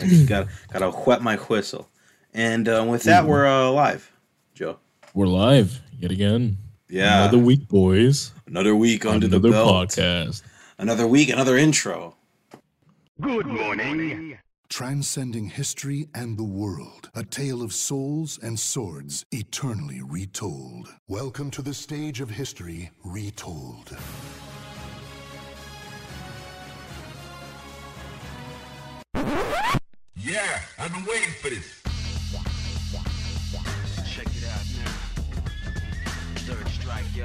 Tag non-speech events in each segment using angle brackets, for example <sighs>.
Gotta, gotta, gotta whet my whistle. And uh, with that, we're uh, live, Joe. We're live yet again. Yeah. Another week, boys. Another week under Another the belt. podcast. Another week, another intro. Good morning. Transcending history and the world. A tale of souls and swords eternally retold. Welcome to the stage of history retold. Yeah, I've been waiting for this. Check it out now. Third strike, yo.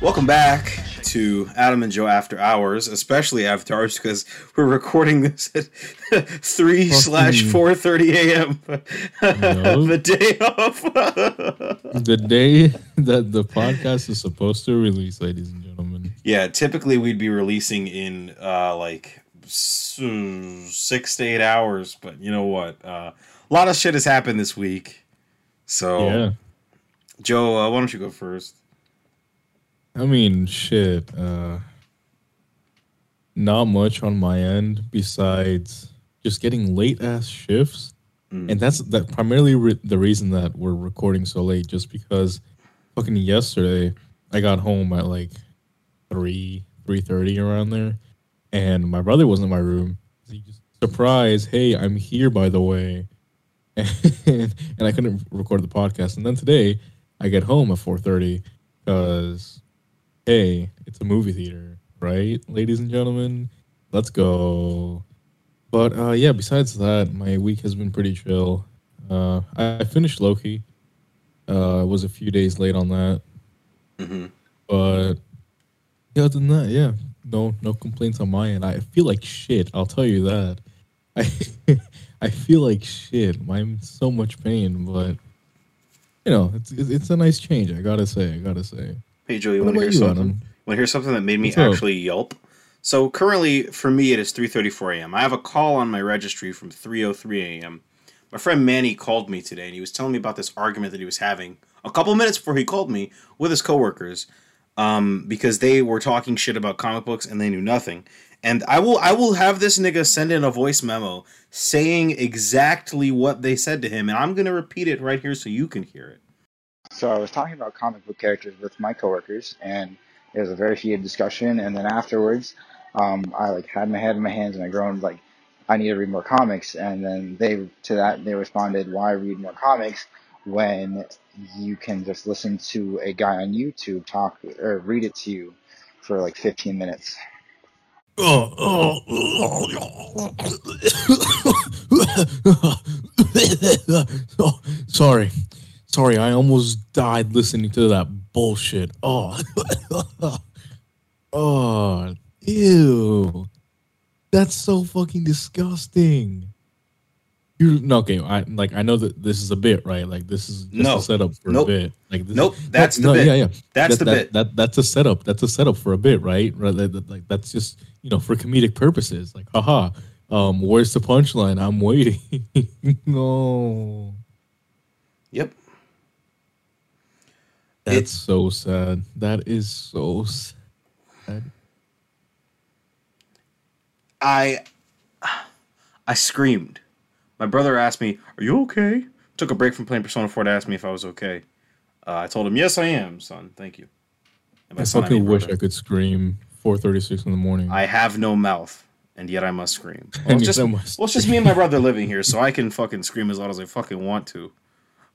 Welcome back to Adam and Joe After Hours, especially After Hours because we're recording this at <laughs> three slash four thirty a.m. <laughs> The day of. <laughs> The day that the podcast is supposed to release, ladies and gentlemen. yeah, typically we'd be releasing in uh, like s- six to eight hours, but you know what? Uh, a lot of shit has happened this week. So, Yeah. Joe, uh, why don't you go first? I mean, shit. Uh, not much on my end besides just getting late ass shifts. And that's that primarily re- the reason that we're recording so late, just because fucking yesterday I got home at like three three thirty around there, and my brother was in my room. He just surprise, hey, I'm here by the way, and, <laughs> and I couldn't record the podcast. And then today I get home at four thirty because hey, it's a movie theater, right, ladies and gentlemen? Let's go. But uh, yeah, besides that, my week has been pretty chill. Uh, I, finished Loki. Uh, I was a few days late on that, Mhm. but yeah, other than that, yeah, no, no complaints on my end. I feel like shit. I'll tell you that. <laughs> I, I feel like shit. I'm in so much pain, but you know, it's it's a nice change. I gotta say. I gotta say. Hey, Joe, you want to hear you, something? Adam? Want to hear something that made me What's up? actually yelp? So currently, for me, it is 3:34 a.m. I have a call on my registry from 3:03 a.m. My friend Manny called me today, and he was telling me about this argument that he was having a couple minutes before he called me with his coworkers, um, because they were talking shit about comic books and they knew nothing. And I will, I will have this nigga send in a voice memo saying exactly what they said to him, and I'm gonna repeat it right here so you can hear it. So I was talking about comic book characters with my coworkers, and it was a very heated discussion. And then afterwards, um, I like had my head in my hands and I groaned like, I need to read more comics. And then they to that they responded, Why read more comics when you can just listen to a guy on YouTube talk or read it to you for like 15 minutes? Oh, sorry. Sorry, I almost died listening to that bullshit. Oh. oh, ew. That's so fucking disgusting. You no okay, I like I know that this is a bit, right? Like this is just No. a setup for Nope. a bit. Like this Nope, that's the no, bit. Yeah, yeah. That's That- the that- bit. That that's a setup. That's a setup for a bit, right? Right. Like, that- that's just you know for comedic purposes. Like, haha. Um, where's the punchline? I'm waiting. <laughs> no, Yep. that's It's- so sad. That is so sad. I I screamed. My brother asked me, "Are you okay?" Took a break from playing Persona 4 to ask me if I was okay. Uh, I told him, "Yes, I am, son. Thank you." I son, I fucking mean wish brother. I could scream 4:36 in the morning. I have no mouth, and yet I must scream. <laughs> Well, it's just, I well, it's just me and my brother living here, so I can fucking scream as loud as I fucking want to.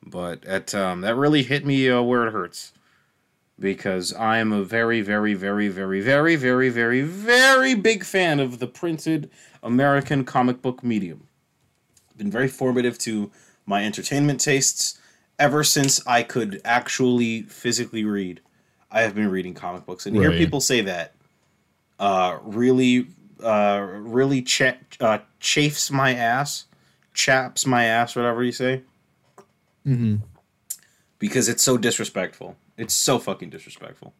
But at um, that really hit me uh, where it hurts, because I am a very, very, very, very, very, very, very, very big fan of the printed American comic book medium. Been very formative to my entertainment tastes ever since I could actually physically read. I have been reading comic books, and to hear people say that uh, really, uh, really cha- uh, chafes my ass, chaps my ass, whatever you say, hmm because it's so disrespectful. It's so fucking disrespectful.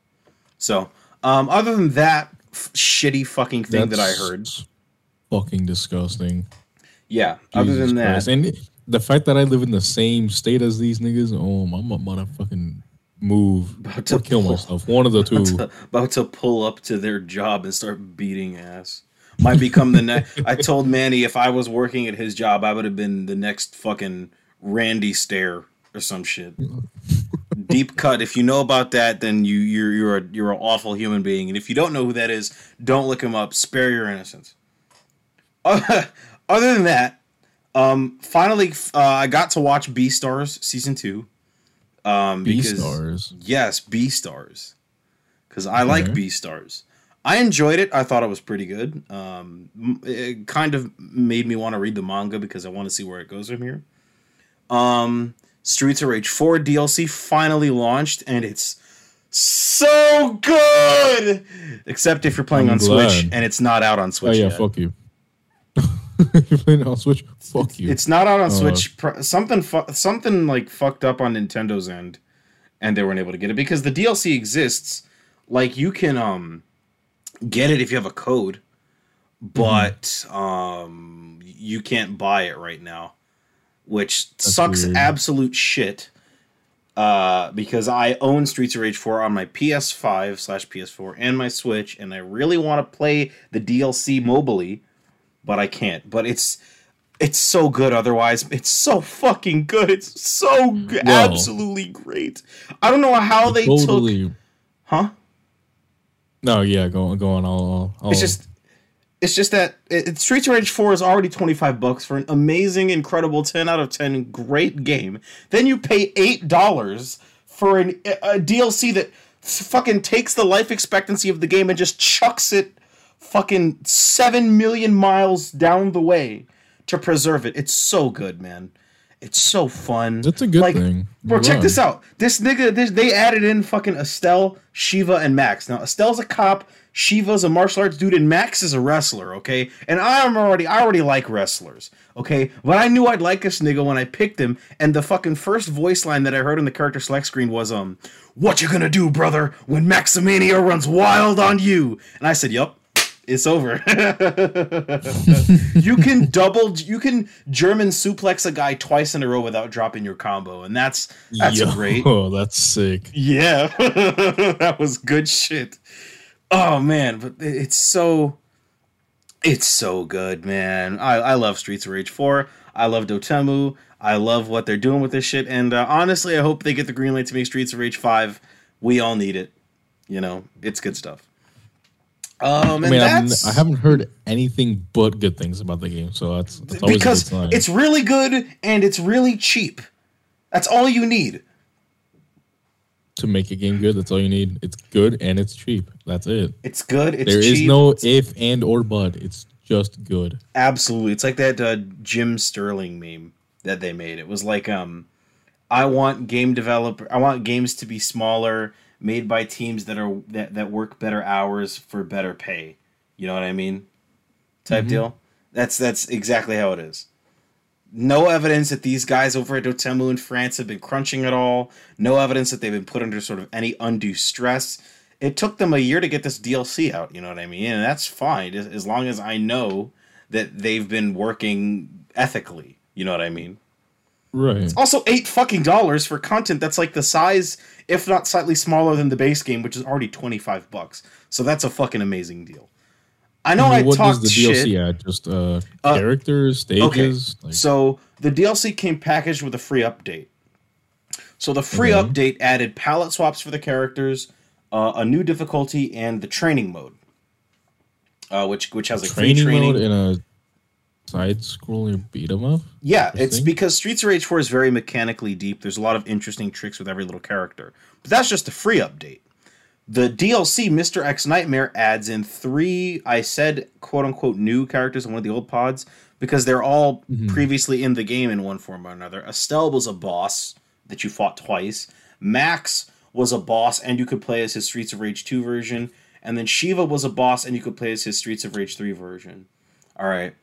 So, um, other than that f- shitty fucking thing that I heard, Fucking disgusting. Yeah. other Jesus than that, and the fact that I live in the same state as these niggas, oh, I'm about to fucking move About to or kill pull- myself. One of the two. about to, about to pull up to their job and start beating ass. might become the next. I told Manny if I was working at his job, I would have been the next fucking Randy Stair or some shit. Deep cut. If you know about that, then you you're you're a you're an awful human being. And if you don't know who that is, don't look him up. Spare your innocence. <laughs> <laughs> Other than that, um, finally, uh, I got to watch Beastars season two. Um, Beastars. Yes, Beastars. Because I like Beastars. I enjoyed it. I thought it was pretty good. Um, it kind of made me want to read the manga because I want to see where it goes from here. Um, Streets of Rage 4 DLC finally launched, and it's so good. Except if you're playing I'm on Switch and it's not out on Switch. Oh yeah, yet. fuck you. You're playing on Switch. Fuck you. It's not out on Uh, Switch. Something fu- something like fucked up on Nintendo's end, and they weren't able to get it because the DLC exists. Like you can um get it if you have a code, but um you can't buy it right now, which sucks weird. absolute shit. Uh, because I own Streets of Rage 4 on my PS5 slash PS4 and my Switch, and I really want to play the DLC mobily, but I can't. But it's it's so good otherwise. It's so fucking good. It's so g- absolutely great. I don't know how they took totally. huh? No, yeah, go go on. I'll. I'll It's just it's just that it, it- Streets of Rage 4 is already 25 bucks for an amazing, incredible 10 out of 10 great game. Then you pay $8 for an, a DLC that fucking takes the life expectancy of the game and just chucks it fucking 7 million miles down the way to preserve it. It's so good, man. It's so fun. That's a good Like, thing. Bro, check Run. this out. This nigga, this, they added in fucking Estelle, Shiva, and Max. Now, Estelle's a cop, Shiva's a martial arts dude, and Max is a wrestler, okay? And I'm already, I already like wrestlers, okay? But I knew I'd like this nigga when I picked him, and the fucking first voice line that I heard on the character select screen was, um, what you gonna do, brother, when Maximania runs wild on you? And I said, yup. It's over. <laughs> you can double, you can German suplex a guy twice in a row without dropping your combo, and that's that's Yo, great. Oh, <laughs> that's sick. Yeah, <laughs> that was good shit. Oh man, but it's so, it's so good, man. I I love Streets of Rage Four. I love Dotemu. I love what they're doing with this shit, and uh, honestly, I hope they get the green light to make Streets of Rage Five. We all need it. You know, it's good stuff. Um, and I mean, I've n- that's I haven't heard anything but good things about the game, so that's, that's always because a good sign. it's really good and it's really cheap. That's all you need. to make a game good. That's all you need. It's good and it's cheap. That's it. It's good. It's There is cheap. no if and or but. It's just good. Absolutely. It's like that uh, Jim Sterling meme that they made. It was like um I want game developer I want games to be smaller, made by teams that are that, that work better hours for better pay. You know what I mean? Type mm-hmm. deal. That's that's exactly how it is. No evidence that these guys over at Dotemu in France have been crunching at all. No evidence that they've been put under sort of any undue stress. It took them a year to get this DLC out, you know what I mean? And that's fine as, as long as I know that they've been working ethically, you know what I mean? Right. It's also, eight fucking dollars for content that's like the size, if not slightly smaller than the base game, which is already 25 bucks. So that's a fucking amazing deal. I know I what talked does the shit. DLC add? Just uh, Uh, characters, stages. Like, So the DLC came packaged with a free update. So the free Okay. update added palette swaps for the characters, uh, a new difficulty, and the training mode, uh, which which has free training, training. mode in a side scrolling beat 'em up. Yeah, it's because Streets of Rage 4 is very mechanically deep. There's a lot of interesting tricks with every little character. But that's just a free update. The DLC, Mr. X Nightmare, adds in three, I said, quote unquote, new characters in one of the old pods because they're all mm-hmm. previously in the game in one form or another. Estelle was a boss that you fought twice. Max was a boss and you could play as his Streets of Rage 2 version. And then Shiva was a boss and you could play as his Streets of Rage 3 version. All right.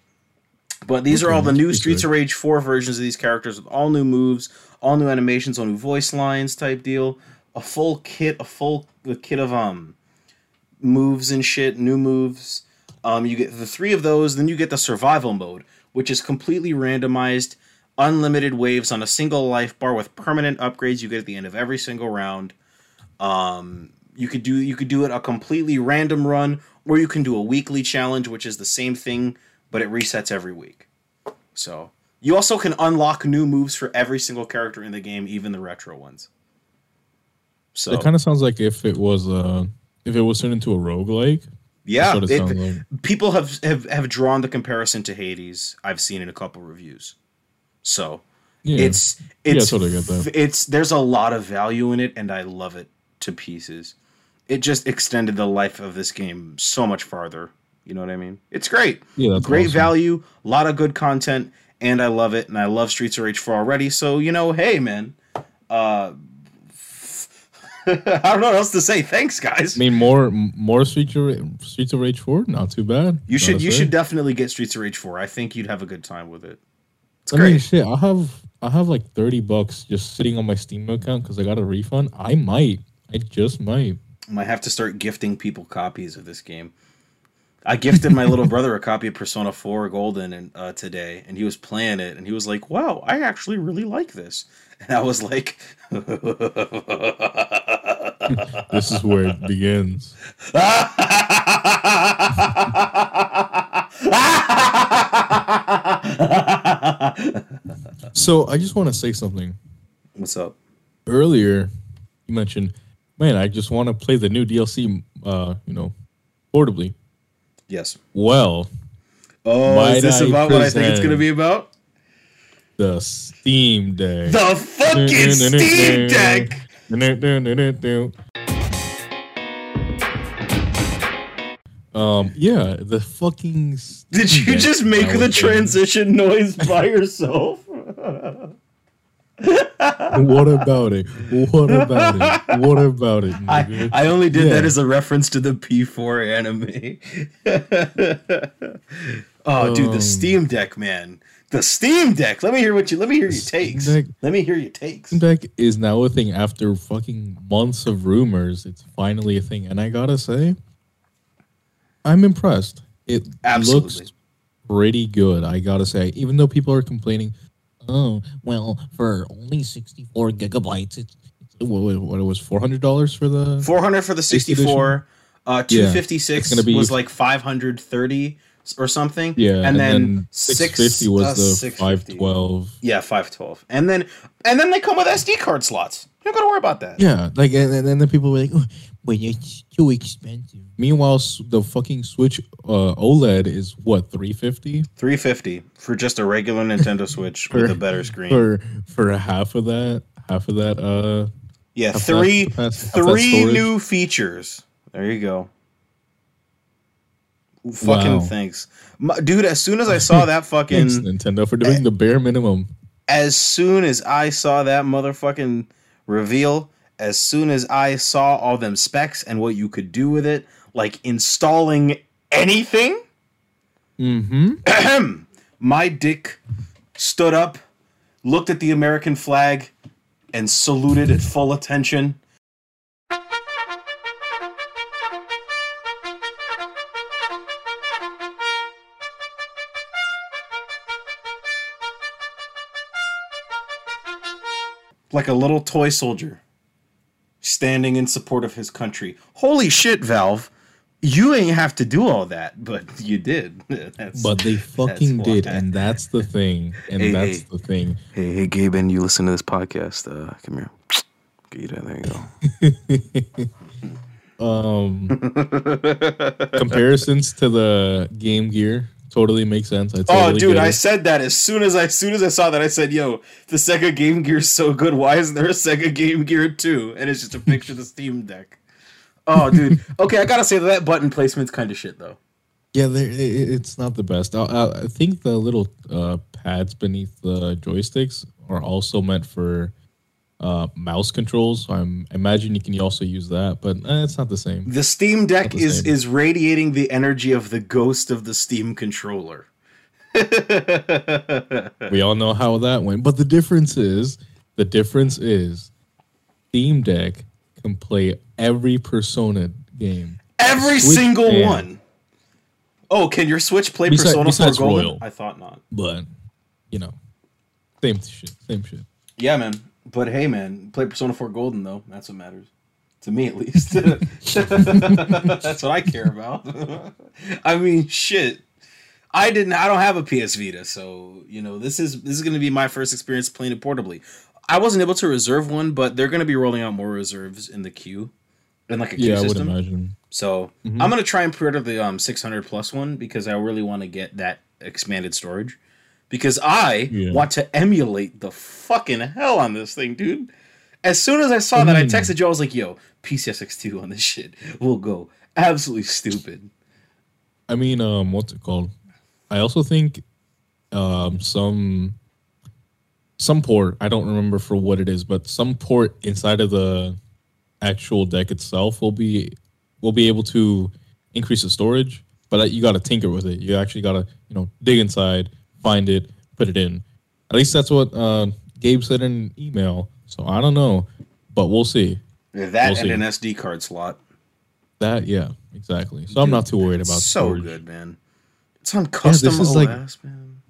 But these are all the new Streets good. of Rage 4 versions of these characters with all new moves, all new animations, all new voice lines type deal. A full kit, a full kit of um moves and shit, new moves. Um, you get the three of those, then you get the survival mode, which is completely randomized, unlimited waves on a single life bar with permanent upgrades you get at the end of every single round. Um, You could do you could do it a completely random run, or you can do a weekly challenge, which is the same thing, but it resets every week. So you also can unlock new moves for every single character in the game, even the retro ones. So It kind of sounds like if it was uh if it was turned into a roguelike. yeah, it like. people have, have have drawn the comparison to Hades. I've seen in a couple reviews. So Yeah. it's Yeah, totally it's there's a lot of value in it, and I love it to pieces. It just extended the life of this game so much farther. You know what I mean? It's great. Yeah, that's great awesome. value, a lot of good content, and I love it. And I love Streets of Rage 4 already. So you know, hey man, uh, <laughs> I don't know what else to say. Thanks, guys. I mean, more more Streets of Streets of Rage Four, not too bad. You should you should definitely get Streets of Rage 4. I think you'd have a good time with it. It's I mean, great. shit. I have I have like thirty bucks just sitting on my Steam account because I got a refund. I might. I just might. I might have to start gifting people copies of this game. I gifted my little brother a copy of Persona 4 Golden and uh, today, and he was playing it, and he was like, "Wow, I actually really like this." <laughs> And I was like, <laughs> This is where it begins. <laughs> So I just want to say something. "What's up?" Earlier, you mentioned, man, I just want to play the new DLC. Uh, you know, portably. Yes. Well, Oh, is this I about what I think it's going to be about? the Steam Deck. The fucking Steam Deck. Um, yeah, the fucking. Steam Did you Deck just make the transition noise by <laughs> yourself? <laughs> What about it? What about it? What about it? I. I only did Yeah. that as a reference to the P4 anime. <laughs> oh, dude, the Um, Steam Deck, man. The Steam Deck. Let me hear what you. Let me hear your takes. Deck- Let me hear your takes. Steam Deck is now a thing after fucking months of rumors. It's finally a thing, and I gotta say, I'm impressed. It Absolutely. looks pretty good. I gotta say, even though people are complaining, oh well, for only 64 gigabytes, it's, it's what, what, it was 400 dollars for the 400 for the 64. Uh, 256 it's gonna be- was like 530 or something. yeah, and, then, 650 six, was uh, the 512. Yeah, 512. And then and then they come with SD card slots. You don't gotta worry about that. Yeah, like and, and then the people were like, oh, "Wait, it's too expensive." Meanwhile, the fucking Switch uh, OLED is what 350 350 for just a regular Nintendo Switch <laughs> with a better screen. for for half of that, half of that. Uh, yeah, three that- half that- half that three new features. There you go. Fucking Wow. thanks. My- dude, as soon as I saw that <laughs> fucking thanks Nintendo for doing the bare minimum. as soon as I saw that motherfucking reveal, as soon as I saw all them specs and what you could do with it, like installing anything, Mm-hmm. <clears throat> my dick stood up, looked at the American flag, and saluted at full attention. Like a little toy soldier standing in support of his country. Holy shit, Valve. You ain't have to do all that, but <laughs> you did. <laughs> That's, But they fucking That's did, and that's the thing, and Hey, that's hey. the thing. Hey, hey, Gaben, you listen to this podcast. Uh, come here. <tsk> Get it. There you go. <laughs> Um, comparisons to the Game Gear totally makes sense. I Oh, dude, get I said that as soon as I as soon as I saw that. I said, "Yo, the Sega Game Gear is so good. Why isn't there a Sega Game Gear 2? And it's just a picture of the Steam Deck. Oh, dude. <laughs> Okay, I gotta say that, button placement's kind of shit though. Yeah, they're- i- i- it's not the best. I, I, I think the little uh, pads beneath the joysticks are also meant for uh, mouse controls. I'm I imagine you can also use that, but eh, it's not the same. The Steam Deck the is same. is radiating the energy of the ghost of the Steam controller. <laughs> We all know how that went, but the difference is the difference is Steam Deck can play every Persona game. Every Switch single and- one. Oh, can your Switch play Besi- Persona 4 besides Golden? Royal. I thought not. but you know, same shit, same shit. Yeah, man. But hey, man, play Persona 4 Golden though. That's what matters. To me, at least. <laughs> That's what I care about. <laughs> I mean, shit. I didn't. I don't have a PS Vita, so you know this is this is going to be my first experience playing it portably. I wasn't able to reserve one, but they're going to be rolling out more reserves in the queue, in like a queue Yeah, I would imagine. So Mhm. I'm gonna try and pre-order the um 600 plus one because I really want to get that expanded storage. Because I Yeah. want to emulate the fucking hell on this thing, dude. As soon as I saw that, I Mm. texted Joe. I was like, "Yo, PCSX2 on this shit will go absolutely stupid." I mean, um, what's it called? I also think um some some port, I don't remember for what it is, but some port inside of the actual deck itself will be will be able to increase the storage, but you got to tinker with it. You actually got to, you know, dig inside, find it, put it in. At least that's what uh, Gabe said in an email. So I don't know, but we'll see. That We'll and see. an SD card slot. That yeah, exactly. So I'm not too worried about that. so storage. good, man. It's on custom this is OS, like- man.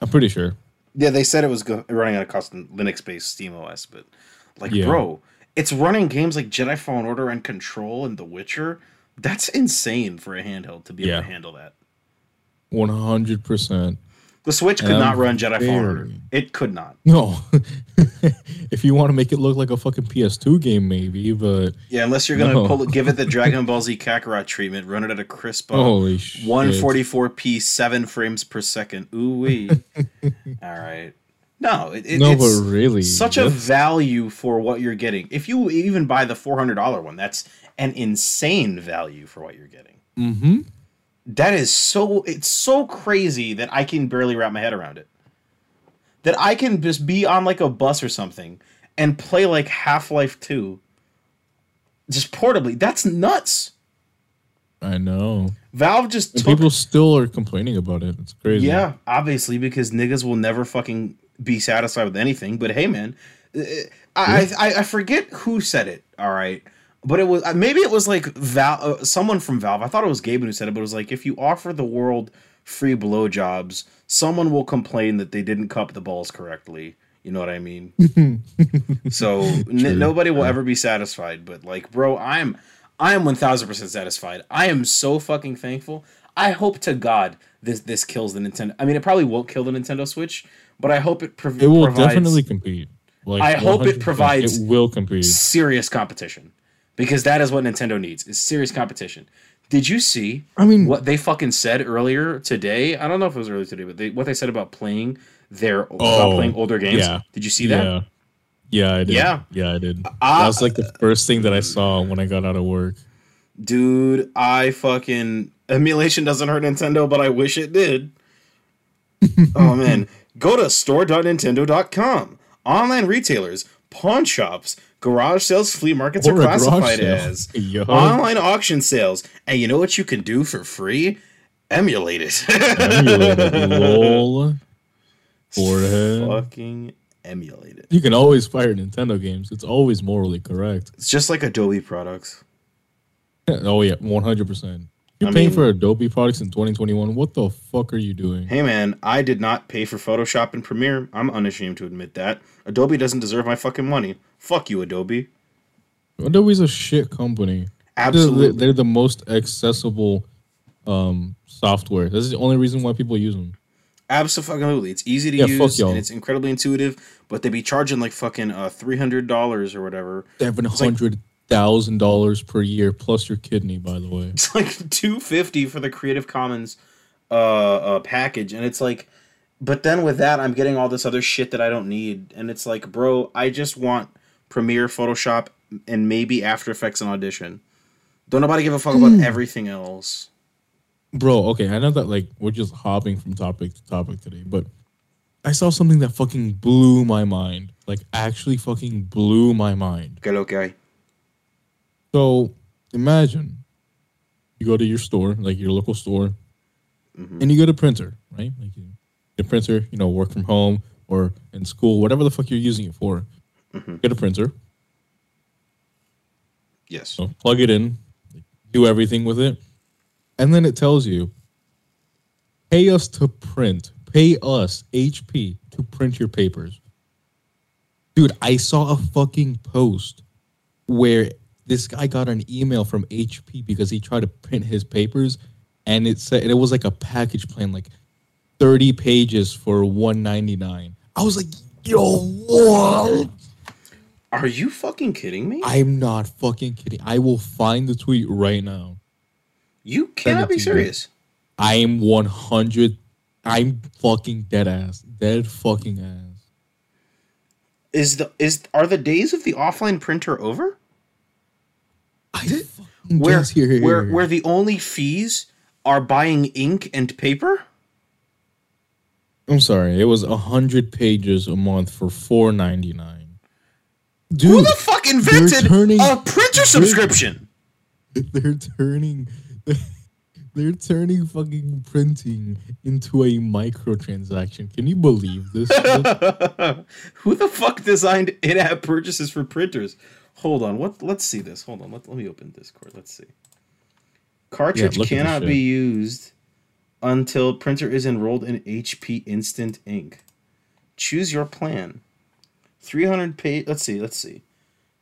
I'm pretty sure. Yeah, they said it was go- running on a custom Linux-based Steam OS, but like, Yeah. bro, it's running games like Jedi Fallen Order and Control and The Witcher. That's insane for a handheld to be able Yeah. to handle that. 100 percent. The Switch could And not run Jedi Fallen Order. It could not. No. <laughs> if you want to make it look like a fucking PS2 game, maybe, but Yeah, unless you're gonna No. pull it, give it the <laughs> Dragon Ball Z Kakarot treatment, run it at a crisp uh, holy shit. 144p, seven frames per second. Ooh wee. <laughs> All right. No, it, it, No, it's but really, such a value for what you're getting. If you even buy the four hundred dollar one, that's an insane value for what you're getting. Mm-hmm. That is so. It's so crazy that I can barely wrap my head around it. That I can just be on like a bus or something and play like Half Life Two, just portably. That's nuts. I know. Valve just took people still are complaining about it. It's crazy. Yeah, obviously because niggas will never fucking be satisfied with anything. But hey, man, uh, I I, I forget who said it. All right, but it was uh, maybe it was like Val, uh, someone from Valve. I thought it was Gaben who said it, but it was like if you offer the world free blowjobs, someone will complain that they didn't cup the balls correctly. You know what I mean? <laughs> so n- nobody will ever be satisfied. But like, bro, I'm I am one thousand percent satisfied. I am so fucking thankful. I hope to God this this kills the Nintendo. I mean, it probably won't kill the Nintendo Switch, but I hope it, prov- It will provides definitely compete. Like, I hope it provides- It will compete. serious competition because that is what Nintendo needs is serious competition. Did you see? I mean- what they fucking said earlier today? I don't know if it was earlier today, but they, what they said about playing their about Oh, playing older games. yeah. Did you see that? Yeah. Yeah, I did. Yeah. Yeah, I did. Ah. that was like the first thing that I saw when I got out of work. Dude, I fucking emulation doesn't hurt Nintendo, but I wish it did. <laughs> oh man, go to store.nintendo.com. Online retailers, pawn shops, garage sales, flea markets Or are classified as <laughs> Yo. online auction sales. And you know what you can do for free? Emulate it. Emulated. <laughs> Lol. Forehead. Fucking emulate it. You can always fire Nintendo games. It's always morally correct. It's just like Adobe products. <laughs> Oh yeah, one hundred percent. You're I paying mean- for Adobe products in 2021. What the fuck are you doing? Hey man, I did not pay for Photoshop and Premiere. I'm unashamed to admit that. Adobe doesn't deserve my fucking money. Fuck you, Adobe. Adobe's a shit company. They're, Absolutely. they're the most accessible um, software. This is the only reason why people use them. Absolutely. It's easy to Yeah, fuck use y'all. and it's incredibly intuitive, but they be charging like fucking uh, $300 or whatever. Seven hundred thousand dollars per year plus your kidney, by the way. It's like 250 for the Creative Commons uh, uh package and it's like but then with that I'm getting all this other shit that I don't need and it's like, bro, I just want Premiere, Photoshop and maybe After Effects and Audition. Don't nobody give a fuck Hmm. about everything else. Bro, okay, I know that like we're just hopping from topic to topic today, but I saw something that fucking blew my mind. Like actually fucking blew my mind. Get okay. So imagine you go to your store, like your local store, mm-hmm. and you get a printer, right? Like you, a printer, you know, work from home or in school, whatever the fuck you're using it for. Mm-hmm. Get a printer, Yes. so plug it in, do everything with it, and then it tells you, pay us to print, pay us HP to print your papers. Dude, I saw a fucking post where this guy got an email from HP because he tried to print his papers, and it said it was like a package plan, like thirty pages for one ninety nine. I was like, yo, what? Are you fucking kidding me? I'm not fucking kidding. I will find the tweet right now. you cannot be serious. I am 100. I'm fucking dead ass. Dead fucking ass. Is the is are the days of the offline printer over? I fucking Where here, where where the only fees are buying ink and paper? I'm sorry. It was 100 pages a month for 4.99. Who the fuck invented turning- a printer subscription? they're turning <laughs> they're turning fucking printing into a microtransaction. Can you believe this? <laughs> Who the fuck designed in-app purchases for printers? Hold on, what? Let's see this. Hold on, let, let me open Discord. Let's see. Cartridge Yeah, look at this cannot be used until printer is enrolled in HP Instant Ink. Choose your plan. 300 page. Let's see. Let's see.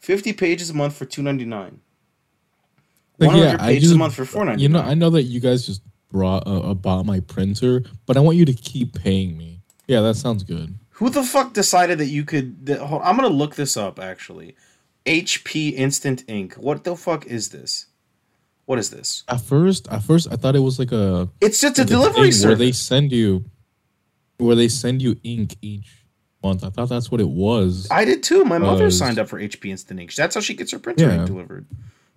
50 pages a month for 2.99. Like, 100 I pages a just- month for 4.99. You know, I know that you guys just brought uh, about my printer, but I want you to keep paying me. Yeah, that sounds good. Who the fuck decided that you could? That, hold, I'm gonna look this up actually. HP Instant Ink. What the fuck is this? What is this? At first, at first, I thought it was like a It's just a delivery service where they send you, where they send you ink each month. I thought that's what it was. I did too. My mother signed up for HP Instant Ink. That's how she gets her printer Yeah. ink delivered.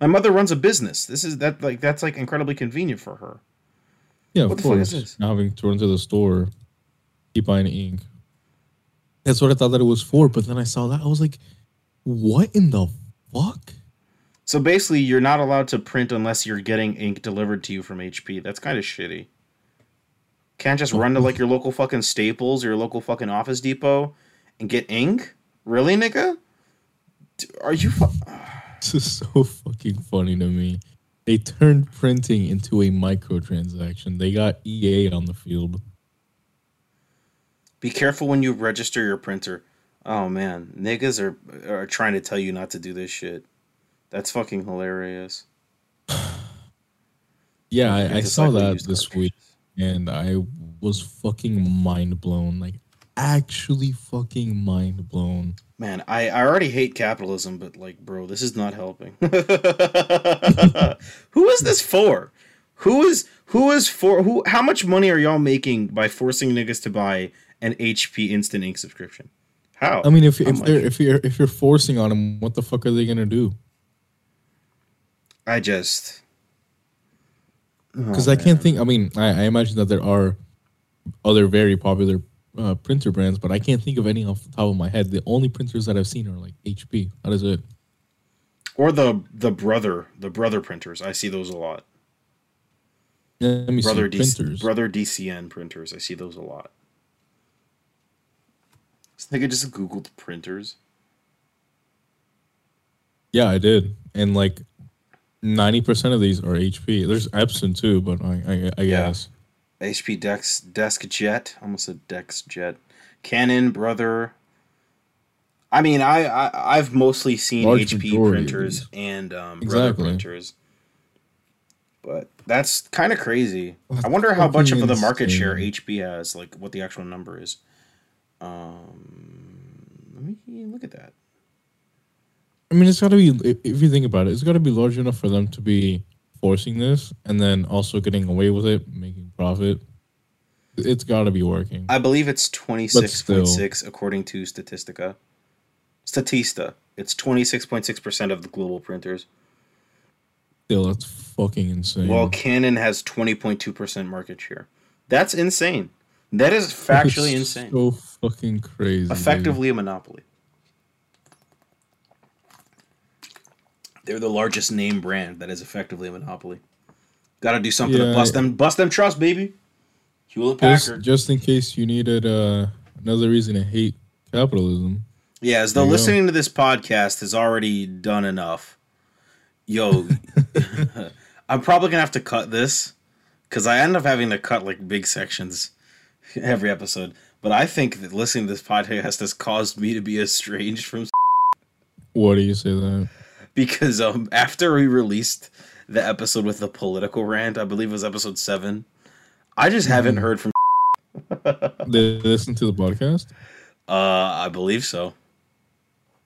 My mother runs a business. This is that like that's like incredibly convenient for her. yeah, of what fuck is course. this? Not having to run to the store, keep buying ink. That's what I thought that it was for. But then I saw that I was like, what in the fuck? So basically, you're not allowed to print unless you're getting ink delivered to you from HP. That's kind of shitty. Can't just run to like your local fucking Staples or your local fucking Office Depot and get ink? Really, nigga? Are you? Fu- <sighs> This is so fucking funny to me. They turned printing into a microtransaction. They got EA on the field. Be careful when you register your printer. Oh man, niggas are are trying to tell you not to do this shit. That's fucking hilarious. <sighs> Yeah, I, I saw that this cartridges. week and I was fucking mind blown. Like, actually fucking mind blown. Man, I, I already hate capitalism, but like, bro, this is not helping. <laughs> who is this for? Who is who is for who? How much money are y'all making by forcing niggas to buy an HP Instant Ink subscription? How? I mean, if How if much? they're if you're if you're forcing on them, what the fuck are they gonna do? I just Because Oh, I can't think. I mean, I, I imagine that there are other very popular uh, printer brands, but I can't think of any off the top of my head. The only printers that I've seen are like HP. That is it. or the the brother the brother printers. I see those a lot. Let me Brother see DC, printers. brother DCN printers. I see those a lot. This nigga just googled printers. Yeah, I did, and like ninety percent of these are HP. There's Epson too, but I I, I Yeah. guess. HP Dex Desk Jet, almost a Dex Jet, Canon Brother. I mean, I, I I've mostly seen Large HP printers and um, Brother Exactly. printers, but that's kind of crazy. That's I wonder how much of the market share. HP has, like what the actual number is. Um, let me look at that. I mean, it's got to be. if- you think about it, it's got to be large enough for them to be forcing this, and then also getting away with it, making profit. It's got to be working. I believe it's twenty six point six according to Statistica. Statista. It's twenty six point six percent of the global printers. Still, that's fucking insane. While Canon has 20.2% market share. That's insane. That is <laughs> It's factually insane. So fucking crazy. dude. Effectively a monopoly. They're the largest name brand that is effectively a monopoly. Got to do something to Yeah. bust them, bust them trust, baby. Hewlett Just, Packard. just in case you needed uh, another reason to hate capitalism. Yeah, as though There listening to this podcast has already done enough. Yo, <laughs> <laughs> I'm probably gonna have to cut this because I end up having to cut like big sections every episode. But I think that listening to this podcast has caused me to be estranged from What do you say that? because um after we released the episode with the political rant, I believe it was episode seven. I just haven't Mhm. heard from. <laughs> They listen to the podcast. Uh, I believe so.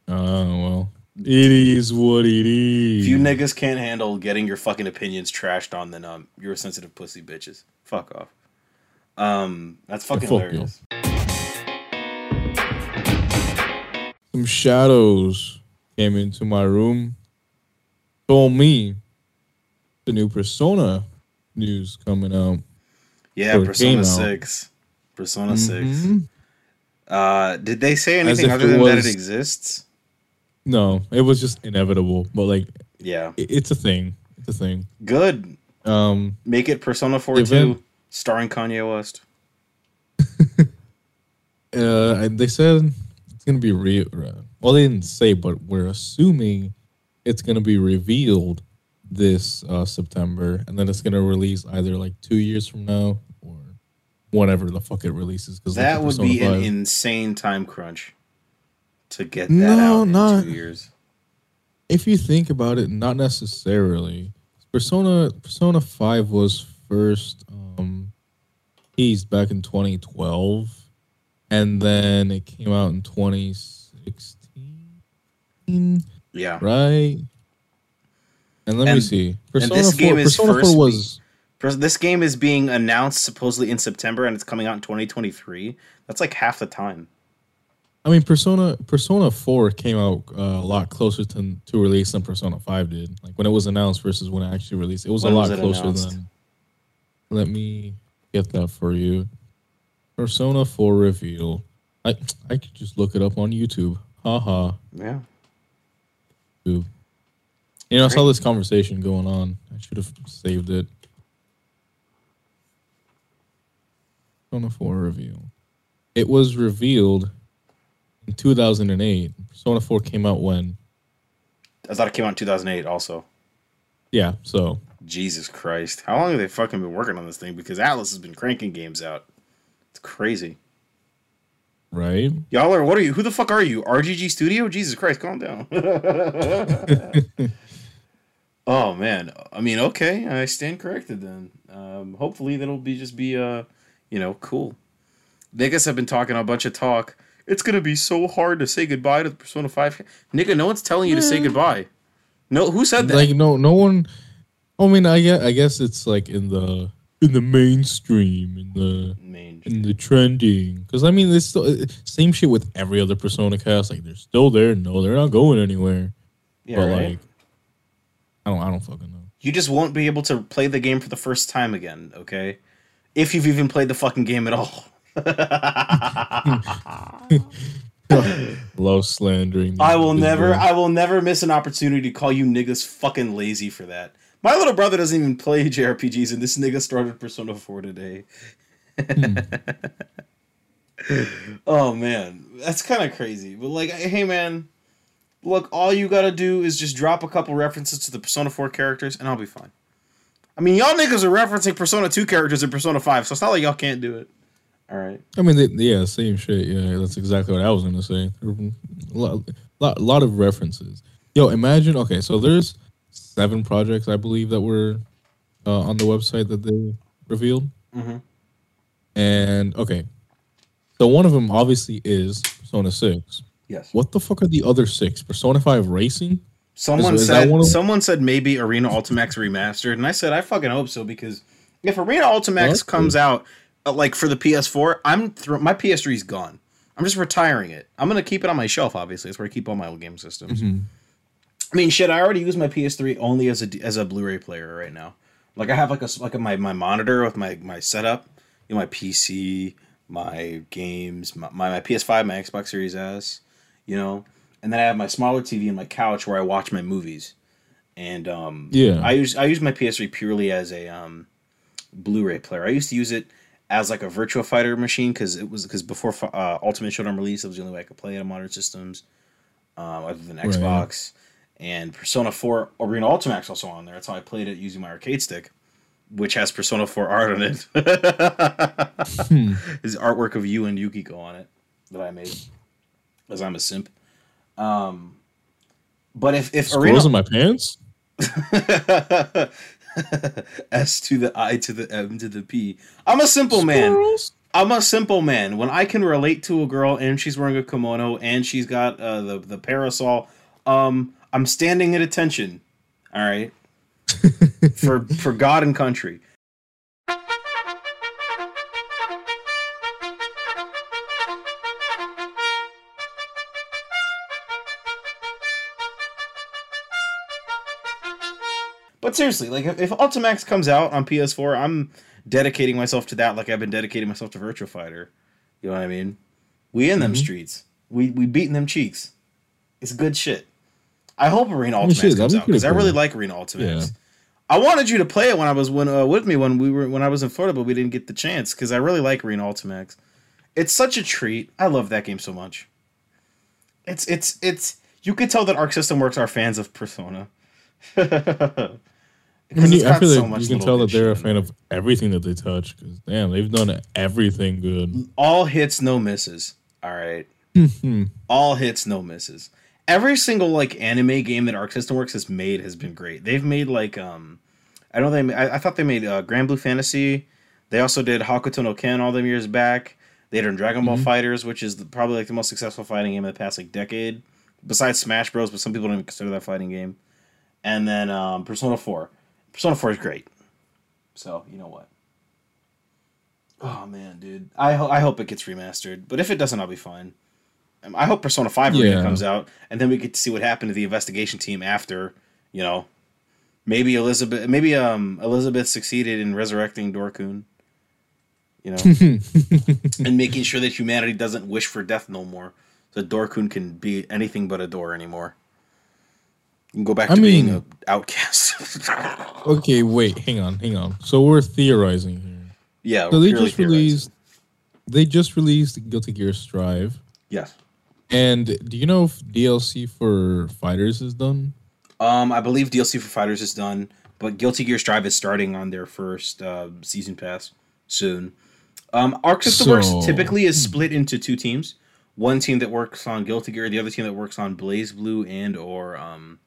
Oh well, it is what it is. If you niggas can't handle getting your fucking opinions trashed on, then um, you're a sensitive pussy bitches. Fuck off. Um, that's fucking fuck you. Some shadows came into my room, told me the new Persona news coming out. Yeah, Or it came Persona out. Six. Persona Six. Mhm. Uh, did they say anything other than that it exists? No, it was just inevitable, but like Yeah, it- it's a thing. It's a thing. good. Um, Make it Persona Four Two, starring Kanye West. <laughs> uh, they said it's gonna be real. Well, they didn't say, but we're assuming it's gonna be revealed this uh, September, and then it's gonna release either like two years from now or whenever the fuck it releases. Because That would be an insane time crunch to get that No, out in not- two years. if you think about it, not necessarily. Persona Persona Five was first um teased back in 2012, and then it came out in 2016, Yeah, right? And let me see. Persona this 4, game is Persona first 4 was Pers- this game is being announced supposedly in September, and it's coming out in 2023. That's like half the time. I mean, Persona Persona Four came out uh, a lot closer to to release than Persona Five did. Like when it was announced versus when it actually released, it was When a was lot it closer announced? than. Let me get that for you. Persona Four reveal. I I could just look it up on YouTube. Haha. Yeah. YouTube. You know, I saw this conversation going on. I should have saved it. Persona 4 reveal. It was revealed in 2008. Persona 4 came out when? I thought it came out in 2008 also. Yeah, so Jesus Christ. How long have they fucking been working on this thing? Because Atlus has been cranking games out. It's crazy. right? Y'all are, what are you? Who the fuck are you? RGG Studio? Jesus Christ, calm down. <laughs> oh, man. I mean, okay. I stand corrected then. Um, hopefully that'll be just be, uh, you know, cool. Niggas have been talking a bunch of talk. It's going to be so hard to say goodbye to the Persona 5. Nigga, no one's telling you to say goodbye. No, who said that? Like no no one I mean, I guess, I guess it's like in the in the mainstream in the Main. in the trending because I mean it's still same shit with every other Persona cast. Like they're still there. No, they're not going anywhere. Yeah, but right? like, I don't I don't fucking know. You just won't be able to play the game for the first time again, okay? If you've even played the fucking game at all. <laughs> low slandering. I will never. I will never miss an opportunity to call you niggas fucking lazy for that. My little brother doesn't even play JRPGs and this nigga started Persona 4 today. Hmm. <laughs> oh man, that's kind of crazy. But like hey man, look, all you got to do is just drop a couple references to the Persona 4 characters and I'll be fine. I mean, y'all niggas are referencing Persona 2 characters in Persona 5, so it's not like y'all can't do it. All right. I mean, they, yeah, same shit. Yeah, that's exactly what I was gonna say. A lot, lot, lot of references. Yo, imagine. Okay, so there's seven projects I believe that were uh, on the website that they revealed. Mhm. And okay, so one of them obviously is Persona Six. Yes. What the fuck are the other six? Persona Five Racing? Someone Is- is said of- someone said maybe Arena Ultimax remastered, and I said I fucking hope so because if Arena Ultimax that's comes out uh, like for the PS4, I'm thro- my PS3 is gone. I'm just retiring it. I'm gonna keep it on my shelf. Obviously, that's where I keep all my old game systems. Mhm. I mean, shit. I already use my PS3 only as a as a Blu-ray player right now. Like I have like a like a, my my monitor with my my setup, you know, my PC, my games, my, my my PS5, my Xbox Series S, you know, and then I have my smaller TV and my couch where I watch my movies. And um, Yeah. I use I use my PS3 purely as a um, Blu-ray player. I used to use it as like a Virtua Fighter machine because it was because before uh, Ultimate Showdown release, it was the only way I could play it on modern systems, um, other than Xbox. And Persona 4 Arena Ultimax also on there. That's how I played it using my arcade stick, which has Persona 4 art on it. His artwork of you and Yukiko on it that I made, as I'm a simp. Um, But if if Squirrels in my pants? <laughs> S to the I to the M to the P. I'm a simple man. I'm a simple man. When I can relate to a girl and she's wearing a kimono and she's got uh, the the parasol, um, I'm standing at attention. All right, <laughs> for for God and country. But seriously, like if, if Ultimax comes out on PS4, I'm dedicating myself to that like I've been dedicating myself to Virtua Fighter. You know what I mean? We in them mm-hmm. streets. We we beating them cheeks. It's good shit. I hope Arena Ultimax comes out because I really like Arena Ultimax. Yeah. I wanted you to play it when I was when uh, with me when we were when I was in Florida, but we didn't get the chance because I really like Arena Ultimax. It's such a treat. I love that game so much. It's it's it's you could tell that Arc System Works are fans of Persona. <laughs> It's I feel so like you can tell that they're a fan of everything that they touch. Because damn, they've done everything good. all hits, no misses. All right. all hits, no misses. Every single like anime game that Arc System Works has made has been great. They've made like um, I know they. ma- I, I thought they made uh, Granblue Fantasy. They also did Hokuto no Ken all them years back. They did Dragon Ball FighterZ, which is the, probably like the most successful fighting game of the past like decade, besides Smash Bros. But some people don't even consider that fighting game. And then um, Persona Four. Persona Four is great. So you know what. Oh man, dude. I ho- I hope it gets remastered, but if it doesn't, I'll be fine. Um, I hope Persona Five Yeah. comes out, and then we get to see what happened to the investigation team after. You know, maybe Elizabeth, maybe um Elizabeth succeeded in resurrecting Door-kun. You know, <laughs> and making sure that humanity doesn't wish for death no more, so Door-kun can be anything but a door anymore. You can go back I to being mean- an outcast. <laughs> Okay, wait, hang on, hang on. So we're theorizing here. yeah, So they just theorizing. released. They just released Guilty Gear Strive. Yes. And do you know if DLC for Fighters is done? Um, I believe DLC for Fighters is done, but Guilty Gear Strive is starting on their first uh, season pass soon. Um, Arc System Works typically is split into two teams. One team that works on Guilty Gear, the other team that works on BlazBlue and or um,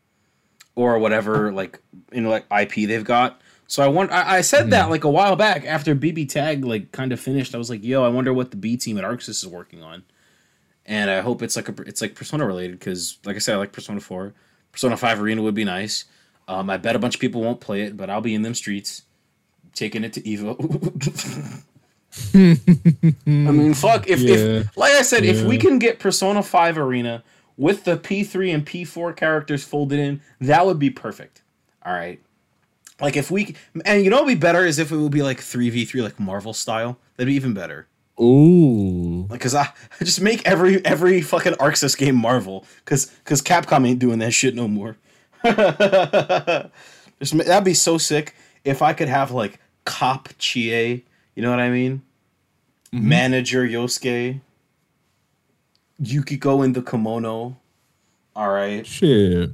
or whatever like know like IP they've got. So I want I, I said that like a while back after BB Tag like kind of finished. I was like, yo, I wonder what the B team at ArcSys is working on. And I hope it's like a it's like Persona related because like I said, I like Persona Four. Persona Five Arena would be nice. Um, I bet a bunch of people won't play it, but I'll be in them streets, taking it to Evo. <laughs> I mean, fuck. If, Yeah. if like I said, if we can get Persona Five Arena with the P three and P four characters folded in, that would be perfect. All right. Like if we and you know what would be better is if it would be like three v three like Marvel style. That'd be even better. Ooh. Like, cause I I just make every every fucking ArcSys game Marvel, cause cause Capcom ain't doing that shit no more. <laughs> just that'd be so sick if I could have like Cop Chie, you know what I mean? Mm-hmm. Manager Yosuke, Yukiko in the kimono. All right, Shit.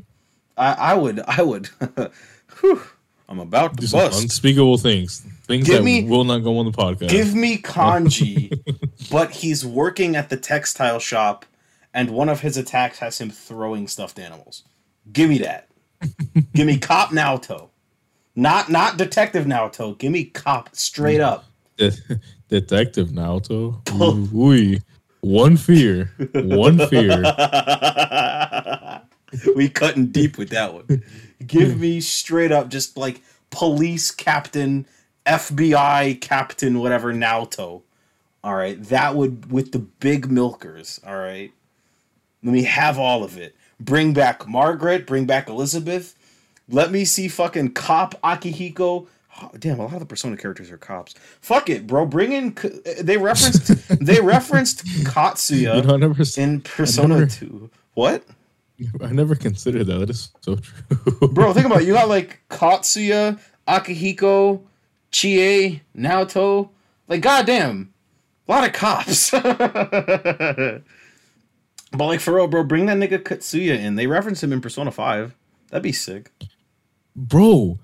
I I would I would. <laughs> Whew, I'm about Do to some bust. unspeakable things. Things Give that me- will not go on the podcast. Give me <laughs> kanji, but he's working at the textile shop, and one of his attacks has him throwing stuffed animals. Give me that. <laughs> Give me cop Naoto, not not detective Naoto. Give me cop straight up. De- <laughs> Detective Naoto. Ooh, ooh. One fear. One fear. we cutting deep with that one. Give me straight up, just like police captain, FBI captain, whatever Naoto. All right, that would with the big milkers. All right, let me have all of it. Bring back Margaret. Bring back Elizabeth. Let me see fucking cop Akihiko. Oh, damn, a lot of the Persona characters are cops. Fuck it, bro. Bring in. They referenced. <laughs> they referenced Katsuya You know, never, in Persona never- 2. What? I never considered that. That is so true. Bro, think about it. You <laughs> got like Katsuya, Akihiko, Chie, Naoto. Like, goddamn. A lot of cops. <laughs> but like for real, bro, bring that nigga Katsuya in. They reference him in Persona 5. That'd be sick. Bro,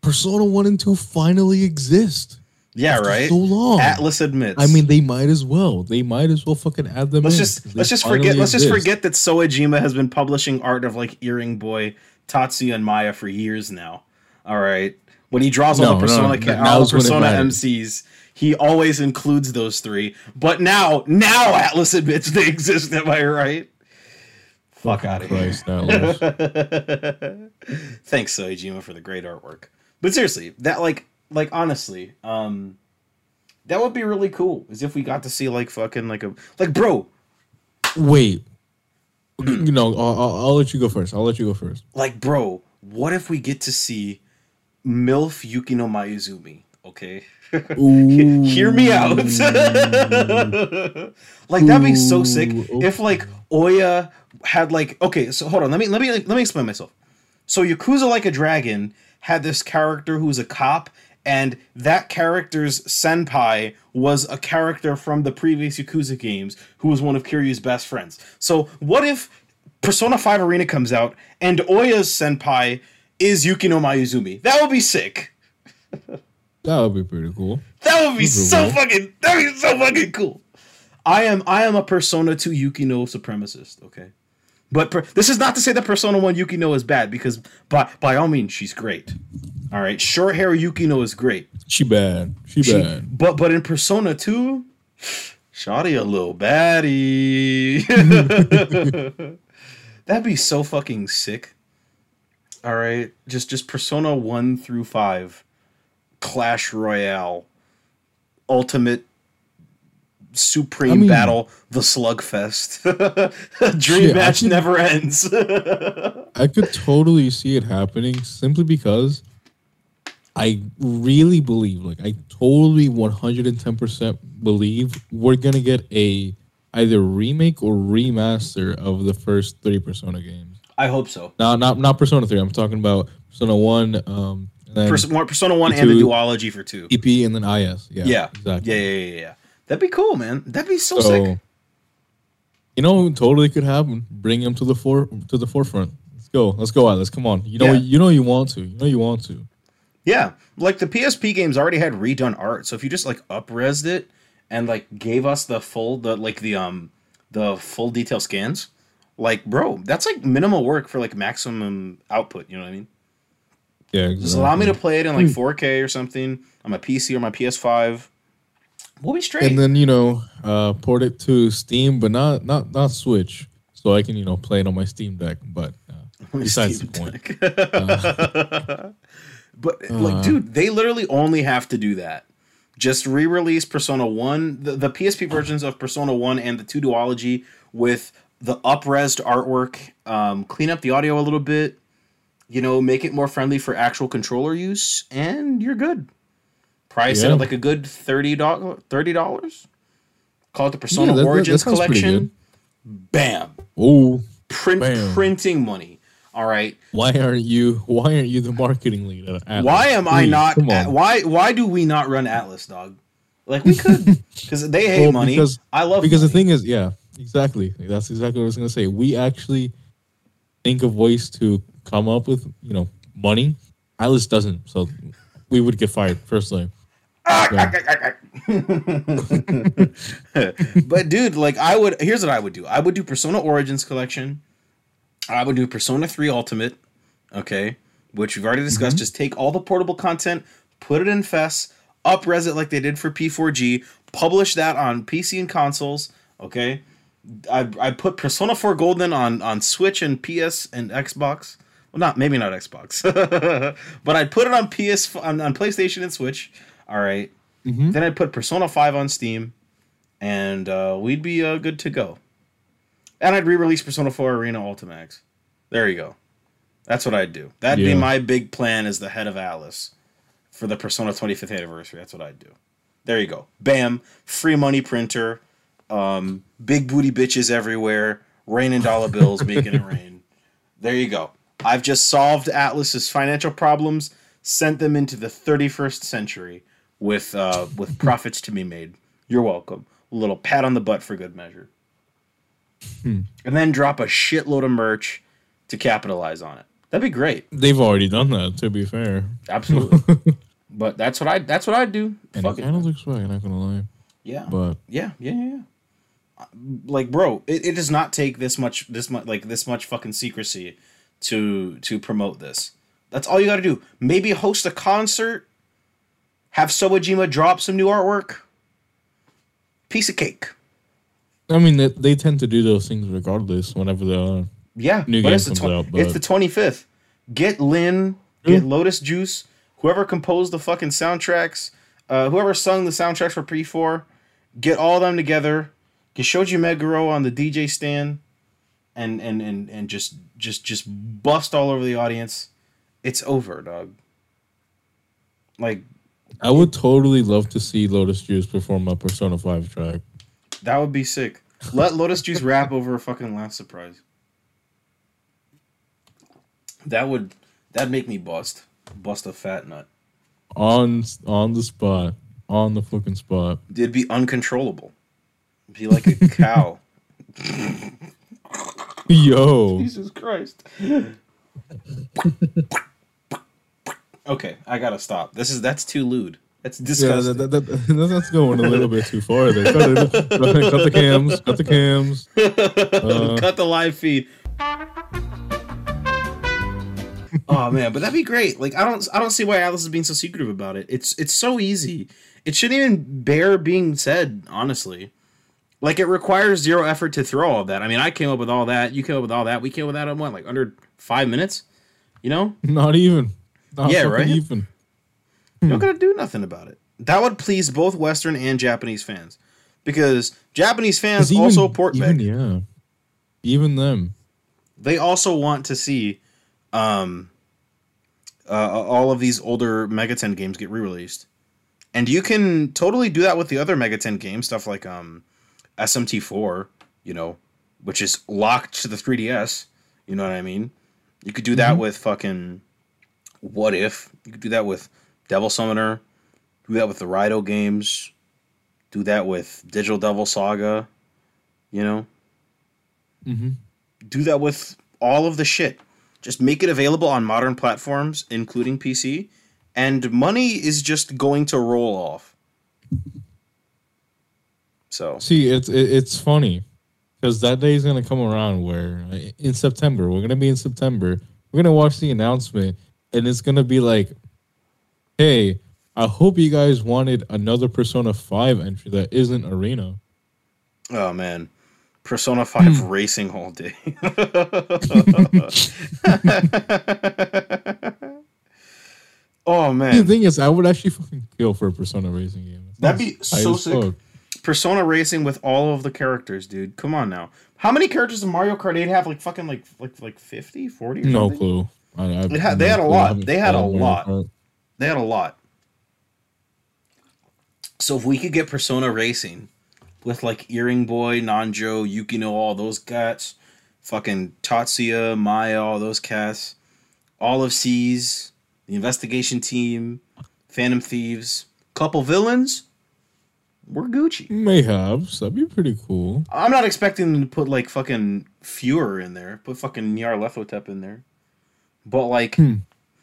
Persona 1 and 2 finally exist. Yeah, After right. So long. Atlus admits. I mean, they might as well. They might as well fucking add them. let's just let's just forget let's just forget that Soejima has been publishing art of like Earring Boy, Tatsuya, and Maya for years now. All right, when he draws all the Persona n- ca- all the Persona. MCs, he always includes those three. But now now Atlus admits they exist. Am I right? Fuck out of here. Christ, Atlus. <laughs> Thanks, Soejima, for the great artwork. But seriously, that like like honestly, um that would be really cool. Is if we got to see like fucking like a like bro, Wait. You know, I'll, I'll, I'll let you go first. I'll let you go first. like bro, what if we get to see MILF Yukino Mayuzumi? Okay. <laughs> Hear me out. <laughs> like that'd be so sick if like Oya had like okay, so hold on, let me let me let me explain myself. So Yakuza Like a Dragon had this character who's a cop, and that character's senpai was a character from the previous Yakuza games who was one of Kiryu's best friends. So what if Persona 5 Arena comes out and Oya's senpai is Yukino Mayuzumi? That would be sick. That would be pretty cool. That would be so cool. fucking that would be so fucking cool. I am I am a Persona 2 Yukino supremacist, okay? But per, this is not to say that Persona 1 Yukino is bad because by by all means she's great. All right, short hair Yukino is great. She bad. She, She- bad. but but in Persona 2, Shoddy a little baddie. <laughs> <laughs> That'd be so fucking sick. All right, just just Persona 1 through 5 Clash Royale Ultimate Supreme I mean- Battle the Slugfest. <laughs> Dream match never ends. <laughs> I could totally see it happening simply because I really believe, like, I totally 110% believe we're going to get a either remake or remaster of the first three Persona games. I hope so. Not not not Persona 3. I'm talking about Persona 1, um, Pers- more Persona 1 and the duology for 2. EP, and then IS. Yeah, Yeah. exactly. Yeah, yeah, yeah, yeah. That'd be cool, man. That'd be so, sick. You know, totally could happen. Bring him to the fore to the forefront. Let's go. Let's go, Atlus. Come on. You know, Yeah. you know, you want to. You know, you want to. Yeah, like the PSP games already had redone art, so if you just like upresed it and like gave us the full the like the um the full detail scans, like bro, that's like minimal work for like maximum output. You know what I mean? Yeah, exactly. Just allow me to play it in like 4K or something on my PC or my PS5. We'll be straight. and then you know, uh, port it to Steam, but not not not Switch, so I can you know play it on my Steam Deck. But uh, <laughs> besides the point, Deck. <laughs> but like, Uh. dude, they literally only have to do that. Just re-release Persona One, the, the PSP versions of Persona One and the two duology with the upresed artwork. Um, clean up the audio a little bit. You know, make it more friendly for actual controller use, and you're good. Price it at like a good thirty dollars. Thirty dollars. Call it the Persona that- that- that Origins sounds pretty Collection. Bam. oh, Print Bam. printing money. All right. why aren't you? Why aren't you the marketing lead? At? Why am I not? On. Why why do we not run Atlus, dog? Like we could, because they <laughs> hate Well, money. because- I love because the thing is, yeah, exactly. That's exactly what I was gonna say. We actually think of ways to come up with you know money. Atlus doesn't, so we would get fired firstly. <laughs> but dude, like I would. Here's what I would do. I would do Persona Origins collection. I would do Persona Three Ultimate. Okay, which we've already discussed. Mm-hmm. Just take all the portable content, put it in FES, upres it like they did for P4G, publish that on PC and consoles. Okay, I I put Persona 4 Golden on on Switch and PS and Xbox. Well, not maybe not Xbox, <laughs> but I'd put it on PS on, on PlayStation and Switch. All right. Then I'd put Persona 5 on Steam, and uh, we'd be uh, good to go. And I'd re-release Persona 4 Arena Ultimax. There you go. That's what I'd do. That'd be my big plan as the head of Atlus for the Persona 25th anniversary. That's what I'd do. There you go. Bam. Free money printer. Um, big booty bitches everywhere. Raining dollar bills, <laughs> making it rain. There you go. I've just solved Atlus's financial problems, sent them into the 31st century with uh, with <laughs> profits to be made. You're welcome. A little pat on the butt for good measure. And then drop a shitload of merch to capitalize on it. That'd be great. They've already done that. To be fair, Absolutely. <laughs> But that's what I that's what I do. And Fuck it. kind of looks swag. Not gonna lie, Yeah. but Yeah, yeah, yeah. Like, bro, it, it does not take this much, this much, like this much fucking secrecy to to promote this. That's all you got to do. Maybe host a concert, have Soejima drop some new artwork. Piece of cake. I mean they, they tend to do those things regardless. Whenever they are. Yeah, New but game it's the comes twen- out, it's the twenty fifth. Get Lyn, get Mm. Lotus Juice, whoever composed the fucking soundtracks, uh, whoever sung the soundtracks for Pre Four, get all of them together. Get Shoji Meguro on the DJ stand, and and and and just just just bust all over the audience. It's over, dog. Like I would totally love to see Lotus Juice perform a Persona Five track. that would be sick. Let Lotus Juice rap over a fucking last surprise. That would that'd make me bust bust a fat nut. on on the spot, on the fucking spot. It'd be uncontrollable. Be like a cow. <laughs> Yo, Jesus Christ. okay, I gotta stop. This is that's too lewd. That's yeah, disgusting. that, that, that, that's going a little bit too far there. Cut, it. cut the cams, cut the cams. <laughs> Uh, Cut the live feed. oh man, but that'd be great. Like I don't I don't see why Atlus is being so secretive about it. It's it's so easy. It shouldn't even bear being said, honestly. Like it requires zero effort to throw all of that. I mean, I came up with all that. You came up with all that. We came up with that in what, like under five minutes? You know, not even. Not Yeah, right? Even. you're not gonna do nothing about it. That would please both Western and Japanese fans, because Japanese fans even- also port even. Yeah, even them. they also want to see um uh, all of these older Megaten games get re-released. And you can totally do that with the other Megaten games, stuff like um SMT4, you know, which is locked to the 3DS, you know what I mean? You could do that with fucking What If. You could do that with Devil Summoner. Do that with the Raidou games. Do that with Digital Devil Saga, you know? hmm do that with all of the shit. Just make it available on modern platforms, including PC, and money is just going to roll off. So See, it's it's funny because that day is gonna come around where uh, in September we're gonna be in September. We're gonna watch the announcement, and it's gonna be like, "Hey, I hope you guys wanted another Persona Five entry that isn't Arena." Oh man, Persona Five racing all day. <laughs> <laughs> oh man. The thing is, I would actually fucking kill for a Persona racing game. It's That'd not be so sick. fuck. Persona racing with all of the characters, dude. Come on now. How many characters does Mario Kart 8 have? Like fucking like like like 50, 40 or No clue. I, I, It had- they had a lot. They had a lot. They had a lot. So if we could get Persona Racing with like Earring Boy, Nanjo, Yukino, all those cats, fucking Tatsuya, Maya, all those cats, all of SEES, the investigation team, Phantom Thieves, couple villains, we're Gucci. Mayhaps that'd be pretty cool. I'm not expecting them to put like fucking Fuhrer in there, put fucking Nyarlathotep in there. But like Hmm.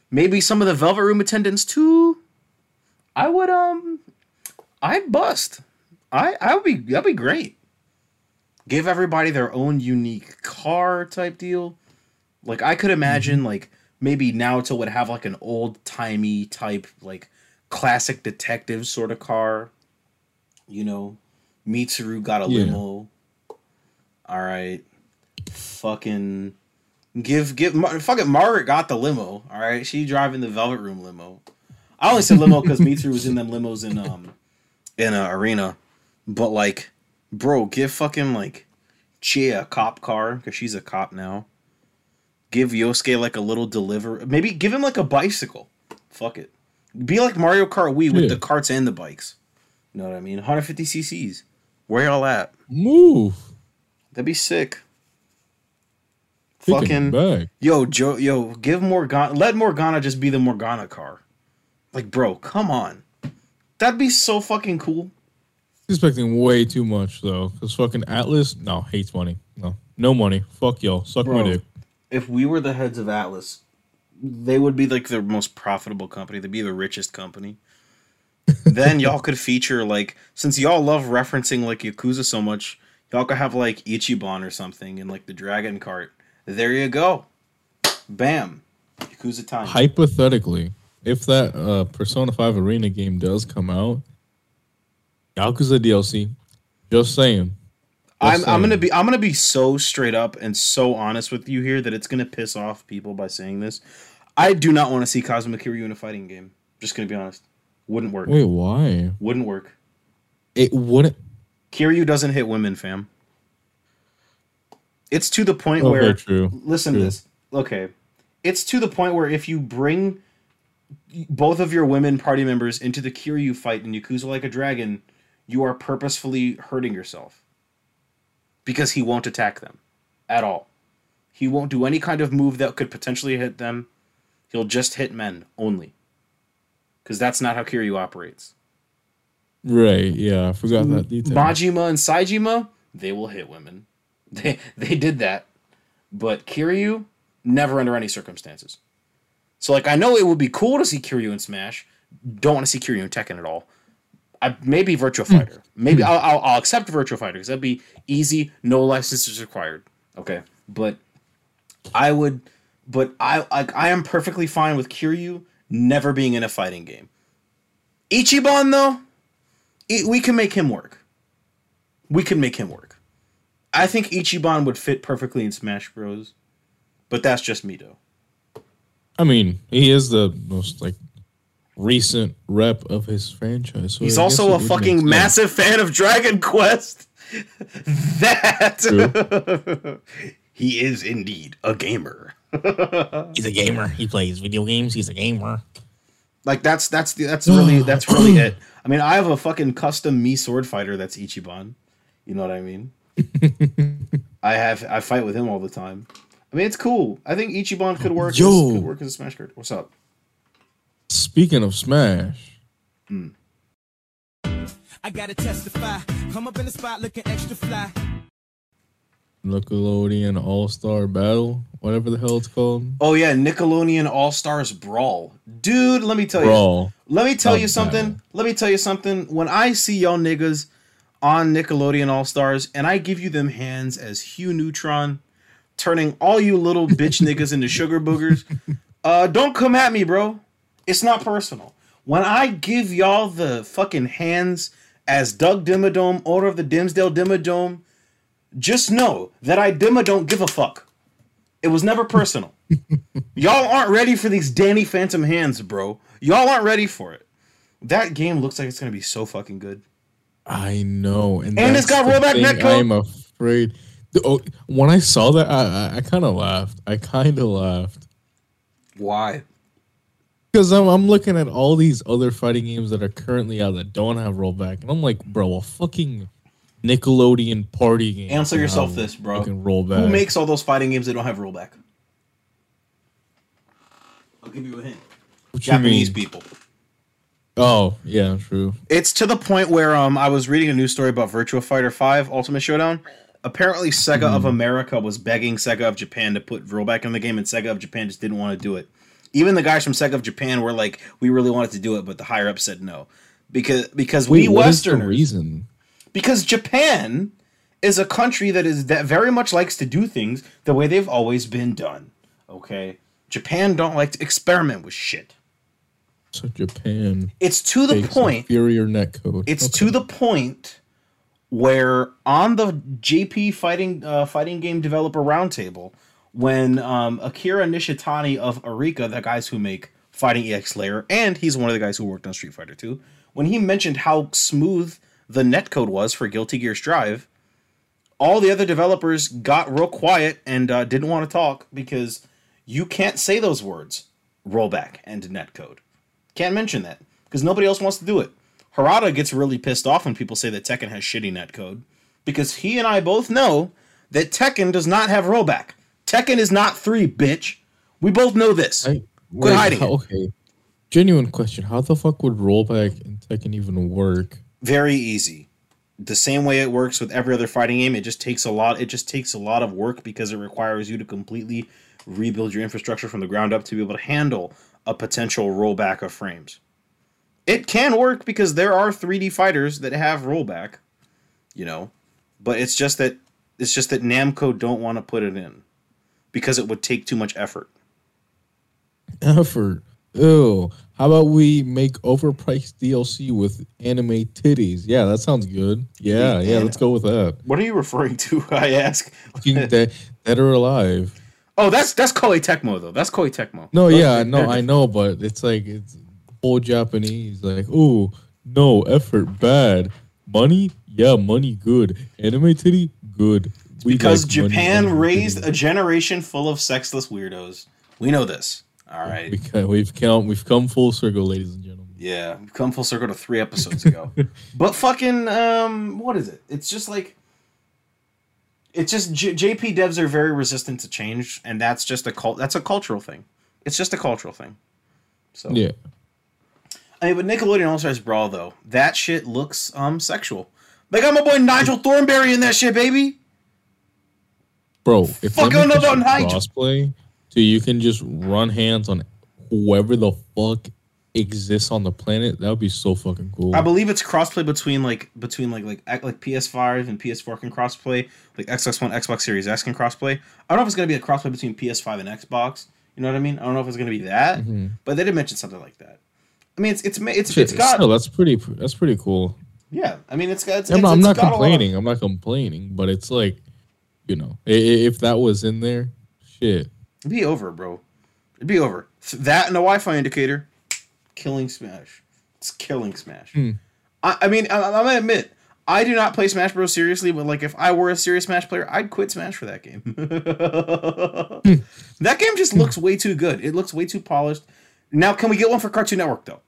maybe some of the Velvet Room attendants too. I would um I'd bust. I I would be that'd be great. Give everybody their own unique car type deal. Like I could imagine like maybe Naoto would have like an old timey type like classic detective sort of car. You know, Mitsuru got a Yeah. limo. All right. Fucking give give fucking Margaret got the limo. All right, she driving the Velvet Room limo. I only said limo because Mitsuru was in them limos in um in a arena, but like, bro, give fucking like Chie a cop car because she's a cop now. Give Yosuke like a little deliver. Maybe give him like a bicycle. Fuck it. Be like Mario Kart Wii with Yeah. the carts and the bikes. You know what I mean? 150 cc's. Where y'all at? Move. That'd be sick. Fucking yo, Joe, yo, give Morgana, let Morgana just be the Morgana car. Like, bro, come on, that'd be so fucking cool. Expecting way too much though, because fucking Atlus no hates money. No, no money. Fuck y'all. Suck my dick. If we were the heads of Atlus, they would be like the most profitable company. They'd be the richest company. <laughs> then y'all could feature like since y'all love referencing like Yakuza so much, y'all could have like Ichiban or something in like the Dragon Cart. There you go. Bam. Yakuza time. Hypothetically, if that uh, Persona 5 Arena game does come out, Yakuza DLC, just saying. I'm Just I'm gonna be I'm gonna be so straight up and so honest with you here that it's gonna piss off people by saying this. I do not want to see Kazuma Kiryu in a fighting game. Just gonna be honest. Wouldn't work. Wait, why? Wouldn't work. It wouldn't. Kiryu doesn't hit women, fam. It's to the point Okay, where true. listen to this. Okay. It's to the point where if you bring both of your women party members into the Kiryu fight in Yakuza Like a Dragon, you are purposefully hurting yourself. Because he won't attack them at all. He won't do any kind of move that could potentially hit them. He'll just hit men only. Because that's not how Kiryu operates. Right, yeah, I forgot that detail. Majima and Saejima, they will hit women. <laughs> They they did that. But Kiryu, never under any circumstances. So like I know it would be cool to see Kiryu in Smash. Don't want to see Kiryu in Tekken at all. I maybe Virtual hmm. Fighter. Maybe I'll, I'll I'll accept Virtua Fighter because that'd be easy, no licenses required. Okay, but I would, but I like I am perfectly fine with Kiryu never being in a fighting game. Ichiban though, we can make him work. We can make him work. I think Ichiban would fit perfectly in Smash Bros. But that's just me though. I mean, he is the most like recent rep of his franchise. so He's I also a fucking massive fan of Dragon Quest. <laughs> that <laughs> he is indeed a gamer. He's a gamer. He plays video games. He's a gamer. Like that's that's the, that's really <sighs> that's really it. I mean, I have a fucking custom me sword fighter that's Ichiban. You know what I mean? <laughs> I have I fight with him all the time. I mean, it's cool. I think Ichiban could work. Yo. As, could work as a Smash card. What's up? Speaking of Smash, hmm. I gotta testify. Come up in the spot looking extra fly. Nickelodeon All Star Battle, whatever the hell it's called. Oh yeah, Nickelodeon All Stars Brawl, dude. Let me tell you. Brawl. Let me tell you something. Let me tell you something. When I see y'all niggas on Nickelodeon All Stars and I give you them hands as Hugh Neutron, turning all you little bitch <laughs> niggas into sugar boogers, uh, don't come at me, bro. It's not personal. When I give y'all the fucking hands as Doug Dimmadome, owner of the Dimsdale Dimmadome, just know that I Dimma don't give a fuck. It was never personal. <laughs> Y'all aren't ready for these Danny Phantom hands, bro. Y'all aren't ready for it. That game looks like it's gonna be so fucking good. I know, and, And it's got rollback netcode. I'm afraid. Oh, when I saw that, I I, I kind of laughed. I kind of laughed Why? because I'm I'm looking at all these other fighting games that are currently out that don't have rollback, and I'm like, bro, a fucking Nickelodeon party game. Answer yourself this, bro. fucking rollback. Who makes all those fighting games that don't have rollback? I'll give you a hint. What you Japanese mean? people. Oh yeah, true. It's to the point where um I was reading a news story about Virtua Fighter 5 Ultimate Showdown. Apparently Sega of America was begging Sega of Japan to put rollback in the game and Sega of Japan just didn't want to do it. Even the guys from Sega of Japan were like, we really wanted to do it, but the higher up said no. Because because Wait, we what is the Westerners reason? Because Japan is a country that is that very much likes to do things the way they've always been done. Okay? Japan don't like to experiment with shit. So Japan It's to the point inferior netcode. it's Okay. to the point where on the JP fighting uh, fighting game developer roundtable, when um, Akira Nishitani of Arika, the guys who make Fighting EX Layer, and he's one of the guys who worked on Street Fighter 2, when he mentioned how smooth the netcode was for Guilty Gear Strive, all the other developers got real quiet and uh, didn't want to talk because you can't say those words, rollback and netcode. Can't mention that because nobody else wants to do it. Harada gets really pissed off when people say that Tekken has shitty netcode because he and I both know that Tekken does not have rollback. Tekken is not three, bitch. We both know this. I, Quit hiding. Okay. Genuine question: How the fuck would rollback in Tekken even work? Very easy. The same way it works with every other fighting game, it just takes a lot. It just takes a lot of work because it requires you to completely rebuild your infrastructure from the ground up to be able to handle a potential rollback of frames. It can work because there are 3D fighters that have rollback, you know, but it's just that it's just that Namco don't want to put it in because it would take too much effort. Effort. Ew. How about we make overpriced DLC with anime titties? Yeah, that sounds good. Yeah, yeah, let's go with that. What are you referring to? <laughs> I ask. <laughs> Dead, dead or alive. Oh, that's that's Koei Tecmo though. That's Koei Tecmo. No, Those- yeah, no, I know, but it's like it's whole Japanese. Like, oh no, effort bad, money, yeah, money good, anime titty good. We because like Japan anime raised a generation full of sexless weirdos. We know this. All right. We, we've come we've come full circle, ladies and gentlemen. Yeah, we've come full circle to three episodes ago. <laughs> but fucking, um, what is it? It's just like, it's just J- JP devs are very resistant to change, and that's just a cult. That's a cultural thing. It's just a cultural thing. So Yeah, I mean, but Nickelodeon All Stars Brawl though, that shit looks um sexual. They got my boy Nigel Thornberry in that shit, baby. bro. If Fuck, they I don't make about Nigel. crossplay, so you can just run hands on whoever the fuck exists on the planet, that would be so fucking cool. I believe it's crossplay between like between like like like PS5 and PS4 can crossplay. Like Xbox One, Xbox Series X can crossplay. I don't know if it's gonna be a crossplay between PS5 and Xbox. You know what I mean? I don't know if it's gonna be that, mm-hmm. but they did mention something like that. I mean, it's it's it's Shit, it's got still, that's pretty. That's pretty cool. yeah. I mean, it's got. It's, I'm, it's, not, I'm it's not got lot of- complaining. I'm not complaining, but it's like, you know, if that was in there, shit. It'd be over, bro. It'd be over. That and a Wi-Fi indicator, killing Smash. It's killing Smash. Hmm. I, I mean, I, I'm gonna admit, I do not play Smash Bros. seriously, but like if I were a serious Smash player, I'd quit Smash for that game. <laughs> that game just looks way too good. It looks way too polished. Now, can we get one for Cartoon Network though?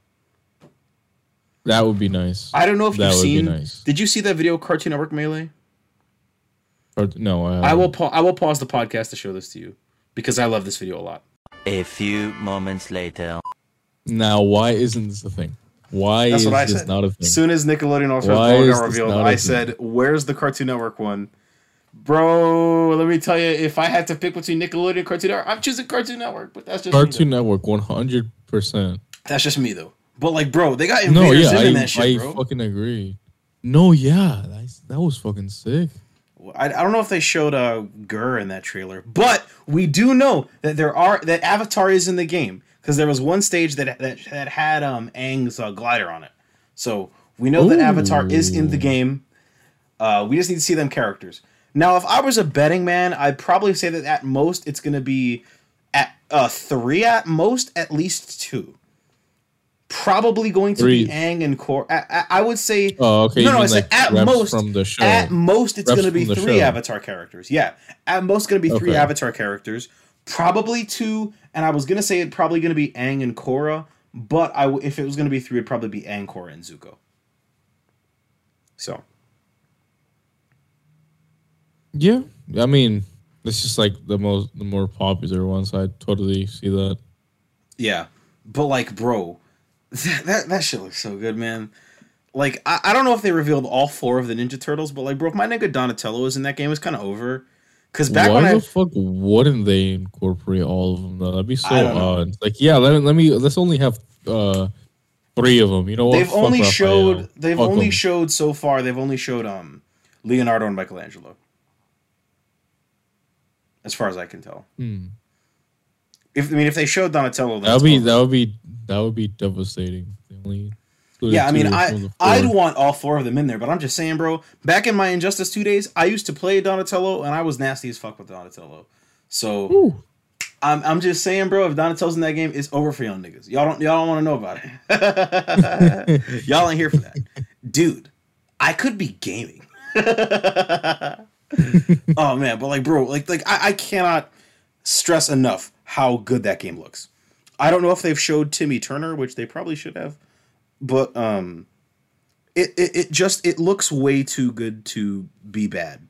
That would be nice. I don't know if That you've would be seen. nice. Did you see that video Cartoon Network Melee? Or, no, I, I will. Pa- I will pause the podcast to show this to you because I love this video a lot. A few moments later. Now, why isn't this a thing? Why That's is what I this said. not a thing? As soon as Nickelodeon All Stars Why Brawl is got revealed, not a I thing? said, "Where's the Cartoon Network one?" Bro, let me tell you, if I had to pick between Nickelodeon and Cartoon Network, I'm choosing Cartoon Network. But that's just Cartoon Me, Network, 100. percent that's just me though. But like, bro, they got No, yeah, in I, that shit, I bro. fucking agree. No, yeah, that's, that was fucking sick. I, I don't know if they showed uh, Gir in that trailer, but we do know that there are that Avatar is in the game because there was one stage that that, that had um Aang's uh, glider on it. So we know that Avatar is in the game. Uh, we just need to see them characters. Now, if I was a betting man, I'd probably say that at most it's going to be at uh, three at most, at least two. Probably going to be Aang and Korra. I, I, I would say. Oh, okay. No, no, mean I said like at most. from the show. At most, it's going to be three. Avatar characters. Yeah, at most, going to be three Okay. Avatar characters. Probably two, and I was going to say it probably going to be Aang and Korra, but I if it was going to be three, it'd probably be Aang, Korra, and Zuko. So Yeah, I mean, it's just like the most, the more popular ones. I totally see that. yeah, but like, bro, that that, that shit looks so good, man. Like, I, I don't know if they revealed all four of the Ninja Turtles, but like, bro, if my nigga Donatello was in that game, it's kind of over. Because back Why when I the fuck wouldn't they incorporate all of them? Though? That'd be so I know. odd. Like, yeah, let, let me let's only have uh three of them. You know what? they've Fuck only Raphael. showed they've Fuck only 'em. showed so far they've only showed um leonardo and michelangelo as far as i can tell Hmm. If i mean if they showed donatello That would be cool. that would be that would be devastating. Yeah i mean I I'd want all four of them in there but i'm just saying bro back in my injustice two days i used to play donatello and i was nasty as fuck with donatello so Ooh. I'm, I'm just saying, bro. If Donatello's in that game, it's over for y'all niggas. Y'all don't y'all don't want to know about it. <laughs> y'all ain't here for that, dude. I could be gaming. <laughs> oh man, but like, bro, like like I, I cannot stress enough how good that game looks. I don't know if they've showed Timmy Turner, which they probably should have, but um, it it, it just it looks way too good to be bad.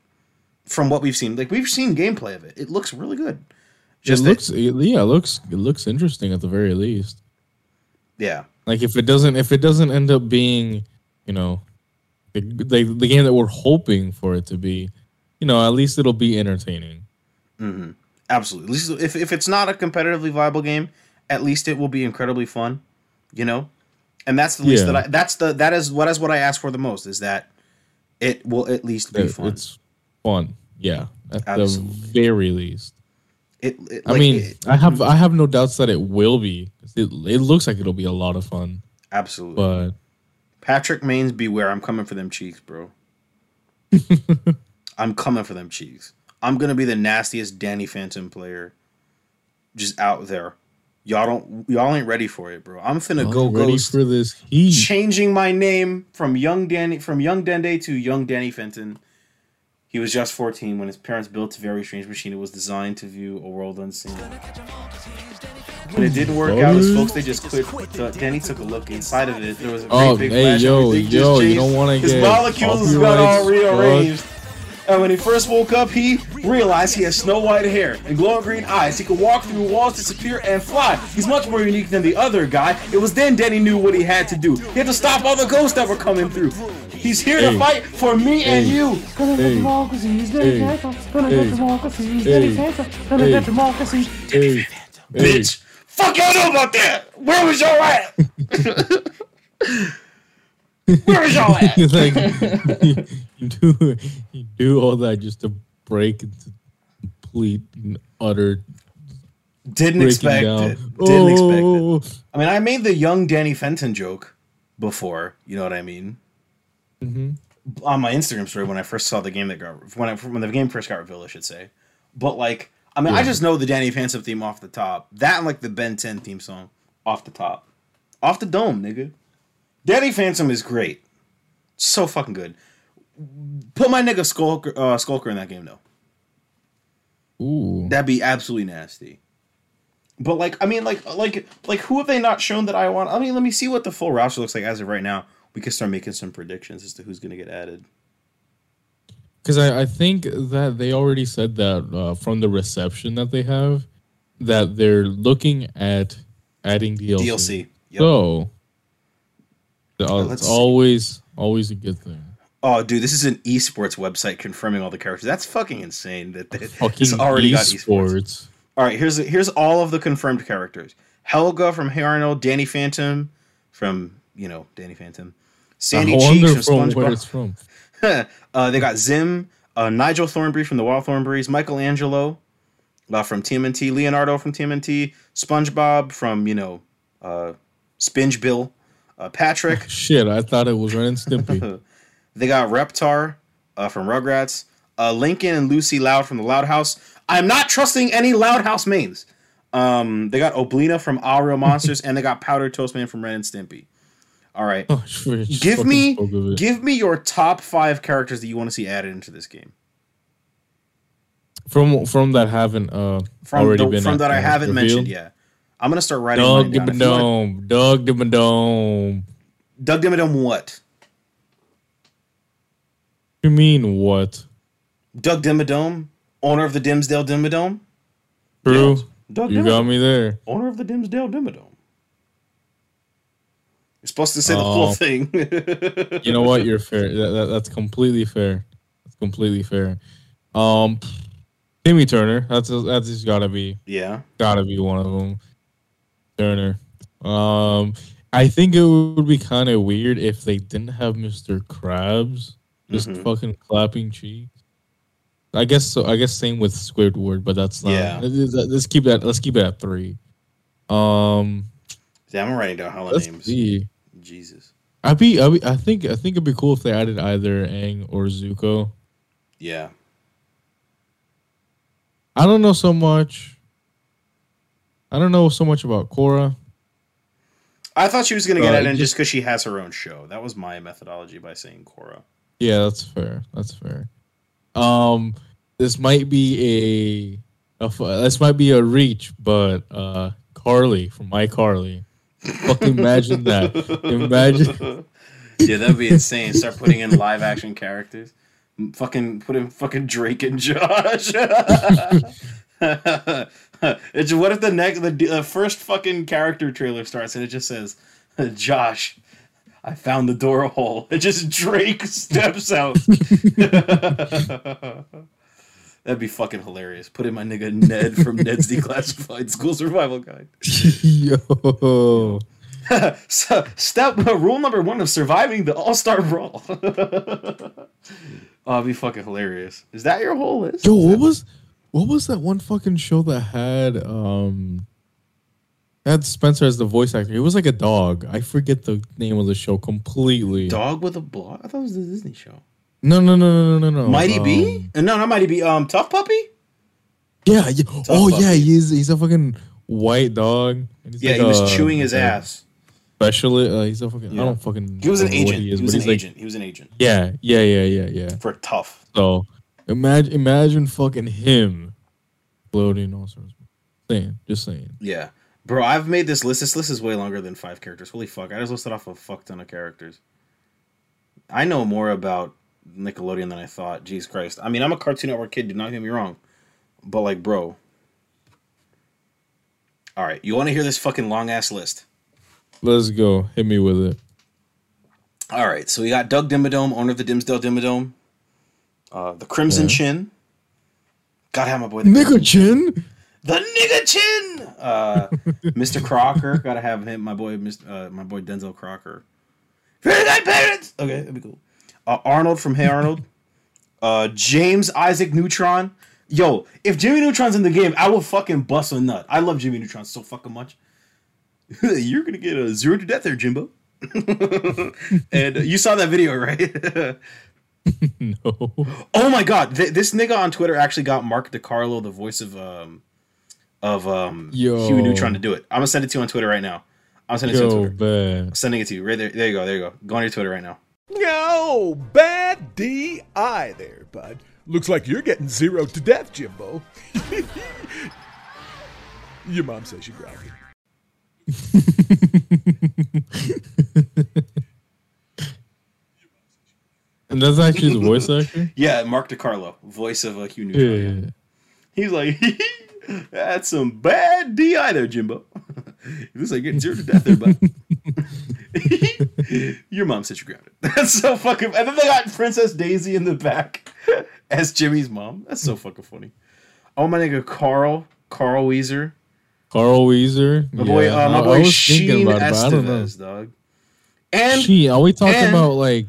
From what we've seen, like we've seen gameplay of it, it looks really good. It Just that- looks yeah, it looks it looks interesting at the very least. yeah. Like if it doesn't if it doesn't end up being, you know, the the, the game that we're hoping for it to be, you know, at least it'll be entertaining. hmm Absolutely. At least if if it's not a competitively viable game, at least it will be incredibly fun. You know, and that's the least Yeah. that I. That's the that is what is what I ask for the most is that it will at least be It- fun. It's fun. Yeah, at Absolutely. the very least. It, it- I mean, it- I have I have no doubts that it will be. It, it looks like it'll be a lot of fun, absolutely. but Patrick Maines, beware! I'm coming for them cheeks, bro. <laughs> I'm coming for them cheeks. I'm gonna be the nastiest Danny Phantom player, just out there. Y'all don't, y'all ain't ready for it, bro. I'm finna go I'm ready ghost. for this heat. changing my name from young Danny from young Dende to young Danny Fenton. He was just 14 when his parents built a very strange machine. It was designed to view a world unseen. When it didn't work out, his folks they just quit. Uh, Danny took a look inside of it. There was a great Oh, big hey, flash. yo, yo, you don't wanna get His molecules got all rearranged. And when he first woke up, he realized he has snow white hair and glowing green eyes. He could walk through walls, disappear, and fly. He's much more unique than the other guy. It was then Danny knew what he had to do. He had to stop all the ghosts that were coming through. He's here to fight for me and Hey. you. Hey, hey, hey, hey, hey, hey. Bitch. Fuck y'all know about that. Where was y'all at? <laughs> Where was y'all at? <laughs> It's like you, <laughs> do you do all that just to break into complete and utter Didn't expect down. it. Didn't expect it. Oh, I mean, I made the young Danny Fenton joke before. You know what I mean? Mm-hmm. On my Instagram story when I first saw the game that got when I, when the game first got revealed, I should say. But like, I mean, I just know the Danny Phantom theme off the top. That and like the Ben 10 theme song off the top, off the dome, nigga. Danny Phantom is great, so fucking good. Put my nigga Skulker, uh, Skulker in that game though. Ooh. That'd be absolutely nasty. But like, I mean, like, like, like, who have they not shown that I want? I mean, let me see what the full roster looks like as of right now. We can start making some predictions as to who's gonna get added. Because I, I think that they already said that uh, from the reception that they have, that they're looking at adding DLC. DLC. Yep. So uh, it's always always a good thing. Oh, dude, this is an esports website confirming all the characters. That's fucking insane. That that- Fucking it's already got esports. All right, here's here's all of the confirmed characters: Helga from Hey Arnold, Danny Phantom from you know Danny Phantom, Sandy Cheeks from from where SpongeBob. it's from. <laughs> uh, they got Zim, uh, Nigel Thornberry from the Wild Thornberries, Michelangelo uh, from TMNT, Leonardo from TMNT, SpongeBob from you know uh, Spinge Bill, uh, Patrick. <laughs> Shit, I thought it was Ren Stimpy. <laughs> They got Reptar uh, from Rugrats, uh, Lincoln and Lucy Loud from the Loud House. I'm not trusting any Loud House mains. Um, they got Oblina from All Real Monsters, and they got Powdered Toast Man from Ren and Stimpy. All right, Oh, give me spoke of it. give me your top five characters that you want to see added into this game. from from that haven't uh From already the, been from that I haven't mentioned yet. I'm gonna start writing Doug down. If you wanna- Dimmadome, Doug Dimmadome. Doug Dimmadome what? You mean what? Doug Dimmadome, owner of the Dimsdale Dimmadome. True. Yes. Doug You Dimmadome. got me there. owner of the Dimsdale Dimmadome. You're supposed to say the whole Oh. thing. You know what? You're <laughs> fair. That, that- that's completely fair. That's completely fair. Um, Timmy Turner. That's that's just gotta be yeah. gotta be one of them. Turner. Um, I think it would be kind of weird if they didn't have Mr. Krabs just Mhm. fucking clapping cheeks. I guess so. I guess same with Squidward, but that's not. Yeah. Let's keep that. Let's keep it at three. Um, Yeah, I'm writing down hella names. see. Jesus. I'd be, I'd be. I think. I think it'd be cool if they added either Aang or Zuko. Yeah. I don't know so much. I don't know so much about Korra. I thought she was gonna get Uh, it in just- just because she has her own show. That was my methodology by saying Korra. Yeah, that's fair. That's fair. Um, this might be a, a this might be a reach, but uh, Carly from iCarly. Fucking imagine that. Imagine. <laughs> Yeah, that'd be insane. Start putting in live action characters. Fucking put in fucking Drake and Josh. <laughs> it's what if the next the, the first fucking character trailer starts and it just says <laughs> Josh. I found the door hole. It just Drake steps out. <laughs> That'd be fucking hilarious. Put in my nigga Ned from Ned's Declassified School Survival Guide. Yo. <laughs> so, step rule number one of surviving the All Star Brawl. <laughs> oh, it'd be fucking hilarious. Is that your whole list? Yo, what was what was that one fucking show that had um had Spencer as the voice actor? It was like a dog. I forget the name of the show completely. Dog with a blog? I thought it was the Disney show. No, no, no, no, no, no. Mighty B? um, Uh, No, not Mighty B. Um, T.U.F.F. Puppy? Yeah, yeah. Oh puppy. yeah, he's he's a fucking white dog. he's Yeah, like he was a- chewing his like ass. Specialist. Uh, he's a fucking. Yeah. I don't fucking. He was an agent. He, is, was an he's like- agent. he was an agent yeah, yeah, yeah, yeah, yeah. for Tough. So imagine imagine fucking him floating all sorts. Of, saying, just saying. Yeah. Bro, I've made this list. This list is way longer than five characters. Holy fuck. I just listed off a fuck ton of characters. I know more about Nickelodeon than I thought. Jesus Christ. I mean, I'm a Cartoon Network kid, do not get me wrong. But, like, bro. All right. You want to hear this fucking long ass list? Let's go. Hit me with it. All right. So we got Doug Dimmadome, owner of the Dimsdale Dimmadome. Uh, the Crimson Yeah. Chin. Gotta have my boy. The Nigga chin. The nigga chin. Uh, Mr. Crocker. <laughs> Gotta have him. My boy, Mr. Uh, my boy Denzel Crocker. Parents. Okay, that'd be cool. Uh, Arnold from Hey Arnold. <laughs> Uh, James Isaac Neutron. Yo, if Jimmy Neutron's in the game, I will fucking bust a nut. I love Jimmy Neutron so fucking much. <laughs> You're gonna get a zero to death there, Jimbo. and you saw that video, right? No. Oh my god, th- this nigga on Twitter actually got Mark DeCarlo, the voice of um of um Yo. Huey Neutron, to do it. I'm gonna send it to you on Twitter right now. I'm sending it to you on Twitter. bad. I'm sending it to you right there. There you go. There you go. Go on your Twitter right now. No, bad DI there, bud. Looks like you're getting zero to death, Jimbo. <laughs> Your mom says you grabbed it. And that's actually the voice actor. Yeah, Mark DeCarlo, voice of uh, Huey Neutron. Yeah. He's like, <laughs> that's some bad DI there, Jimbo. <laughs> it looks like you're zero to death there, bud. <laughs> Your mom said you grabbed it. <laughs> That's so fucking. And then they got Princess Daisy in the back as Jimmy's mom. That's so fucking funny. Oh my nigga, Carl, Carl Wheezer. Carl Wheezer. My boy, Yeah, uh, my I- I boy was thinking Sheen about it, but I don't know. Estevez, dog. And Sheen. Are we talking and- about like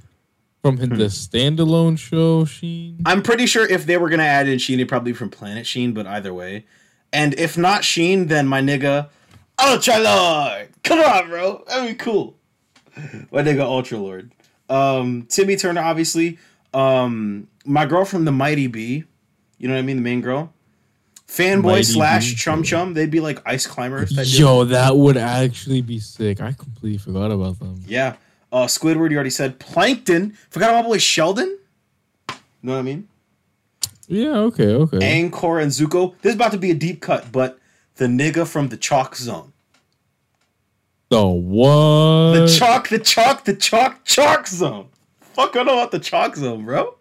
from the standalone show? Sheen. I'm pretty sure if they were gonna add in Sheen, it'd probably be from Planet Sheen, but either way. And if not Sheen, then my nigga, Ultra Lord. Come on, bro. That'd be cool. My nigga Ultra Lord. Um, Timmy Turner, obviously. Um, my girl from the Mighty B. You know what I mean? The main girl. Fanboy Mighty slash B. Chum Chum. They'd be like ice climbers. type deal. Yo, that would actually be sick. I completely forgot about them. Yeah. Uh, Squidward, you already said. Plankton. Forgot about my boy Sheldon. You know what I mean? Yeah. Okay. Okay. Angkor and Zuko. This is about to be a deep cut, but the nigga from the Chalk Zone. the what? The chalk, the chalk, the chalk, chalk zone. Fuck, I don't know about the chalk zone, bro.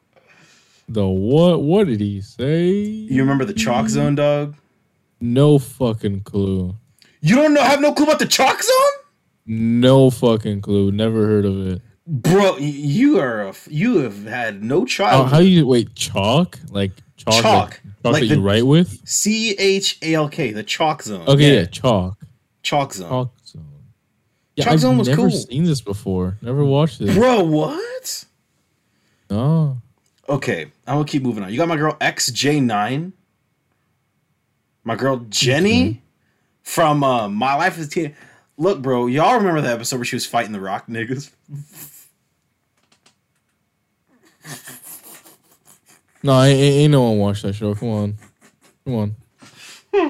The what? What did he say? You remember the chalk zone, dog? No fucking clue. You don't know, have no clue about the chalk zone, No fucking clue. Never heard of it. Bro. You are a, f- you have had no Oh, child. how you wait? Chalk? Like chalk? Chalk. Like, chalk Like that the- you write with? C H A L K, the chalk zone. Okay, yeah, chalk. chalk zone. Chalk zone. Yeah, Chalk I've Zone was never cool. seen this before. Never watched it. Bro, what? No. Okay, I'm gonna keep moving on. You got my girl XJ9. My girl Jenny from uh, My Life as a Teen. Look, bro, y'all remember that episode where she was fighting the rock niggas? No, ain't, ain't no one watched that show. Come on. Come on.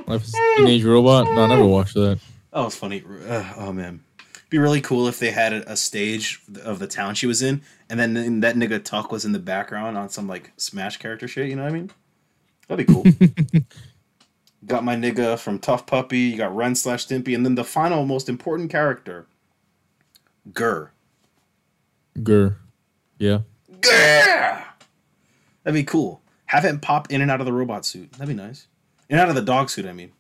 Life is a Teenage Robot? No, I never watched that. That was funny. Uh, oh man, be really cool if they had a, a stage of the town she was in, and then that nigga Tuck was in the background on some like Smash character shit. You know what I mean? That'd be cool. <laughs> got my nigga from T.U.F.F. Puppy. You got Ren slash Stimpy, and then the final most important character, Gir. Gir. Yeah. Gir. That'd be cool. Have him pop in and out of the robot suit. That'd be nice. In and out of the dog suit. I mean.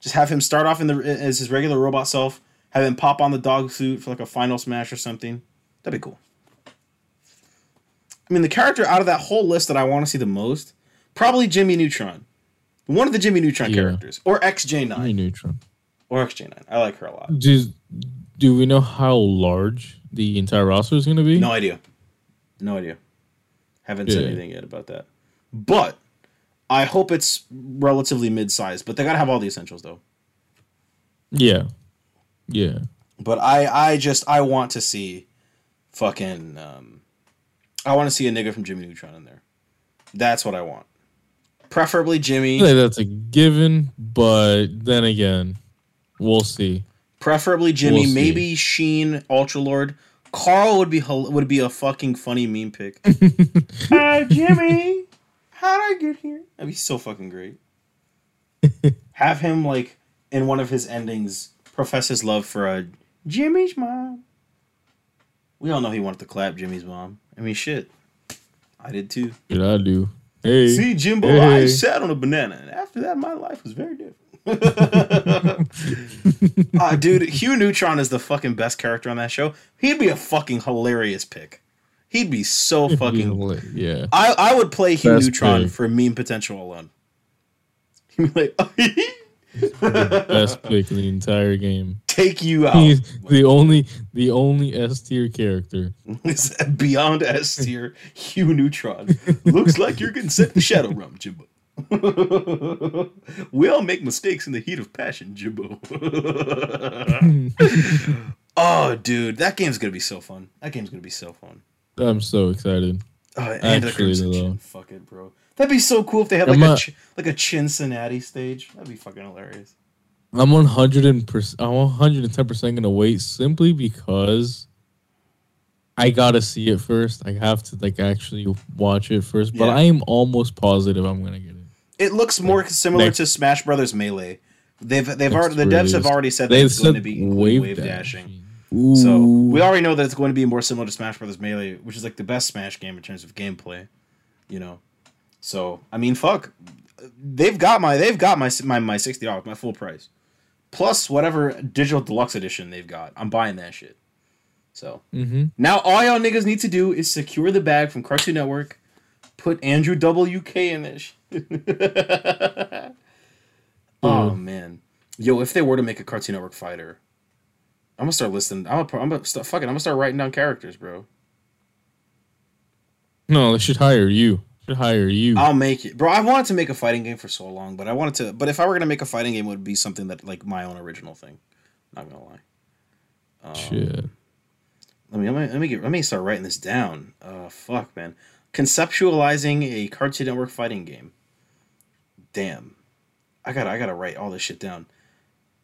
Just have him start off in the as his regular robot self. Have him pop on the dog suit for like a final smash or something. That'd be cool. I mean, the character out of that whole list that I want to see the most, Probably Jimmy Neutron. One of the Jimmy Neutron Yeah. characters. Or XJ9. Jimmy Neutron. Or XJ9. I like her a lot. Do do we know how large the entire roster is going to be? No idea. No idea. Haven't said Yeah. anything yet about that. But I hope it's relatively mid-sized. But they gotta have all the essentials though. Yeah. Yeah. But I, I just, I want to see, fucking, um, I want to see a nigga from Jimmy Neutron in there. That's what I want. Preferably Jimmy. that's a given, but then again, we'll see. Preferably Jimmy. We'll see. maybe Sheen, Ultra Lord. Carl would be would be a fucking funny meme pick. <laughs> Hi Jimmy, <laughs> how did I get here? That'd be so fucking great. Have him like in one of his endings profess his love for uh, Jimmy's mom. We all know he wanted to clap Jimmy's mom. I mean, shit, I did too. What I do? Hey, See, Jimbo, I sat on a banana, and after that, my life was very different. Ah, <laughs> dude, Hugh Neutron is the fucking best character on that show. He'd be a fucking hilarious pick. He'd be so fucking. yeah. I I would play Hugh Best Neutron pick. for meme potential alone. <laughs> He'd be like, <laughs> Best pick in the entire game. take you out. He's the only the only S tier character. It's beyond S tier. Hugh Neutron looks like you're getting sent to Shadow Realm, Jimbo. <laughs> we all make mistakes in the heat of passion, Jimbo. <laughs> oh, dude, that game's gonna be so fun. That game's gonna be so fun. I'm so excited. Oh, and the Actually, though. Fuck it, bro. That'd be so cool if they had like I'm a Ch- like a Cincinnati stage. That'd be fucking hilarious. I'm 100 and perc- I'm 110 percent gonna wait simply because I gotta see it first. I have to like actually watch it first. But Yeah. I am almost positive I'm gonna get it. It looks more similar next- to Smash Brothers Melee. They've they've already the devs have already said that They it's going to be wave, wave dashing. Ooh. So we already know that it's going to be more similar to Smash Brothers Melee, which is like the best Smash game in terms of gameplay. You know, so I mean, fuck, they've got my they've got my my my sixty dollars, my full price, plus whatever digital deluxe edition they've got. I'm buying that shit. So Mhm. now all y'all niggas need to do is secure the bag from Cartoon Network, put Andrew WK in that <laughs> oh man, yo, if they were to make a Cartoon Network fighter. I'm gonna start listing. I'm gonna, I'm gonna start fucking. I'm gonna start writing down characters, bro. No, they should hire you. Should hire you. I'll make it, bro. I wanted to make a fighting game for so long, but I wanted to. But if I were gonna make a fighting game, it would be something that like my own original thing. Not gonna lie. Um, Shit. Let me let me let me get let me start writing this down. Uh, fuck, man. Conceptualizing a Cartoon Network fighting game. Damn, I gotta I gotta write all this shit down.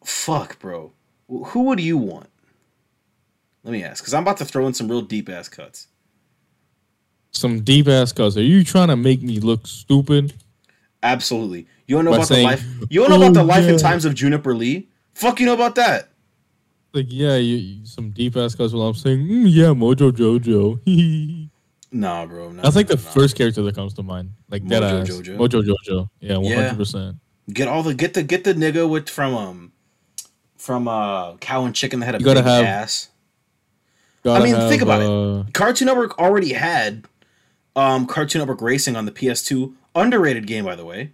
Fuck, bro. Who would you want? Let me ask, because I'm about to throw in some real deep ass cuts. Some deep ass cuts. Are you trying to make me look stupid? Absolutely. You don't know By about saying, the life. You don't know about "Oh, the life and times of Juniper Lee. Fuck, you know about that? Like, yeah, you, you- some deep ass cuts while I'm saying, mm, yeah, Mojo Jojo. <laughs> Nah, bro. That's like the no. first character that comes to mind. Like that Mojo ass. Jojo? Mojo Jojo. Yeah, hundred percent. Get all the get the get the nigga with from um from uh cow and chicken that had a You gotta big have- ass. I mean, think about it. it. Cartoon Network already had um Cartoon Network Racing on the PS2. Underrated game, by the way.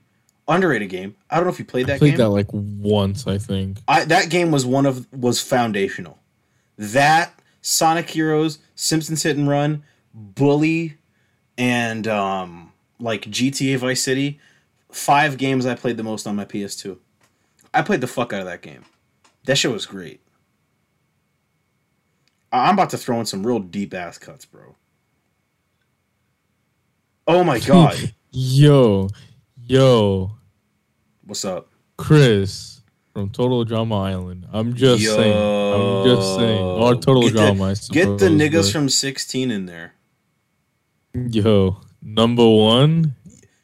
Underrated game. I don't know if you played I that played game. that like once, I think. I that game was one of was foundational. That Sonic Heroes, Simpsons Hit and Run, Bully, and um like GTA Vice City. Five games I played the most on my PS2. I played the fuck out of that game. That shit was great. I'm about to throw in some real deep ass cuts, bro. Oh my <laughs> god. Yo, yo, What's up? Chris from Total Drama Island. I'm just saying. I'm just saying. Or Total Get the- Drama. I Get the niggas but- from 16 in there. Yo, number one.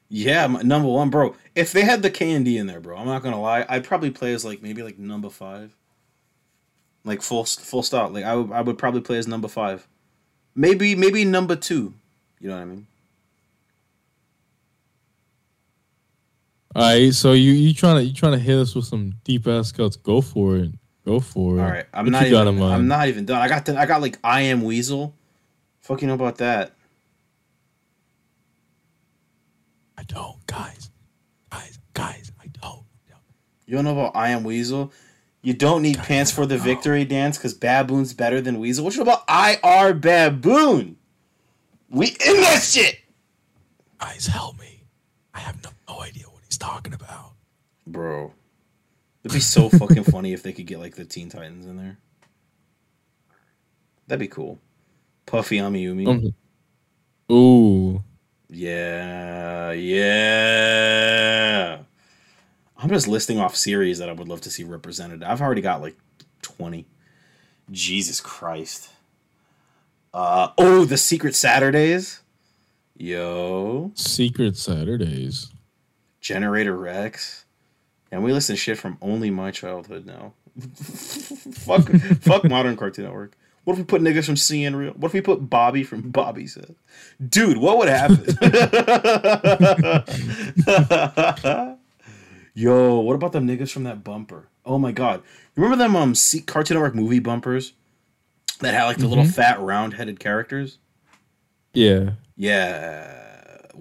Yeah, my, number one, bro. If they had the K and D in there, bro, I'm not gonna lie. I'd probably play as like maybe like number five, like full full stop. Like I would I would probably play as number five, maybe maybe number two. You know what I mean? All right, so you you trying to you trying to hit us with some deep ass cuts? Go for it. Go for it. All right, I'm What not even. I'm not even done. I got the, I got like I am Weasel. Fuck you know about that? I don't, guys, guys, guys, I don't. You don't know about I Am Weasel? You don't need pants for the victory dance because Baboon's better than Weasel. What you know about IR Baboon? We in that shit! Guys, help me. I have no, no idea what he's talking about. Bro. It'd be so <laughs> fucking funny if they could get like the Teen Titans in there. That'd be cool. Puffy Amiyumi. Um, ooh, Yeah, yeah. I'm just listing off series that I would love to see represented. I've already got like 20. Jesus Christ. Uh oh, the Secret Saturdays. Yo, Secret Saturdays. Generator Rex. And we listen to shit from only my childhood now. <laughs> fuck fuck modern Cartoon Network. What if we put niggas from CN Real? What if we put Bobby from Bobby Said? Dude, what would happen? <laughs> Yo, what about them niggas from that bumper? Oh my god. Remember them um C- Cartoon Network movie bumpers that had like the little fat round headed characters? Yeah. Yeah.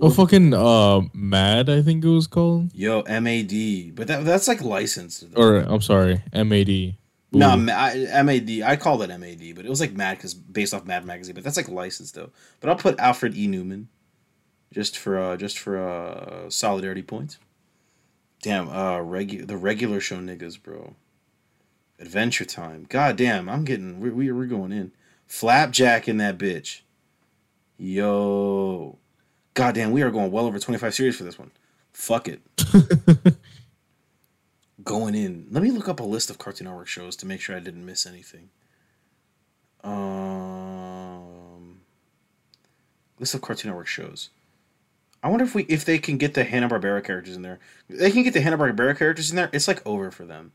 Oh, fucking uh, Mad. I think it was called. Yo, MAD. But that that's like licensed. Or I'm sorry, MAD. No, Ooh. I, MAD. I call it MAD, but it was like Mad because based off Mad magazine. But that's like licensed though. But I'll put Alfred E. Neuman, just for uh, just for uh, solidarity points. Damn, uh, regu- the regular show niggas, bro. Adventure Time. God damn, I'm getting we we we're going in. Flapjack in that bitch. Yo, God damn, we are going well over 25 series for this one. Fuck it. <laughs> going in. Let me look up a list of Cartoon Network shows to make sure I didn't miss anything. Um, list of Cartoon Network shows. I wonder if we if they can get the Hanna Barbera characters in there. They can get the Hanna Barbera characters in there. It's like over for them.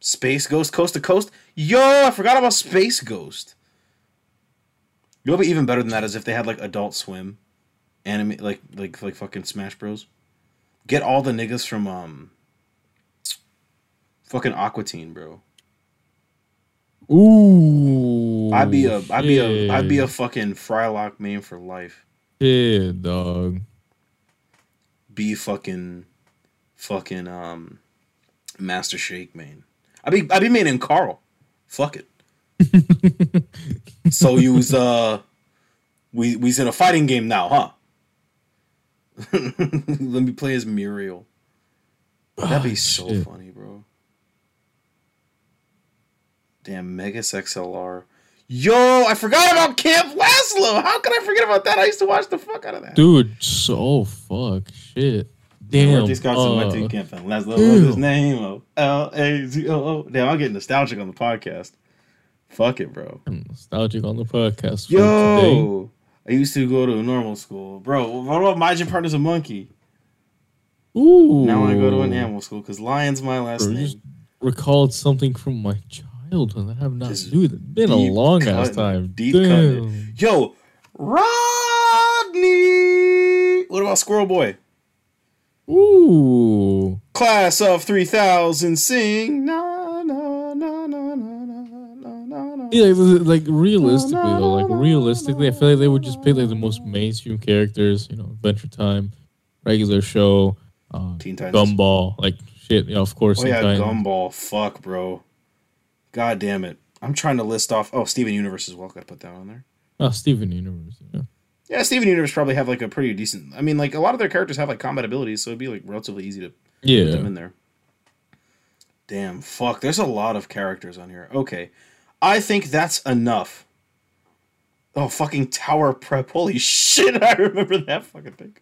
Space Ghost Coast to Coast. Yo, I forgot about Space Ghost. You know what'd be even better than that is if they had like Adult Swim, anime like like like fucking Smash Bros. Get all the niggas from um fucking Aqua Teen, bro. Ooh. I'd be a I'd be a I'd be a fucking Frylock main for life. Yeah, dog. Be fucking fucking um Master Shake main. I'd be I'd be main in Carl. Fuck it. so you was uh we we's in a fighting game now, huh? <laughs> Let me play as Muriel. That'd be Ah, so shit. funny, bro. Damn, Megas XLR. Yo, I forgot about Camp Lazlo. How could I forget about that? I used to watch the fuck out of that. Dude, so fuck shit. Damn. These Scouts uh, went to Camp and Lazlo was his name. Oh, L A Z O O. Damn, I'm getting nostalgic on the podcast. Fuck it, bro. I'm nostalgic on the podcast. for today. Yo, I used to go to a normal school, bro. What about my gym partner's a monkey? Ooh. Now I go to an animal school because lion's my last Bro, name. just recalled something from my childhood that I have not Just dude. It's been a long ass time. Deep it. Yo, Rodney. What about Squirrel Boy? Ooh. Class of 3000 sing. Na, na, na, na, na, na, na, na. Yeah, like, realistically though, like realistically, I feel like they would just pick like the most mainstream characters. You know, Adventure Time, regular show, uh, Teen Titans. Gumball, like shit. You know, of course. Oh yeah. Gumball. Fuck, bro. God damn it. I'm trying to list off. Oh, Steven Universe as well. Gotta put that on there. Oh, Steven Universe. Yeah. Yeah, Steven Universe probably have like a pretty decent. I mean, like a lot of their characters have like combat abilities, so it'd be like relatively easy to put them in there. Damn, fuck. There's a lot of characters on here. Okay, I think that's enough. Oh, fucking tower prep. Holy shit, <laughs> I remember that fucking thing.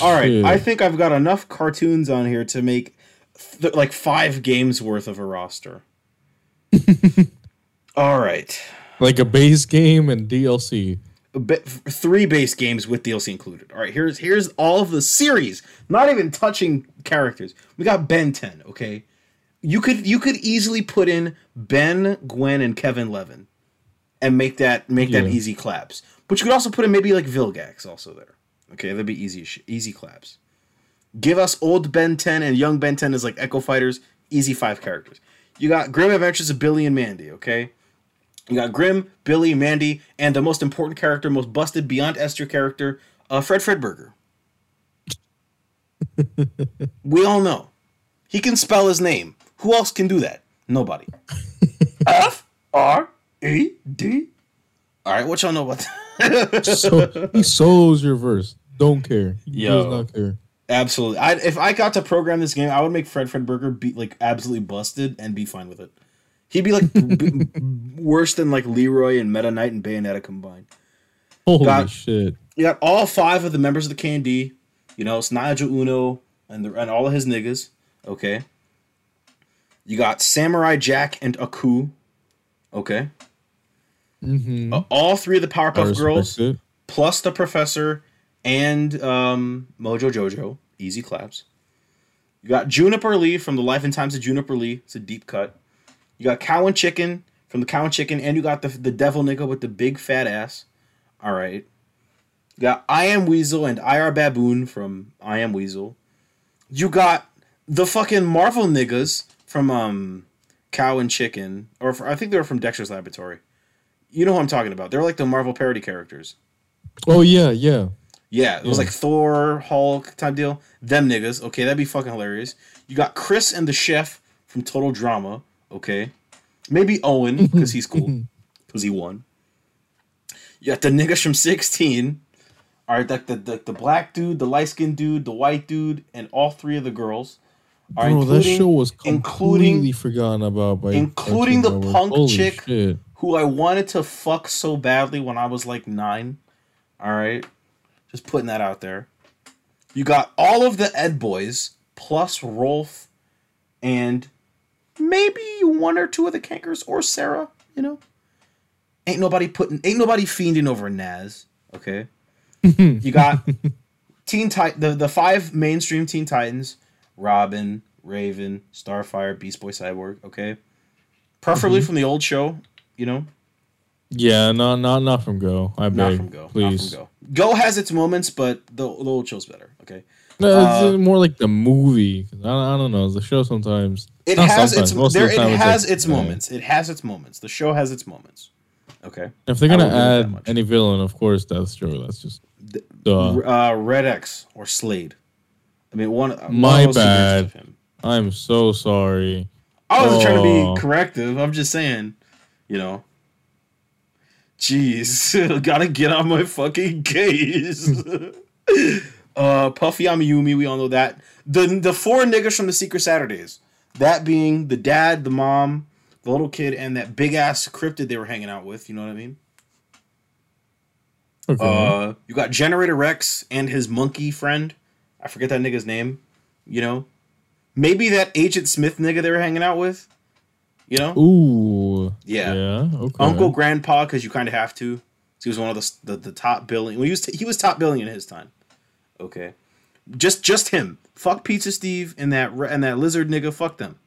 All right, Shit. I think I've got enough cartoons on here to make th- like five games worth of a roster. <laughs> All right. Like a base game and DLC. three base games with DLC included. All right, here's here's all of the series, not even touching characters. We got Ben 10, okay? You could you could easily put in Ben, Gwen, and Kevin Levin and make that make that easy claps. But you could also put in maybe like Vilgax also there. Okay, that'd be easy easy claps. Give us old Ben 10 and young Ben 10 as like Echo Fighters, easy five characters. You got Grim Adventures of Billy and Mandy, okay? You got Grim, Billy, Mandy, and the most important character, most busted beyond S tier character, uh, Fred Fredburger. <laughs> we all know. He can spell his name. Who else can do that? Nobody. <laughs> F R E D. All right, what y'all know about that? so he <laughs> solos your verse. Don't care. He Yo. does not care. Absolutely. I, if I got to program this game, I would make Fred Fredburger be like absolutely busted and be fine with it. He'd be like b- <laughs> worse than like Leroy and Meta Knight and Bayonetta combined. Holy Got- shit. You got all five of the members of the K&D. You know, it's Nigel Uno and the, and all of his niggas. Okay. You got Samurai Jack and Aku. Okay. Mm-hmm. Uh, all three of the Powerpuff Girls, it. plus the Professor and um, Mojo Jojo. Easy claps. You got Juniper Lee from the Life and Times of Juniper Lee. It's a deep cut. You got Cow and Chicken from the Cow and Chicken, and you got the the Devil nigga with the big fat ass. All right. You got I Am Weasel and IR Baboon from I Am Weasel. You got the fucking Marvel niggas from um Cow and Chicken, or for, I think they were from Dexter's Laboratory. You know who I'm talking about. They're like the Marvel parody characters. Oh yeah, yeah. Yeah, it was Yeah. like Thor, Hulk type deal. Them niggas. Okay, that'd be fucking hilarious. You got Chris and the chef from Total Drama. Okay, maybe Owen because he's cool <laughs> because he won. You got the niggas from 16. All right, like the, the the black dude, the light skinned dude, the white dude, and all three of the girls. All right, Bro, that show was including completely forgotten about by including the punk Holy chick shit. who I wanted to fuck so badly when I was like nine. All right, just putting that out there. You got all of the Ed boys plus Rolf, and maybe one or two of the Kankers or Sarah. You know, ain't nobody putting, ain't nobody fiending over Nazz. Okay, <laughs> you got Teen Tit the the five mainstream Teen Titans: Robin, Raven, Starfire, Beast Boy, Cyborg. Okay, preferably Mm-hmm. from the old show. You know, Yeah, not not not from Go. I not beg, from Go. please. Not from Go. Go has its moments, but the, the old show's better. Okay, No, it's Uh, more like the movie. I, I don't know. The show sometimes. it not has sometimes, its there. the It time it's has like, its moments. It has its moments. The show has its moments. Okay. If they're gonna will give it that add any villain, of course, Deathstroke. That's just. Duh. Uh, Red X or Slade. I mean, one. one My two bad. him. I'm so sorry. I wasn't trying to Oh. be corrective. I'm just saying, you know. Jeez, <laughs> gotta get on my fucking case. <laughs> uh, Puffy Amiyumi, we all know that. The the four niggas from the Secret Saturdays, that being the dad, the mom, the little kid, and that big ass cryptid they were hanging out with. You know what I mean? Okay. Uh, you got Generator Rex and his monkey friend. I forget that nigga's name. You know, maybe that Agent Smith nigga they were hanging out with. You know, Ooh. Yeah. Yeah. Okay. Uncle Grandpa because you kind of have to. He was one of the the, the top billing. Well, he was he was top billing in his time. Okay, just just him. Fuck Pizza Steve and that re- and that lizard nigga. Fuck them.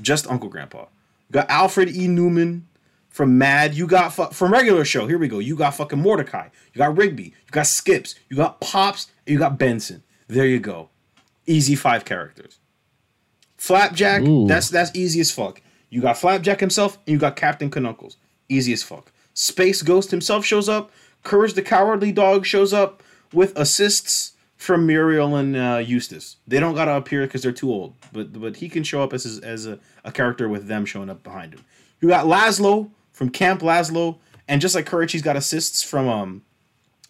Just Uncle Grandpa. You got Alfred E. Neuman from Mad. You got fu- from regular show. Here we go. You got fucking Mordecai. You got Rigby. You got Skips. You got Pops. You got Benson. There you go. Easy five characters. Flapjack. Ooh. That's that's easy as fuck. You got Flapjack himself, and you got Captain K'nuckles. Easy as fuck. Space Ghost himself shows up. Courage the Cowardly Dog shows up with assists from Muriel and uh, Eustace. They don't gotta appear because they're too old, but but he can show up as as a, a character with them showing up behind him. You got Lazlo from Camp Lazlo, and just like Courage, he's got assists from um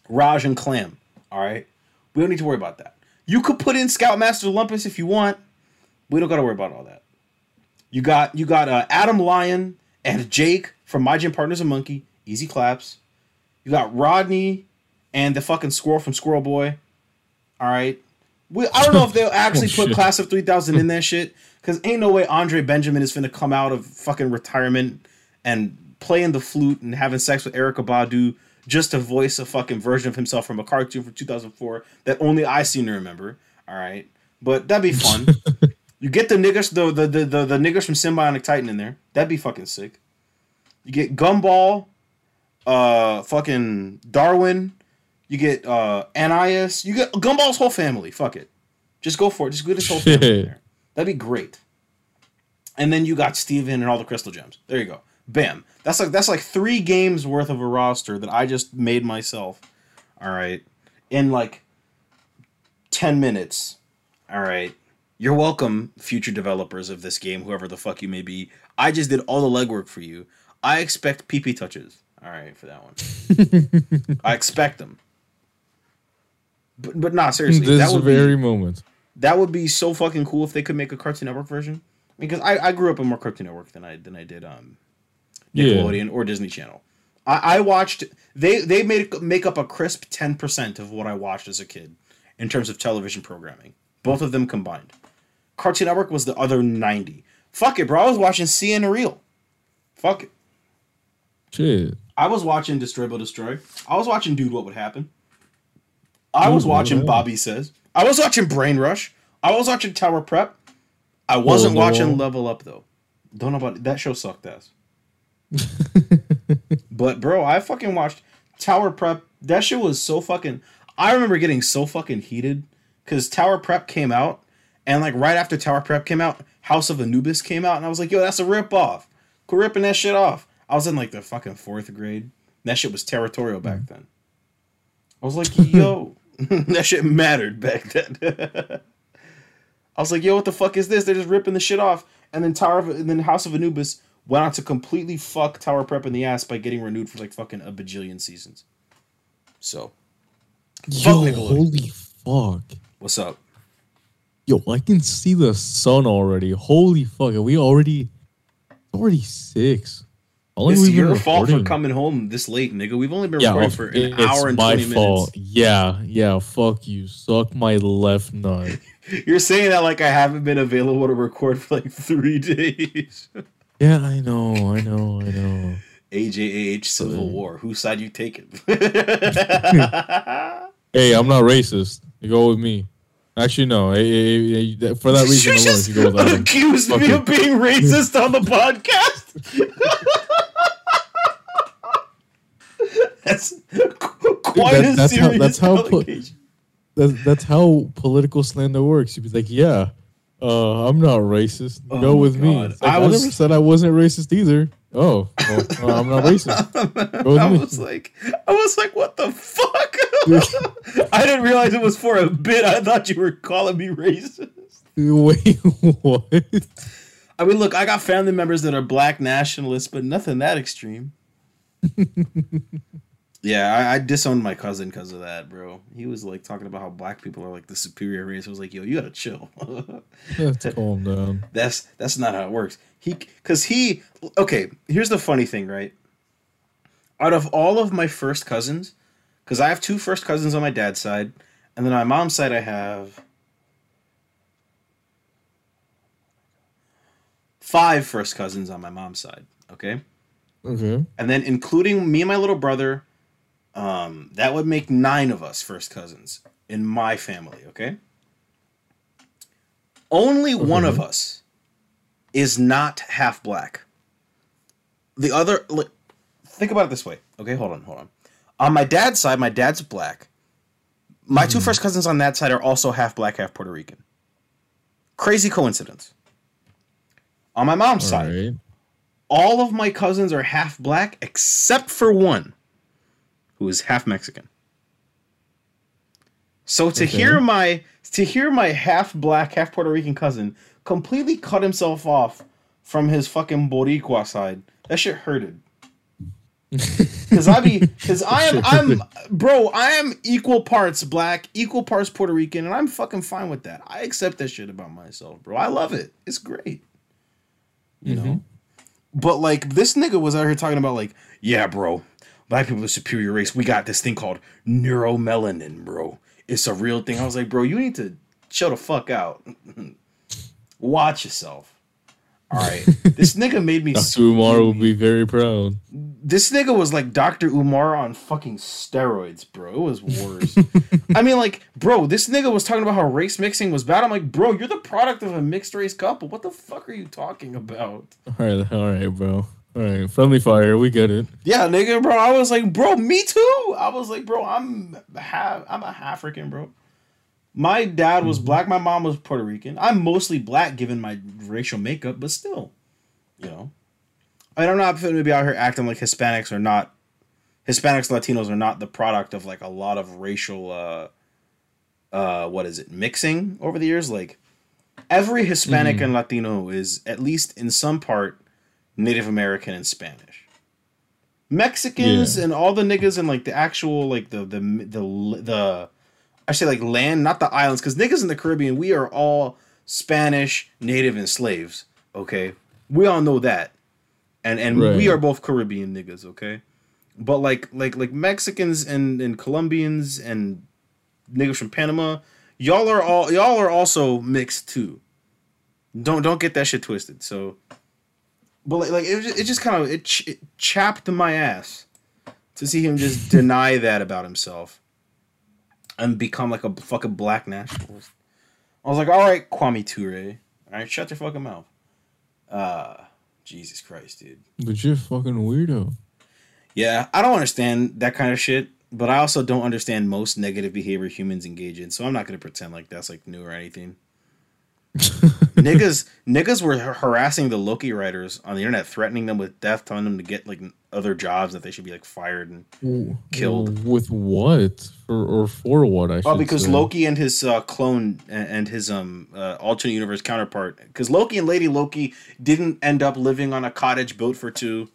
Raj and Clam. All right, we don't need to worry about that. You could put in Scoutmaster Lumpus if you want. We don't gotta worry about all that. You got you got uh, Adam Lyon and Jake from My Gym Partners and Monkey. Easy claps. You got Rodney and the fucking squirrel from Squirrel Boy. All right. We, I don't know if they'll <laughs> actually Oh, put shit. Class of 3000 in that shit because ain't no way Andre Benjamin is finna come out of fucking retirement and playing the flute and having sex with Erykah Badu just to voice a fucking version of himself from a cartoon from 2004 that only I seem to remember. All right. But that'd be fun. <laughs> You get the niggas, the the, the the the niggas from Symbionic Titan in there. That'd be fucking sick. You get Gumball, uh, fucking Darwin. You get uh Ananias. You get Gumball's whole family. Fuck it, just go for it. Just get his whole <laughs> family in there. That'd be great. And then you got Steven and all the crystal gems. There you go. Bam. That's like that's like three games worth of a roster that I just made myself. All right, in like ten minutes. All right. You're welcome, future developers of this game, whoever the fuck you may be. I just did all the legwork for you. I expect PP touches. All right, for that one. <laughs> I expect them. But but nah, seriously, this that would very be moment. that would be so fucking cool if they could make a Cartoon Network version. Because I, I grew up in more Cartoon Network than I than I did um Yeah. Nickelodeon or Disney Channel. I, I watched they they made make up a crisp ten percent of what I watched as a kid in terms of television programming. Both of them combined. Cartoon Network was the other ninety. Fuck it, bro. I was watching CN Real. Fuck it. Shit. I was watching Destroy Build Destroy. I was watching Dude What Would Happen. I was Dude, watching Happen. Bobby Says. I was watching Brain Rush. I was watching Tower Prep. I wasn't no. watching Level Up though. Don't know about that show sucked ass. <laughs> but bro, I fucking watched Tower Prep. That shit was so fucking I remember getting so fucking heated cuz Tower Prep came out and like right after Tower Prep came out, House of Anubis came out and I was like, "Yo, that's a rip off." Quit ripping that shit off. I was in like the fucking 4th grade. That shit was territorial back mm-hmm. then. I was like, "Yo, <laughs> that shit mattered back then." <laughs> I was like, "Yo, what the fuck is this? They're just ripping the shit off." And then Tower of, and then House of Anubis went on to completely fuck Tower Prep in the ass by getting renewed for like fucking a bajillion seasons. So, Yo, holy fuck. what's up? Yo, I can see the sun already. Holy fuck. Are we already already six? It's have we been your fault for coming home this late, nigga. We've only been Yeah, recording for an hour and my 20 fault. minutes. Yeah, yeah, fuck you. Suck my left nut. <laughs> You're saying that like I haven't been available to record for like three <laughs> days. yeah, I know, I know, I know. AJAH Civil War. Whose side you taking? <laughs> Hey, I'm not racist. You go with me. Actually, no. Hey, hey, hey, for that <laughs> reason you alone, just you go with Adam. accused me it. of being racist on the podcast. <laughs> that's qu- quite that- a that's how- serious that's how allegation. That's, that's how political slander works. You'd be like, yeah, uh, I'm not racist. Oh Go with me. God. It's like, I I, never said I wasn't racist either. Oh, well, uh, I'm not racist. <laughs> I me. was like, I was like, what the fuck? <laughs> I didn't realize it was for a bit. I thought you were calling me racist. <laughs> Wait, what? I mean, look, I got family members that are black nationalists, but nothing that extreme. <laughs> yeah, I, I disowned my cousin because of that, bro. He was like talking about how black people are like the superior race. I was like, yo, you gotta chill. Let's calm down. that's that's not how it works. He because he okay. Here's the funny thing, right? Out of all of my first cousins, because I have two first cousins on my dad's side, and then on my mom's side I have five first cousins on my mom's side. Okay, Okay. and then including me and my little brother, um, that would make nine of us first cousins in my family. Okay, only one of us is not half black. The other, like, think about it this way. Okay, hold on, hold on. On my dad's side, my dad's black. My two hmm. first cousins on that side are also half black, half Puerto Rican. Crazy coincidence. On my mom's All side, right. all of my cousins are half black except for one who is half Mexican. So to Okay. hear my to hear my half black, half Puerto Rican cousin completely cut himself off from his fucking Boricua side, that shit hurted. Cause I be, <laughs> cause I am, I'm, bro, I am equal parts black, equal parts Puerto Rican, and I'm fucking fine with that. I accept that shit about myself, bro. I love it. It's great. You mm-hmm. know? But like this nigga was out here talking about like, yeah, bro, black people are superior race. We got this thing called neuromelanin, bro. It's a real thing. I was like, bro, you need to chill the fuck out. <laughs> Watch yourself. All right, this nigga made me. Dr. Umar will be very proud. This nigga was like Dr. Umar on fucking steroids, bro. It was worse. <laughs> I mean, like, bro, this nigga was talking about how race mixing was bad. I'm like, bro, you're the product of a mixed race couple. What the fuck are you talking about? All right, all right, bro. All right, friendly fire. We get it. Yeah, nigga, bro. I was like, bro, me too. I was like, bro, I'm half, I'm a half African, bro. My dad was mm-hmm. black. My mom was Puerto Rican. I'm mostly black given my racial makeup, but still, you know, I don't know if to be out here acting like Hispanics are not, Hispanics, Latinos are not the product of like a lot of racial, uh, uh, what is it, mixing over the years. Like every Hispanic and Latino is at least in some part Native American and Spanish. Mexicans Yeah. and all the niggas and like the actual like the the the the I say like land, not the islands, because niggas in the Caribbean, we are all Spanish, native, and slaves. Okay, we all know that, and and we are both Caribbean niggas. Okay, but like like like Mexicans and and Colombians and niggas from Panama, y'all are all y'all are also mixed too. Don't don't get that shit twisted. So, but like, like it, it just kind of it, ch- it chapped my ass to see him just <laughs> deny that about himself and become like a fucking black nationalist. I was like, all right, Kwame Ture, all right, shut your fucking mouth. Uh, Jesus Christ, dude. But you're a fucking weirdo. Yeah, I don't understand that kind of shit, but I also don't understand most negative behavior humans engage in. So I'm not gonna pretend like that's like new or anything. <laughs> niggas, niggas were harassing the Loki writers on the internet, threatening them with death, telling them to get like other jobs that they should be like fired and W- Killed. With what? For or for what? I should Oh, because say. Loki and his uh, clone and and his um uh, alternate universe counterpart, because Loki and Lady Loki didn't end up living on a cottage built for two.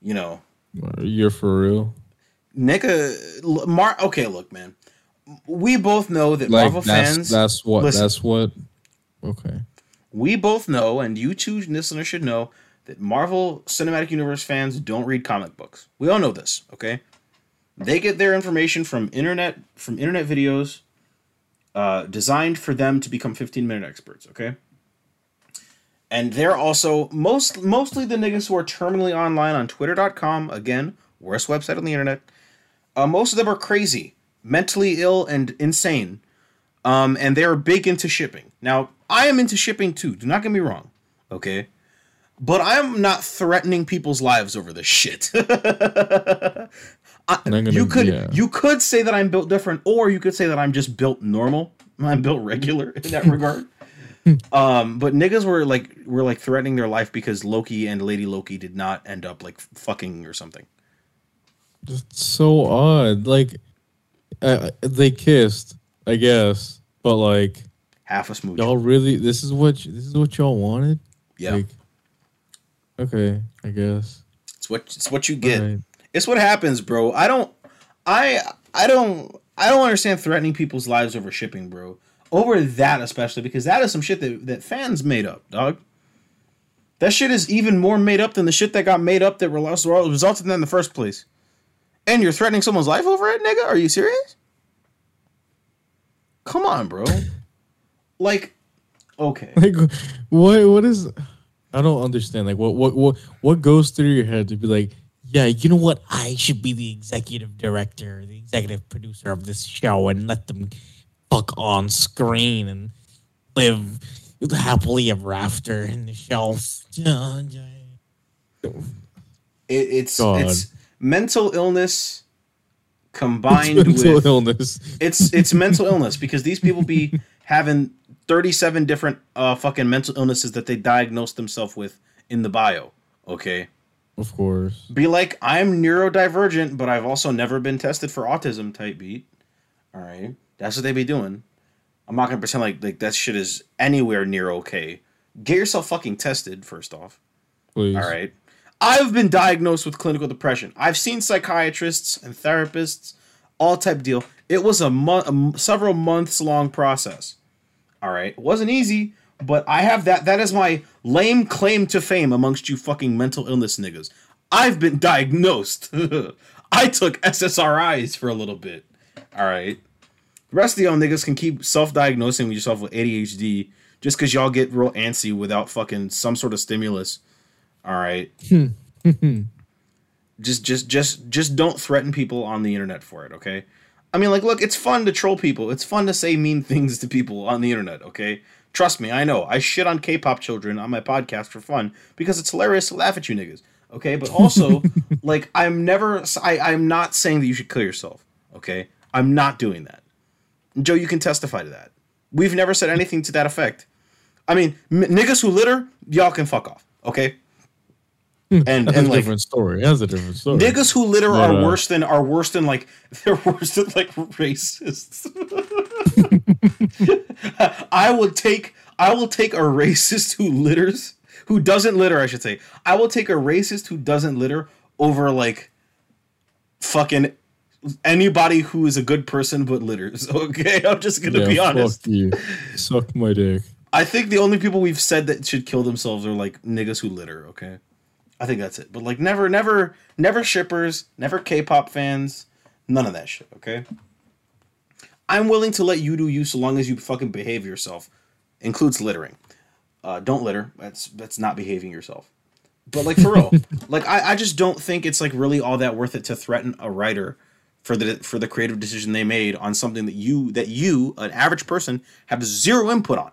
You know, You're for real. nigga, l- Mar. Okay, look, man, we both know that Like Marvel that's fans. that's what listen. that's what. Okay. we both know, and you two listeners should know that Marvel Cinematic Universe fans don't read comic books. We all know this, okay? They get their information from internet from internet videos uh, designed for them to become 15 minute experts, okay? And they're also most mostly the niggas who are terminally online on twitter.com, again, worst website on the internet. Uh, most of them are crazy, mentally ill and insane. Um, and they're big into shipping. Now, I am into shipping too. Do not get me wrong, okay? But I'm not threatening people's lives over this shit. <laughs> I- gonna- you could yeah. you could say that I'm built different, or you could say that I'm just built normal. <laughs> I'm built regular in that regard. <laughs> um, but niggas were like were like threatening their life because Loki and Lady Loki did not end up like fucking or something. That's so odd. Like, uh, they kissed, I guess, but like, Half a smooch. y'all really this is what this is what y'all wanted. yeah, Like, okay, I guess. it's what it's what you get. Alright. It's what happens, bro. I don't I I don't I don't understand threatening people's lives over shipping, bro. Over that especially because that is some shit that, that fans made up, dog. That shit is even more made up than the shit that got made up that resulted in that in the first place. And you're threatening someone's life over it, nigga? Are you serious? Come on, bro. Like, okay. <laughs> Like, what what is? I don't understand. Like, what what what what goes through your head to be like, Yeah, you know what? I should be the executive director, the executive producer of this show, and let them fuck on screen and live happily ever after in the show. It, it's God. it's mental illness <laughs> combined with mental with illness? it's it's mental illness because these people be <laughs> having 37 different uh fucking mental illnesses that they diagnose themselves with in the bio okay Of course. be like i'm neurodivergent but i've also never been tested for autism type beat all right that's what they be doing i'm not gonna pretend like like that shit is anywhere near okay get yourself fucking tested first off Please. all right. I've been diagnosed with clinical depression. I've seen psychiatrists and therapists, all type deal. It was a month, a several months long process. All right, it wasn't easy, but I have that. That is my lame claim to fame amongst you fucking mental illness niggas. I've been diagnosed. <laughs> I took SSRIs for a little bit. All right. The rest of y'all niggas can keep self-diagnosing yourself with ADHD just because y'all get real antsy without fucking some sort of stimulus. All right. <laughs> Hmm. just, just, just, just don't threaten people on the internet for it. Okay. I mean, like, look, it's fun to troll people. It's fun to say mean things to people on the internet. Okay. Trust me, I know. I shit on K-pop children on my podcast for fun because it's hilarious to laugh at you niggas. Okay, but <laughs> also, like, I'm never. I, I'm not saying that you should kill yourself. Okay, I'm not doing that. Joe, you can testify to that. We've never said anything to that effect. I mean, m- niggas who litter, y'all can fuck off. Okay. And That's and a like different story. That's a different story. niggas who litter But, are uh, worse than are worse than like <laughs> they're worse than like racists. <laughs> I will take I will take a racist who litters, who doesn't litter, I should say. I will take a racist who doesn't litter over like fucking anybody who is a good person but litters. <laughs> Okay, I'm just gonna Yeah, be honest. Fuck you. Suck my dick. I think the only people we've said that should kill themselves are like niggas who litter. Okay, I think that's it. But like never, never, never shippers, never K-pop fans, none of that shit. Okay. I'm willing to let you do you so long as you fucking behave yourself. Includes littering. Uh, don't litter. That's that's not behaving yourself. But like for real, <laughs> like I, I just don't think it's like really all that worth it to threaten a writer for the for the creative decision they made on something that you that you an average person have zero input on.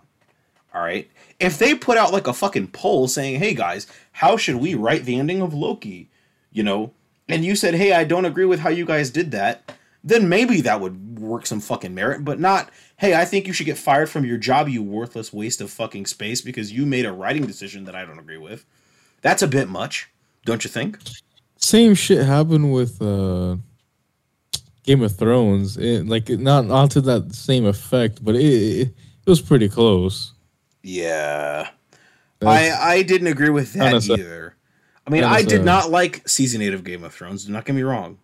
All right. If they put out like a fucking poll saying, "Hey guys, how should we write the ending of Loki?" You know, and you said, "Hey, I don't agree with how you guys did that," then maybe that would work some fucking merit, but not, "Hey, I think you should get fired from your job, you worthless waste of fucking space because you made a writing decision that I don't agree with." That's a bit much, don't you think? Same shit happened with uh Game of Thrones. It, like not not to that same effect, but it it, it was pretty close. Yeah. I I didn't agree with that either. I mean, I did not like season eight of Game of Thrones. Do not get me wrong.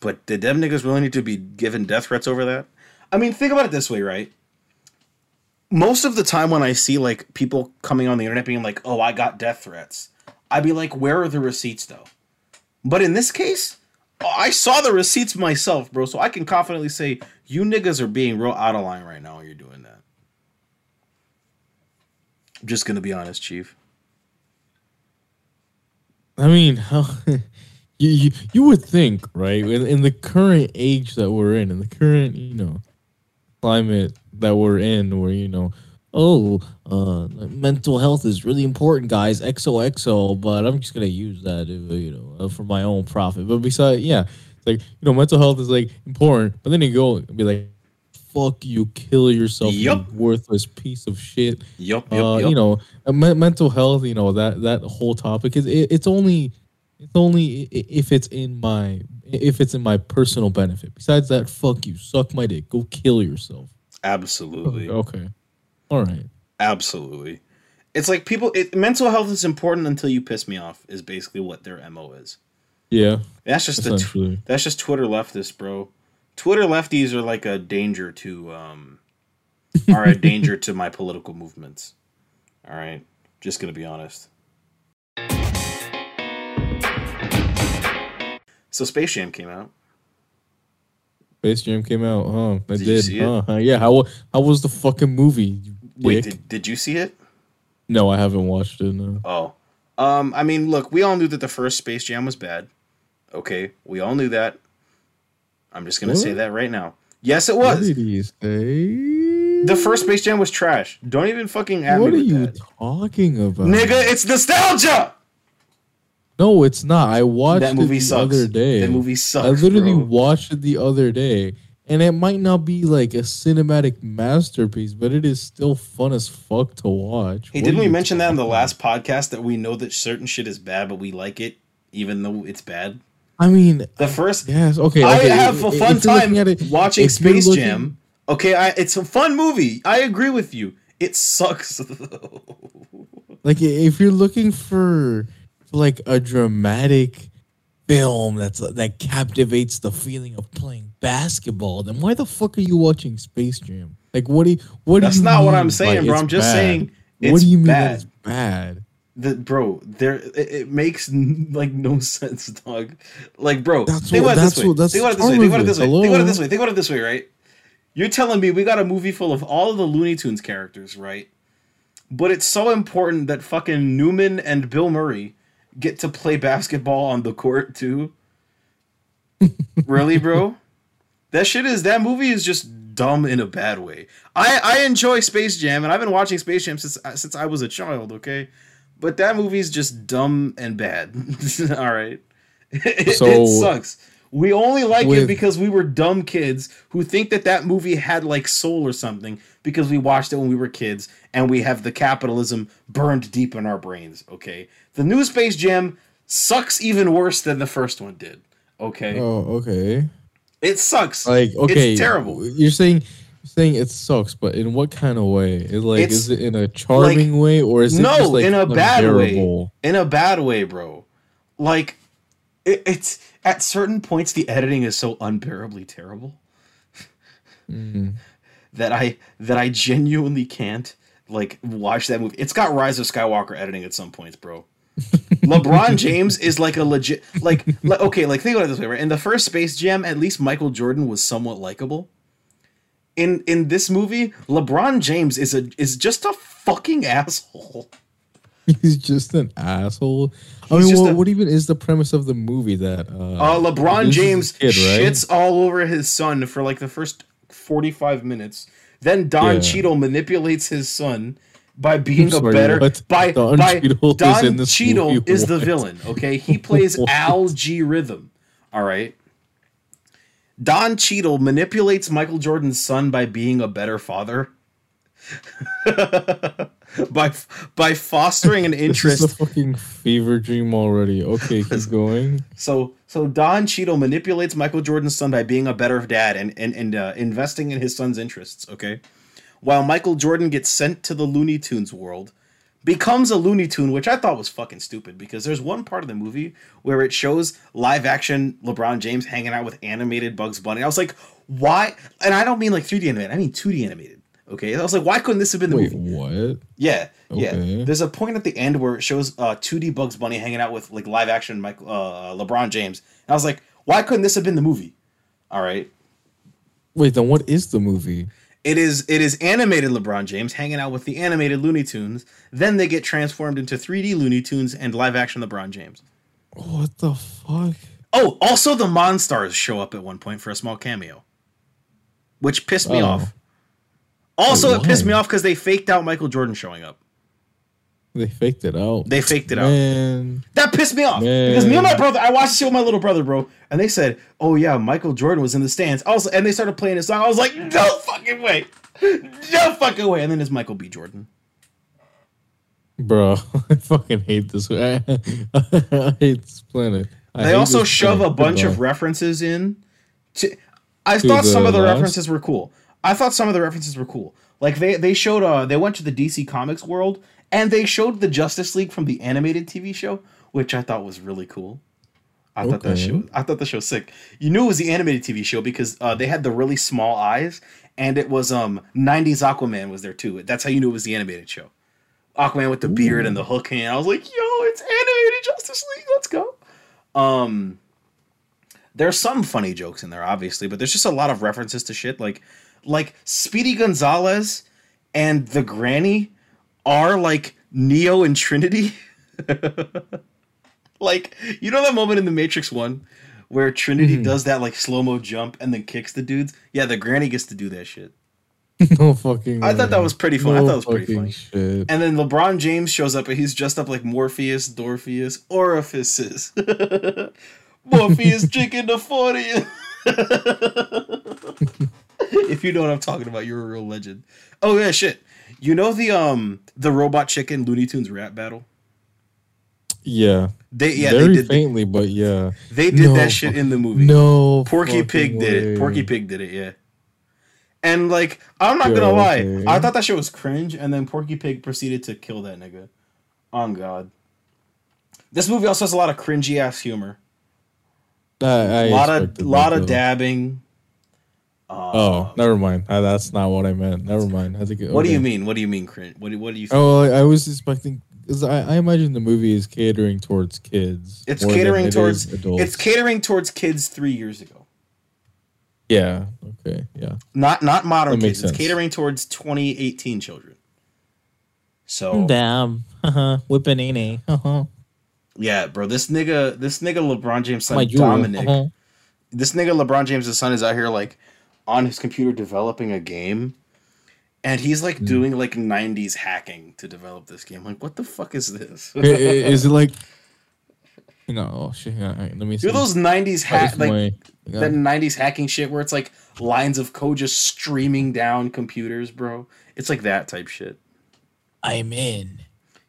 But did them niggas really need to be given death threats over that? I mean, think about it this way, right? Most of the time when I see like people coming on the internet being like, "Oh, I got death threats," I'd be like, "Where are the receipts, though?" But in this case, I saw the receipts myself, bro. So I can confidently say you niggas are being real out of line right now when you're doing that. I'm just gonna be honest, Chief. I mean, how <laughs> you, you you would think, right? In, in the current age that we're in, in the current you know climate that we're in, where you know, oh, uh, mental health is really important, guys. XOXO, but I'm just gonna use that, uh, you know, uh, for my own profit. But besides, yeah, like you know, mental health is like important, but then you go and be like. Fuck you! Kill yourself, Yup. you worthless piece of shit Yup, yup, uh, yup. you know, me- mental health, you know that that whole topic is it, it's only it's only if it's in my if it's in my personal benefit. Besides that, fuck you, suck my dick, go kill yourself. Absolutely. Okay, all right. Absolutely. It's like people it, mental health is important until you piss me off is basically what their MO is. Yeah, That's just the tw- that's just Twitter leftists, bro. Twitter lefties are like a danger to um are a danger to my political movements. All right. Just going to be honest. So Space Jam came out. Space Jam came out, huh? I Did did. you huh? Yeah. How how was the fucking movie? Wait, dick? did, did you see it? no, I haven't watched it. No. Oh. Um, I mean, look, we all knew that the first Space Jam was bad. Okay, we all knew that. I'm just gonna say that right now. Yes, it was. The first Space Jam was trash. Don't even fucking at What are you that. talking about, Nigga, it's nostalgia. No, it's not. I watched That movie it the other day. That movie sucks. I literally bro. watched it the other day, and it might not be like a cinematic masterpiece, but it is still fun as fuck to watch. Hey, What didn't we mention that in the last podcast that we know that certain shit is bad, but we like it even though it's bad? I mean, The first yes, okay. I okay, have a fun time it- watching Space looking- Jam. Okay, I, it's a fun movie. I agree with you. It sucks <laughs> though. Like, if you're looking for, for like a dramatic film that's that captivates the feeling of playing basketball, then why the fuck are you watching Space Jam? Like, what do you, what? That's do you not what I'm saying, bro. I'm just bad? saying what do you mean bad. it's bad? The bro there it, it makes like no sense <laughs> dog. Like bro That's think what- about this way. what- think about it this way. Think about it this way. Think about it this way. Think about it this way right? You're telling me we got a movie full of all of the looney tunes characters right? But it's so important that fucking newman and bill murray get to play basketball on the court too. Really bro? <laughs> That shit is that movie is just dumb in a bad way. I i enjoy space jam and i've been watching space jam since since i was a child okay but that movie's just dumb and bad. <laughs> All right. It, So- it sucks. We only like it because we were dumb kids who think that that movie had like soul or something because we watched it when we were kids and we have the capitalism burned deep in our brains. Okay. The new Space Jam sucks even worse than the first one did. Okay. Oh, okay. It sucks. Like, okay, It's terrible. You're saying, saying it sucks, but in what kind of way? Is like It's- is it in a charming way or is it no, like in a bad way. In a bad way, bro. Like, it, it's at certain points the editing is so unbearably terrible Mm. that I that I genuinely can't like watch that movie. It's got Rise of Skywalker editing at some points, bro. <laughs> LeBron James is like a legit like, like okay, like think about it this way, right? In the first Space Jam, at least Michael Jordan was somewhat likable. In in this movie, LeBron James is a is just a fucking asshole. <laughs> He's just an asshole. I mean, what, a- what even is the premise of the movie that uh, Uh, LeBron James kid, right? shits all over his son for like the first 45 minutes. Then Don Yeah. Cheadle manipulates his son by being a better what? by Don by Cheadle is Don this Cheadle movie? is the villain, okay? He plays? <laughs> Al G Rhythm. All right. Don Cheadle manipulates Michael Jordan's son by being a better father. <laughs> by by fostering an interest. <laughs> This is a fucking fever dream already. Okay, keep <laughs> going. So so Don Cheadle manipulates Michael Jordan's son by being a better dad and and, and uh, investing in his son's interests. Okay, while Michael Jordan gets sent to the Looney Tunes world, becomes a Looney Tune, which I thought was fucking stupid because there's one part of the movie where it shows live action LeBron James hanging out with animated Bugs Bunny. I was like, why? And I don't mean like 3D animated. I mean 2D animated. Okay, I was like, why couldn't this have been the Wait, movie? what? Yeah, yeah. There's a point at the end where it shows uh 2D Bugs Bunny hanging out with like live action Michael uh, LeBron James. And I was like, why couldn't this have been the movie? All right. Wait, then what is the movie? It is it is animated LeBron James hanging out with the animated Looney Tunes. Then they get transformed into 3D Looney Tunes and live action LeBron James. What the fuck? Oh, also the Monstars show up at one point for a small cameo, which pissed me Oh. off. Also, it pissed me off because they faked out Michael Jordan showing up. They faked it out. They faked it out. That pissed me off because me and my brother, I watched the show with my little brother, bro, and they said, "Oh yeah, Michael Jordan was in the stands." Was, and they started playing his song. I was like, "No fucking way, no fucking way!" And then it's Michael B. Jordan. bro, <laughs> I fucking hate this. I, <laughs> I hate this planet. I They also shove a planet. bunch of references in. To, I To thought some of the last? references were cool. I thought some of the references were cool. Like they they showed uh they went to the DC Comics world and they showed the Justice League from the animated TV show, which I thought was really cool. I thought that show I thought the show was sick. You knew it was the animated TV show because uh, they had the really small eyes and it was um 90s Aquaman was there too. That's how you knew it was the animated show. Aquaman with the beard and the hook hand. I was like, yo, it's animated Justice League. Let's go. Um there's some funny jokes in there, obviously, but there's just a lot of references to shit. Like like Speedy Gonzales and the granny are like Neo and Trinity. <laughs> like, you know that moment in the Matrix One where Trinity Mhm. does that like slow-mo jump and then kicks the dudes? Yeah, the granny gets to do that shit. <laughs> no fucking. I thought that was pretty fun. I thought it was pretty funny. Shit. And then LeBron James shows up and he's dressed up like Morpheus, Dorpheus, Orifices. <laughs> Morpheus drinking the 40. if you know what I'm talking about, you're a real legend. Oh yeah, shit. You know the um the robot chicken Looney Tunes rap battle? Yeah. They yeah, Very they did faintly, but yeah. they did No that shit in the movie. No. Porky Pig did it. Porky Pig did it, yeah. And like, I'm not gonna lie, okay. I thought that shit was cringe, and then Porky Pig proceeded to kill that nigga. On God. This movie also has a lot of cringy ass humor. I, I A lot of lot of though. Dabbing. Oh, never mind. Uh, that's not what I meant. Never mind. I think. What do you mean? What do you mean cringe? What do, what do you think? Oh, I I was expecting because I, I imagine the movie is catering towards kids. it's more than catering it towards is adults. it's catering towards kids three years ago. yeah. Okay. Yeah. Not not modern That kids. makes It's catering towards 2018 children. So Damn. Uh-huh. Whipping any. Uh-huh. yeah, bro, this nigga, this nigga LeBron James son My. Dominic. Uh-huh. this nigga LeBron James' son is out here like on his computer developing a game. And he's Hmm. like doing like 90s hacking to develop this game. Like, what the fuck is this? <laughs> Is it like? You know, oh shit. yeah, all right, let me see. Do those 90s What hack like yeah. that 90s hacking shit where it's like lines of code just streaming down computers, bro? It's like that type shit. I'm in.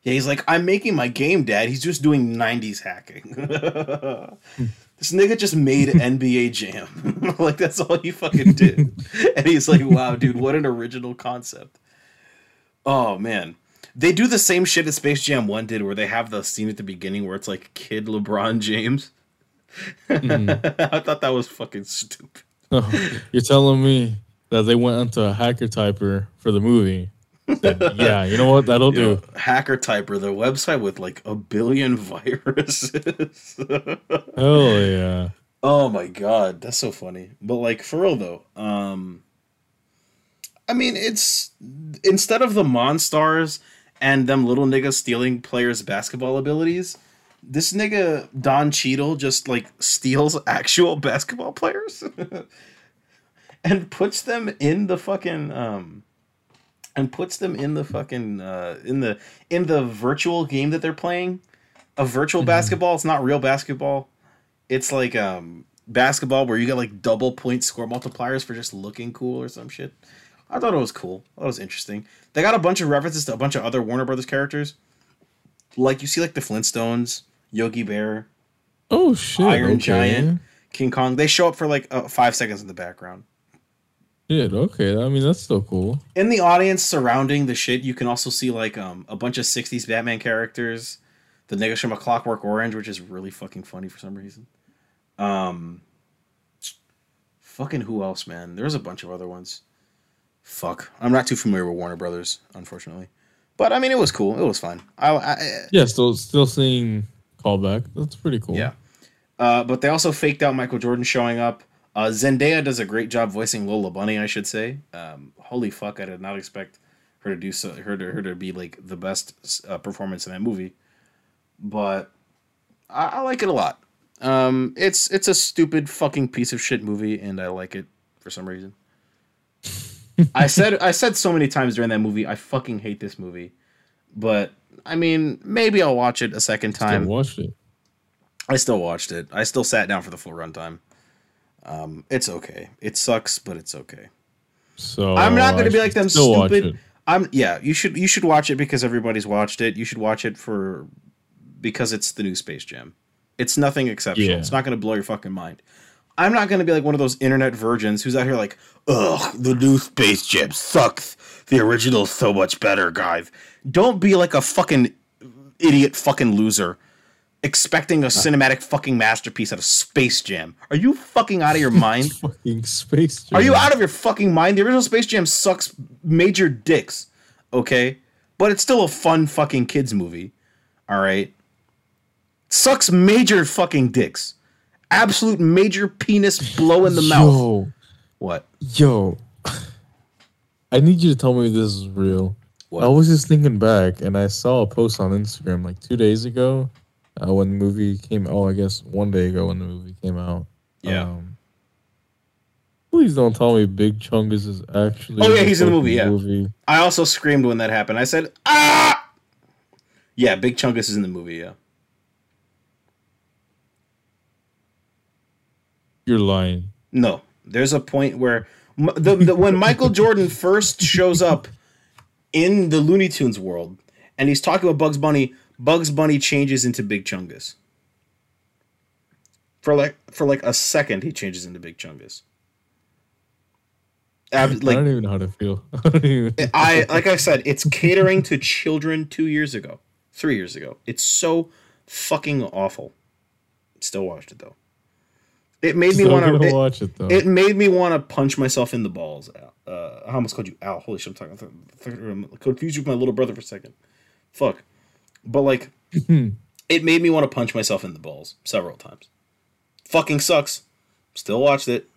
Yeah, he's like, I'm making my game, dad. He's just doing 90s hacking. <laughs> This nigga just made <laughs> NBA Jam. <laughs> like that's all he fucking did. <laughs> and he's like, wow, dude, what an original concept. Oh man. They do the same shit that Space Jam 1 did where they have the scene at the beginning where it's like kid LeBron James. Mm. I thought that was fucking stupid. You're telling me that they went onto a hacker typer for the movie. Yeah, you know what? That'll You know, do. Hacker Typer, the website with like a billion <laughs> viruses. oh yeah. Oh my god, that's so funny. But like for real though, um I mean it's instead of the Monstars and them little niggas stealing players' basketball abilities, this nigga Don Cheadle just like steals <laughs> actual basketball players <laughs> and puts them in the fucking um and puts them in the fucking uh in the in the virtual game that they're playing. A virtual basketball, it's not real basketball it's like um basketball where you get like double point score multipliers for just looking cool or some shit. I thought it was cool. I thought it was interesting. They got a bunch of references to a bunch of other Warner Brothers characters. Like you see like the Flintstones, Yogi Bear, Oh shit. Iron okay. Giant, King Kong. They show up for like uh, 5 seconds in the background. Shit, okay. I mean that's still cool. In the audience surrounding the shit, you can also see like um a bunch of 60s Batman characters. The niggas from A Clockwork Orange, which is really fucking funny for some reason. Um fucking who else, man? There's a bunch of other ones. Fuck. I'm not too familiar with Warner Brothers, unfortunately. But I mean it was cool. It was fun. I, I Yeah, still still seeing callback. That's pretty cool. Yeah. Uh, but they also faked out Michael Jordan showing up. Uh, Zendaya does a great job voicing Lola Bunny, I should say. Um, holy fuck, I did not expect her to do so. Her to her to be like the best uh, performance in that movie. But I, I like it a lot. Um, it's it's a stupid fucking piece of shit movie, and I like it for some reason. I said I said so many times during that movie, I fucking hate this movie. But I mean, maybe I'll watch it a second Still time. watched it. I still watched it. I still sat down for the full runtime. Um, it's okay. It sucks, but it's okay. So I'm not going to be like them stupid. I'm yeah. You should you should watch it because everybody's watched it. You should watch it for because it's the new Space Jam. It's nothing exceptional. Yeah. It's not going to blow your fucking mind. I'm not going to be like one of those internet virgins who's out here like, ugh, the new Space Jam sucks. The original's so much better, guys. Don't be like a fucking idiot fucking loser expecting a cinematic fucking masterpiece out of Space Jam. Are you fucking out of your <laughs> mind? Fucking space. Jam. Are you out of your fucking mind? The original Space Jam sucks major dicks, okay? But it's still a fun fucking kids movie. All right. Sucks major fucking dicks. Absolute major penis blow in the mouth. Yo, What? yo. <sighs> I need you to tell me this is real. What? I was just thinking back, and I saw a post on Instagram like two days ago uh, when the movie came. Oh, I guess one day ago when the movie came out. Yeah. Um, please don't tell me Big Chungus is actually. Oh, yeah, he's in the movie, yeah. movie. I also screamed when that happened. I said, "Ah!" Yeah, Big Chungus is in the movie, yeah. You're lying. No, there's a point where the, the when Michael Jordan first shows up in the Looney Tunes world, and he's talking about Bugs Bunny. Bugs Bunny changes into Big Chungus. For like for like a second, he changes into Big Chungus. Ab- I don't even know how to feel. <laughs> I I like I said, it's catering to children two years ago, three years ago. It's so fucking awful. Still watched it though. It made me want to. watch it though. It made me want to punch myself in the balls. Al. Uh, I almost called you Al. Holy shit! I'm talking. I'm confused you with my little brother for a second. Fuck. But like, it made me want to punch myself in the balls several times. Fucking sucks. Still watched it.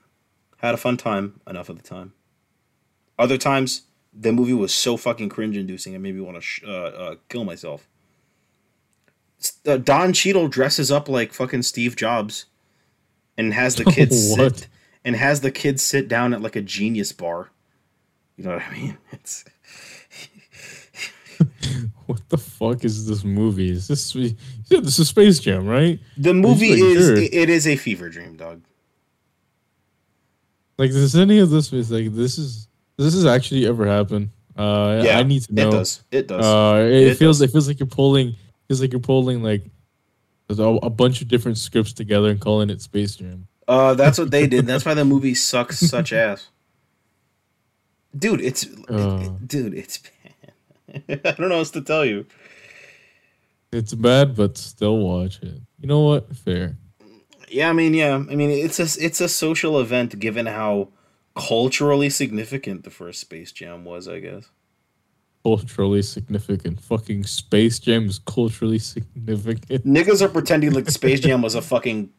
Had a fun time. Enough of the time. Other times, the movie was so fucking cringe-inducing. It made me want to sh- uh, uh, kill myself. Uh, Don Cheadle dresses up like fucking Steve Jobs, and has the <laughs> kids sit and has the kids sit down at like a genius bar. You know what I mean? <laughs> It's <laughs> what the fuck is this movie? Is this said this is Space Jam, right? the movie is sure. it, is a fever dream, dog. Like, does any of this is like this is this has actually ever happened? Uh, Yeah, I need to know. It does. It does. Uh, it, It feels does. it feels like you're pulling. Feels like you're pulling like a, a bunch of different scripts together and calling it Space Jam. Uh, that's what they did. <laughs> That's why the movie sucks such ass. Dude, it's Uh. it- dude, it's bad. <laughs> I don't know what else to tell you. It's bad, but still watch it. You know what? Fair. Yeah, I mean, yeah, I mean, it's a it's a social event given how culturally significant the first Space Jam was. I guess. Culturally significant. Fucking Space Jam is culturally significant. Niggas are pretending like <laughs> Space Jam was a fucking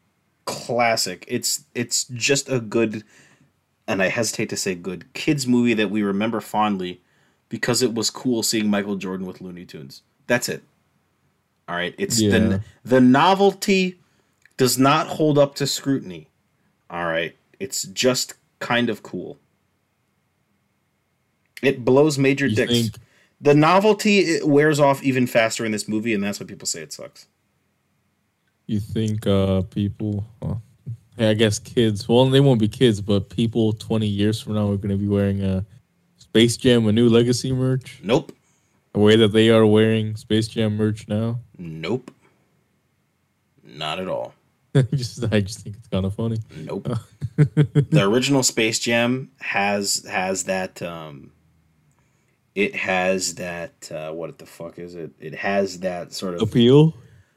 classic. It's it's just a good, and I hesitate to say good kids movie that we remember fondly because it was cool seeing Michael Jordan with Looney Tunes. That's it. All right, it's Yeah. the the novelty does not hold up to scrutiny. All right, it's just kind of cool. It blows major You dicks. think- The novelty it wears off even faster in this movie, and that's why people say it sucks. You think uh people well, hey, I guess kids well they won't be kids, but people twenty years from now are gonna be wearing a Space Jam a new legacy merch. Nope. The way that they are wearing Space Jam merch now. Nope. Not at all. <laughs> just I just think it's kinda funny. Nope. <laughs> the original Space Jam has has that um it has that uh what the fuck is it? It has that sort of Appeal?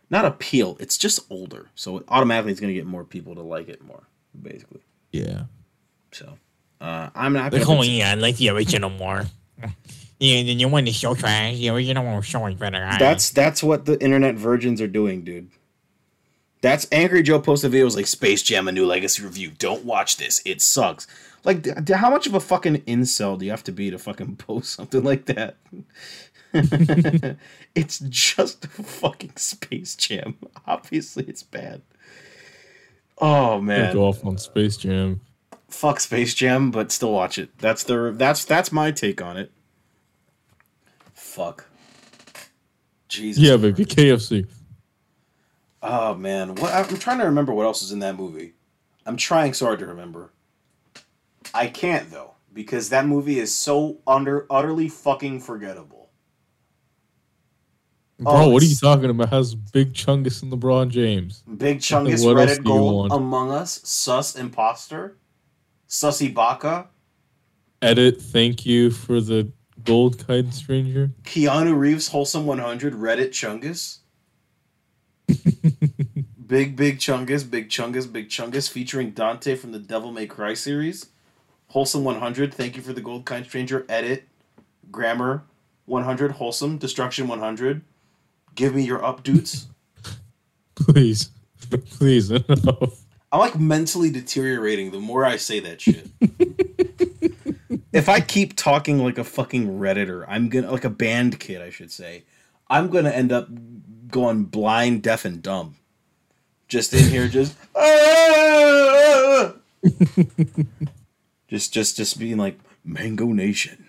not appeal, it's just older. So automatically it's going to get more people to like it more basically. Yeah. So uh I'm not But gonna oh yeah, like the original more. <laughs> Yeah, then you want the show trash. The original one was so much better. I- That's that's what the internet virgins are doing, dude. That's Angry Joe posted videos like Space Jam: A New Legacy review. Don't watch this; it sucks. Like, d- d- how much of a fucking incel do you have to be to fucking <laughs> post something like that? <laughs> it's just a fucking Space Jam. Obviously, it's bad. Oh They man, go off on Space Jam. Fuck Space Jam, but still watch it. That's the that's that's my take on it. Fuck. Jesus. Yeah, baby, KFC. Oh man, what I'm trying to remember what else is in that movie. I'm trying so hard to remember. I can't though because that movie is so under utterly fucking forgettable. Bro, Oh, what are you talking about? Has Big Chungus and LeBron James. Big <laughs> Chungus, Reddit Gold. Among Us, Sus Imposter, Sussy Baka, Edit, thank you for the gold kind stranger. Keanu Reeves, Wholesome 100, Reddit Chungus. <laughs> Big Big Chungus, Big Chungus, Big Chungus, featuring Dante from the Devil May Cry series. Wholesome 100, thank you for the gold kind stranger. Edit, Grammar 100, Wholesome, Destruction 100. Give me your updoots. <laughs> Please. <laughs> Please, enough. I'm like mentally deteriorating the more I say that shit. if I keep talking like a fucking redditor, I'm gonna like a band kid, I should say. I'm gonna end up going blind, deaf, and dumb. Just in here, just <laughs> just just just being like Mango Nation,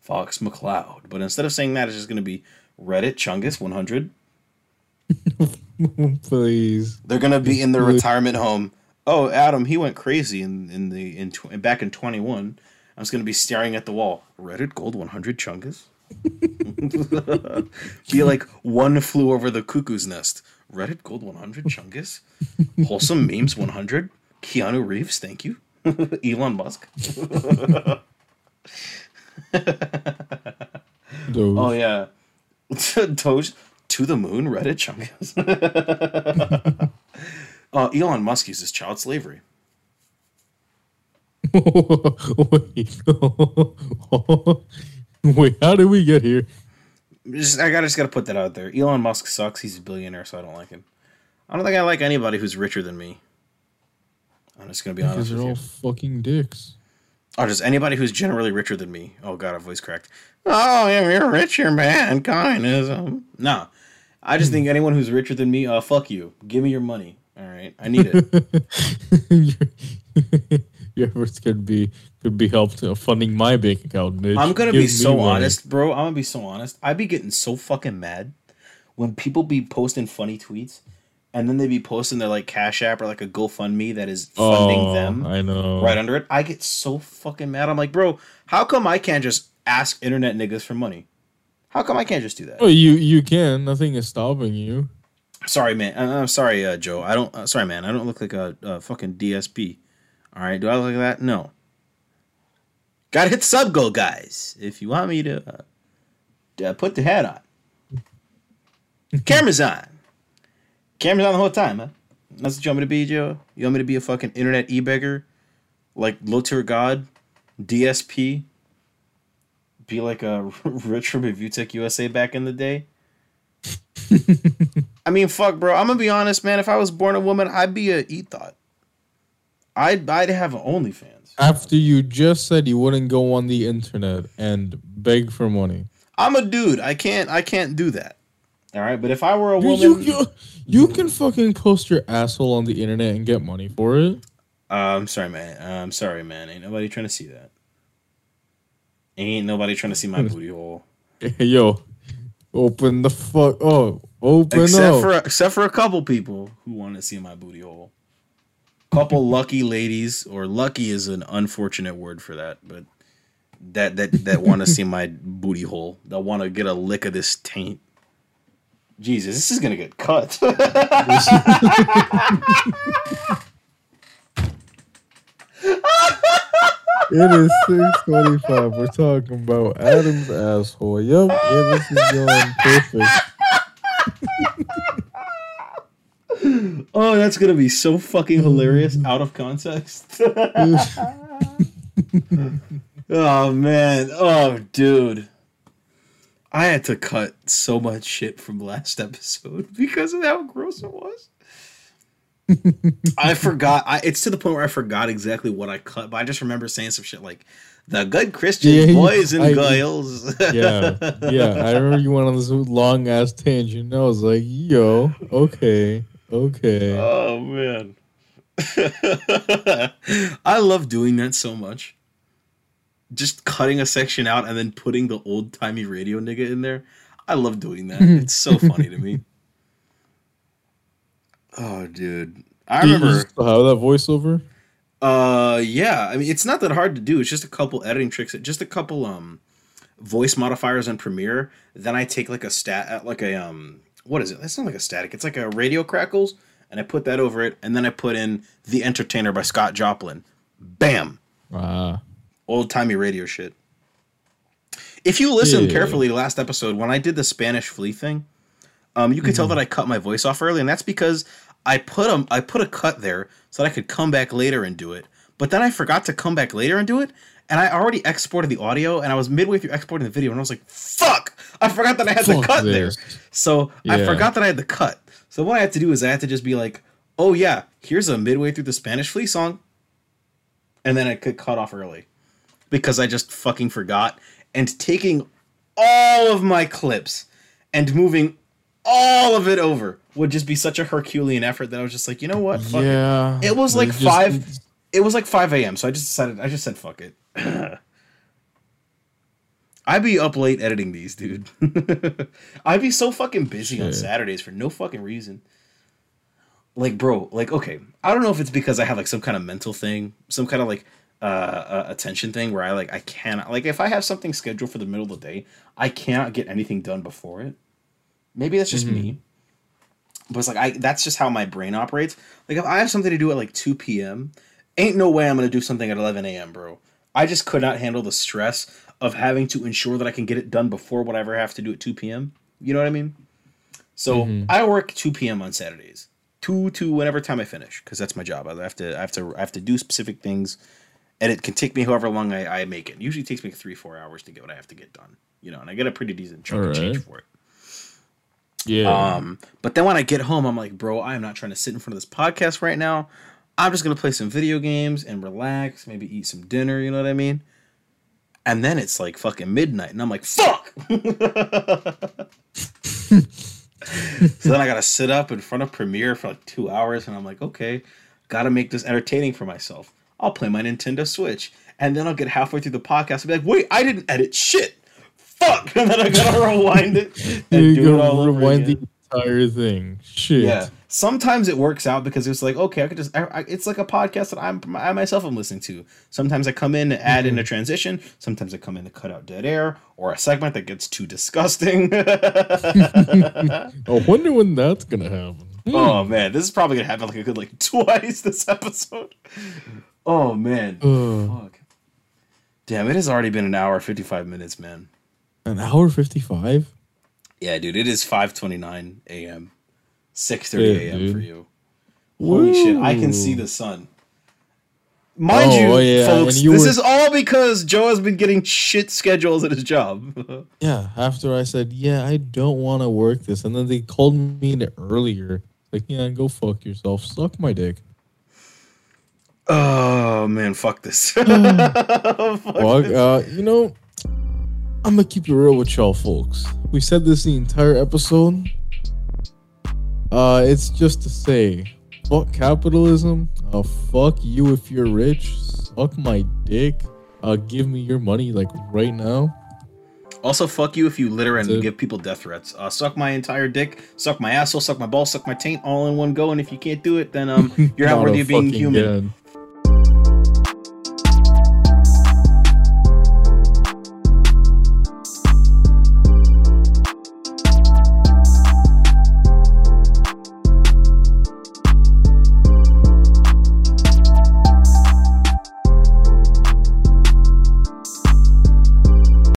Fox McCloud. But instead of saying that, it's just gonna be Reddit Chungus 100. <laughs> <laughs> Please. They're gonna be in their retirement home. Oh, Adam, he went crazy in in the in tw- back in twenty one. I was gonna be staring at the wall. Reddit Gold one hundred Chungus. <laughs> be like one flew over the cuckoo's nest. Reddit Gold one hundred Chungus. Wholesome memes one hundred. Keanu Reeves, thank you. <laughs> Elon Musk. Oh yeah. Doge to the moon, Reddit Chungus. <laughs> uh, Elon Musk uses child slavery. Wait. <laughs> Wait, how did we get here? Just, I gotta just gotta put that out there. Elon Musk sucks. He's a billionaire, so I don't like him. I don't think I like anybody who's richer than me. I'm just gonna be Because honest they're all you. fucking dicks. Oh, just anybody who's generally richer than me. Oh god, our voice cracked. Oh, you're rich, you're bad. Communism. No, I just think anyone who's richer than me, uh, fuck you. Give me your money. All right, I need it. <laughs> your, efforts could be could be helped uh, funding my bank account. Bitch. I'm gonna Give be so money. honest, bro. I'm gonna be so honest. I'd be getting so fucking mad when people be posting funny tweets, and then they be posting their like Cash App or like a GoFundMe that is funding Oh, them I know. right under it. I get so fucking mad. I'm like, bro, how come I can't just ask internet niggas for money? How come I can't just do that? Oh, you you can. Nothing is stopping you. Sorry, man. Uh, I'm sorry, uh, Joe. I don't. Uh, sorry, man. I don't look like a, a fucking DSP. All right. Do I look like that? No. Gotta hit sub goal, guys. If you want me to uh, uh, put the hat on. <laughs> Camera's on. Camera's on the whole time, huh? That's what you want me to be, Joe? You want me to be a fucking internet e-beggar? Like low tier god? DSP? Be like a <laughs> Rich from Tech USA back in the day? <laughs> I mean, fuck, bro. I'm gonna be honest, man. If I was born a woman, I'd be a e-thought. I'd, I'd have an OnlyFans. After you just said you wouldn't go on the internet and beg for money. I'm a dude. I can't I can't do that. All right, but if I were a woman, you, you, you can fucking post your asshole on the internet and get money for it. Uh, I'm sorry, man. Uh, I'm sorry, man. Ain't nobody trying to see that. Ain't nobody trying to see my <laughs> booty hole. Hey, <laughs> yo, open the fuck. Oh, open Except up. for except for a couple people who want to see my booty hole. Couple lucky ladies, or lucky is an unfortunate word for that, but that that that want to <laughs> see my booty hole. That want to get a lick of this taint. Jesus, this is gonna get cut. It is six twenty-five. We're talking about Adam's asshole. Yep, yeah, this is going perfect. oh, that's gonna be so fucking hilarious out of context. <laughs> <laughs> oh man. Oh dude. I had to cut so much shit from last episode <laughs> because of how gross it was. I forgot. I, it's to the point where I forgot exactly what I cut, but I just remember saying some shit like the good Christian Yeah, boys and I- girls. yeah, yeah. I remember you went on this long ass tangent. I was like, yo, okay, okay. Oh man. <laughs> I love doing that so much. Just cutting a section out and then putting the old timey radio nigga in there. I love doing that. <laughs> It's so funny to me. <laughs> Oh dude. I Do remember still have that voiceover? uh yeah, I mean it's not that hard to do. It's just a couple editing tricks, just a couple um voice modifiers in Premiere. Then I take like a stat like a um what is it? That's not like a static. It's like a radio crackles and I put that over it and then I put in The Entertainer by Scott Joplin. Bam. Ah, Old timey radio shit. If you listen Yeah. carefully to last episode when I did the Spanish flea thing, um you could tell that I cut my voice off early and that's because I put a I put a cut there so that I could come back later and do it. But then I forgot to come back later and do it, and I already exported the audio, and I was midway through exporting the video, and I was like, "Fuck! I forgot that I had Fuck cut this. there." So I forgot that I had the cut. So what I had to do is I had to just be like, "Oh yeah, here's a midway through the Spanish Flea song," and then I could cut off early because I just fucking forgot. And taking all of my clips and moving all of it over would just be such a Herculean effort that I was just like, you know what? Fuck it. yeah. It was like Just- five. It was like five a.m. So I just decided. I just said, "Fuck it." <clears throat> I'd be up late editing these, dude. <laughs> I'd be so fucking busy on Saturdays for no fucking reason. Like, bro, like, okay, I don't know if it's because I have like some kind of mental thing, some kind of like uh, uh attention thing where I like I cannot like if I have something scheduled for the middle of the day, I cannot get anything done before it. Maybe that's just me. But it's like I that's just how my brain operates. Like if I have something to do at like 2 p.m., ain't no way I'm gonna do something at 11 a.m., bro. I just could not handle the stress of having to ensure that I can get it done before whatever I have to do at 2 p.m. You know what I mean? So I work 2 p.m. on Saturdays, two to whenever time I finish, because that's my job. I have to I have to I have to do specific things, and it can take me however long I, I make it. Usually takes me three four hours to get what I have to get done. You know, and I get a pretty decent chunk of change for it. yeah. Um, but then when I get home, I'm like, bro, I am not trying to sit in front of this podcast right now. I'm just gonna play some video games and relax, maybe eat some dinner. You know what I mean? And then it's like fucking midnight, and I'm like, fuck. <laughs> so then I gotta sit up in front of Premiere for like two hours, and I'm like, okay, gotta make this entertaining for myself. I'll play my Nintendo Switch, and then I'll get halfway through the podcast and be like, wait, I didn't edit shit. Fuck, <laughs> and then I gotta rewind it and you do it all over rewind again. the entire thing. Shit. Yeah. sometimes it works out because it's like okay, I could just I, I, it's like a podcast that I'm I myself am listening to. Sometimes I come in to add in a mm-hmm. transition. Sometimes I come in to cut out dead air or a segment that gets too disgusting. <laughs> I wonder when that's gonna happen. oh man, this is probably gonna happen like a good like <laughs> twice this episode. Oh man, Uh, fuck. Damn, it has already been an hour fifty five minutes, man. an hour fifty-five. Yeah, dude, it is five twenty nine a.m. Six thirty Yeah, a.m. dude. for you. Holy shit, I can see the sun. Mind Oh, you, yeah, folks, you this were- is all because Joe has been getting shit schedules at his job. <laughs> Yeah. After I said, yeah, I don't want to work this, and then they called me in earlier. Like, yeah, go fuck yourself. Suck my dick. Oh man, fuck this. <laughs> Fuck Fuck, this. uh, you know, I'm gonna keep it real with y'all, folks. We said this the entire episode. Uh, it's just to say, fuck capitalism. Uh, fuck you if you're rich. Suck my dick. Uh, give me your money like right now. Also, fuck you if you litter and give people death threats. Uh, suck my entire dick, suck my asshole, suck my balls, suck my taint all in one go. And if you can't do it, then um, <laughs> you're not, Not worthy of being human. again.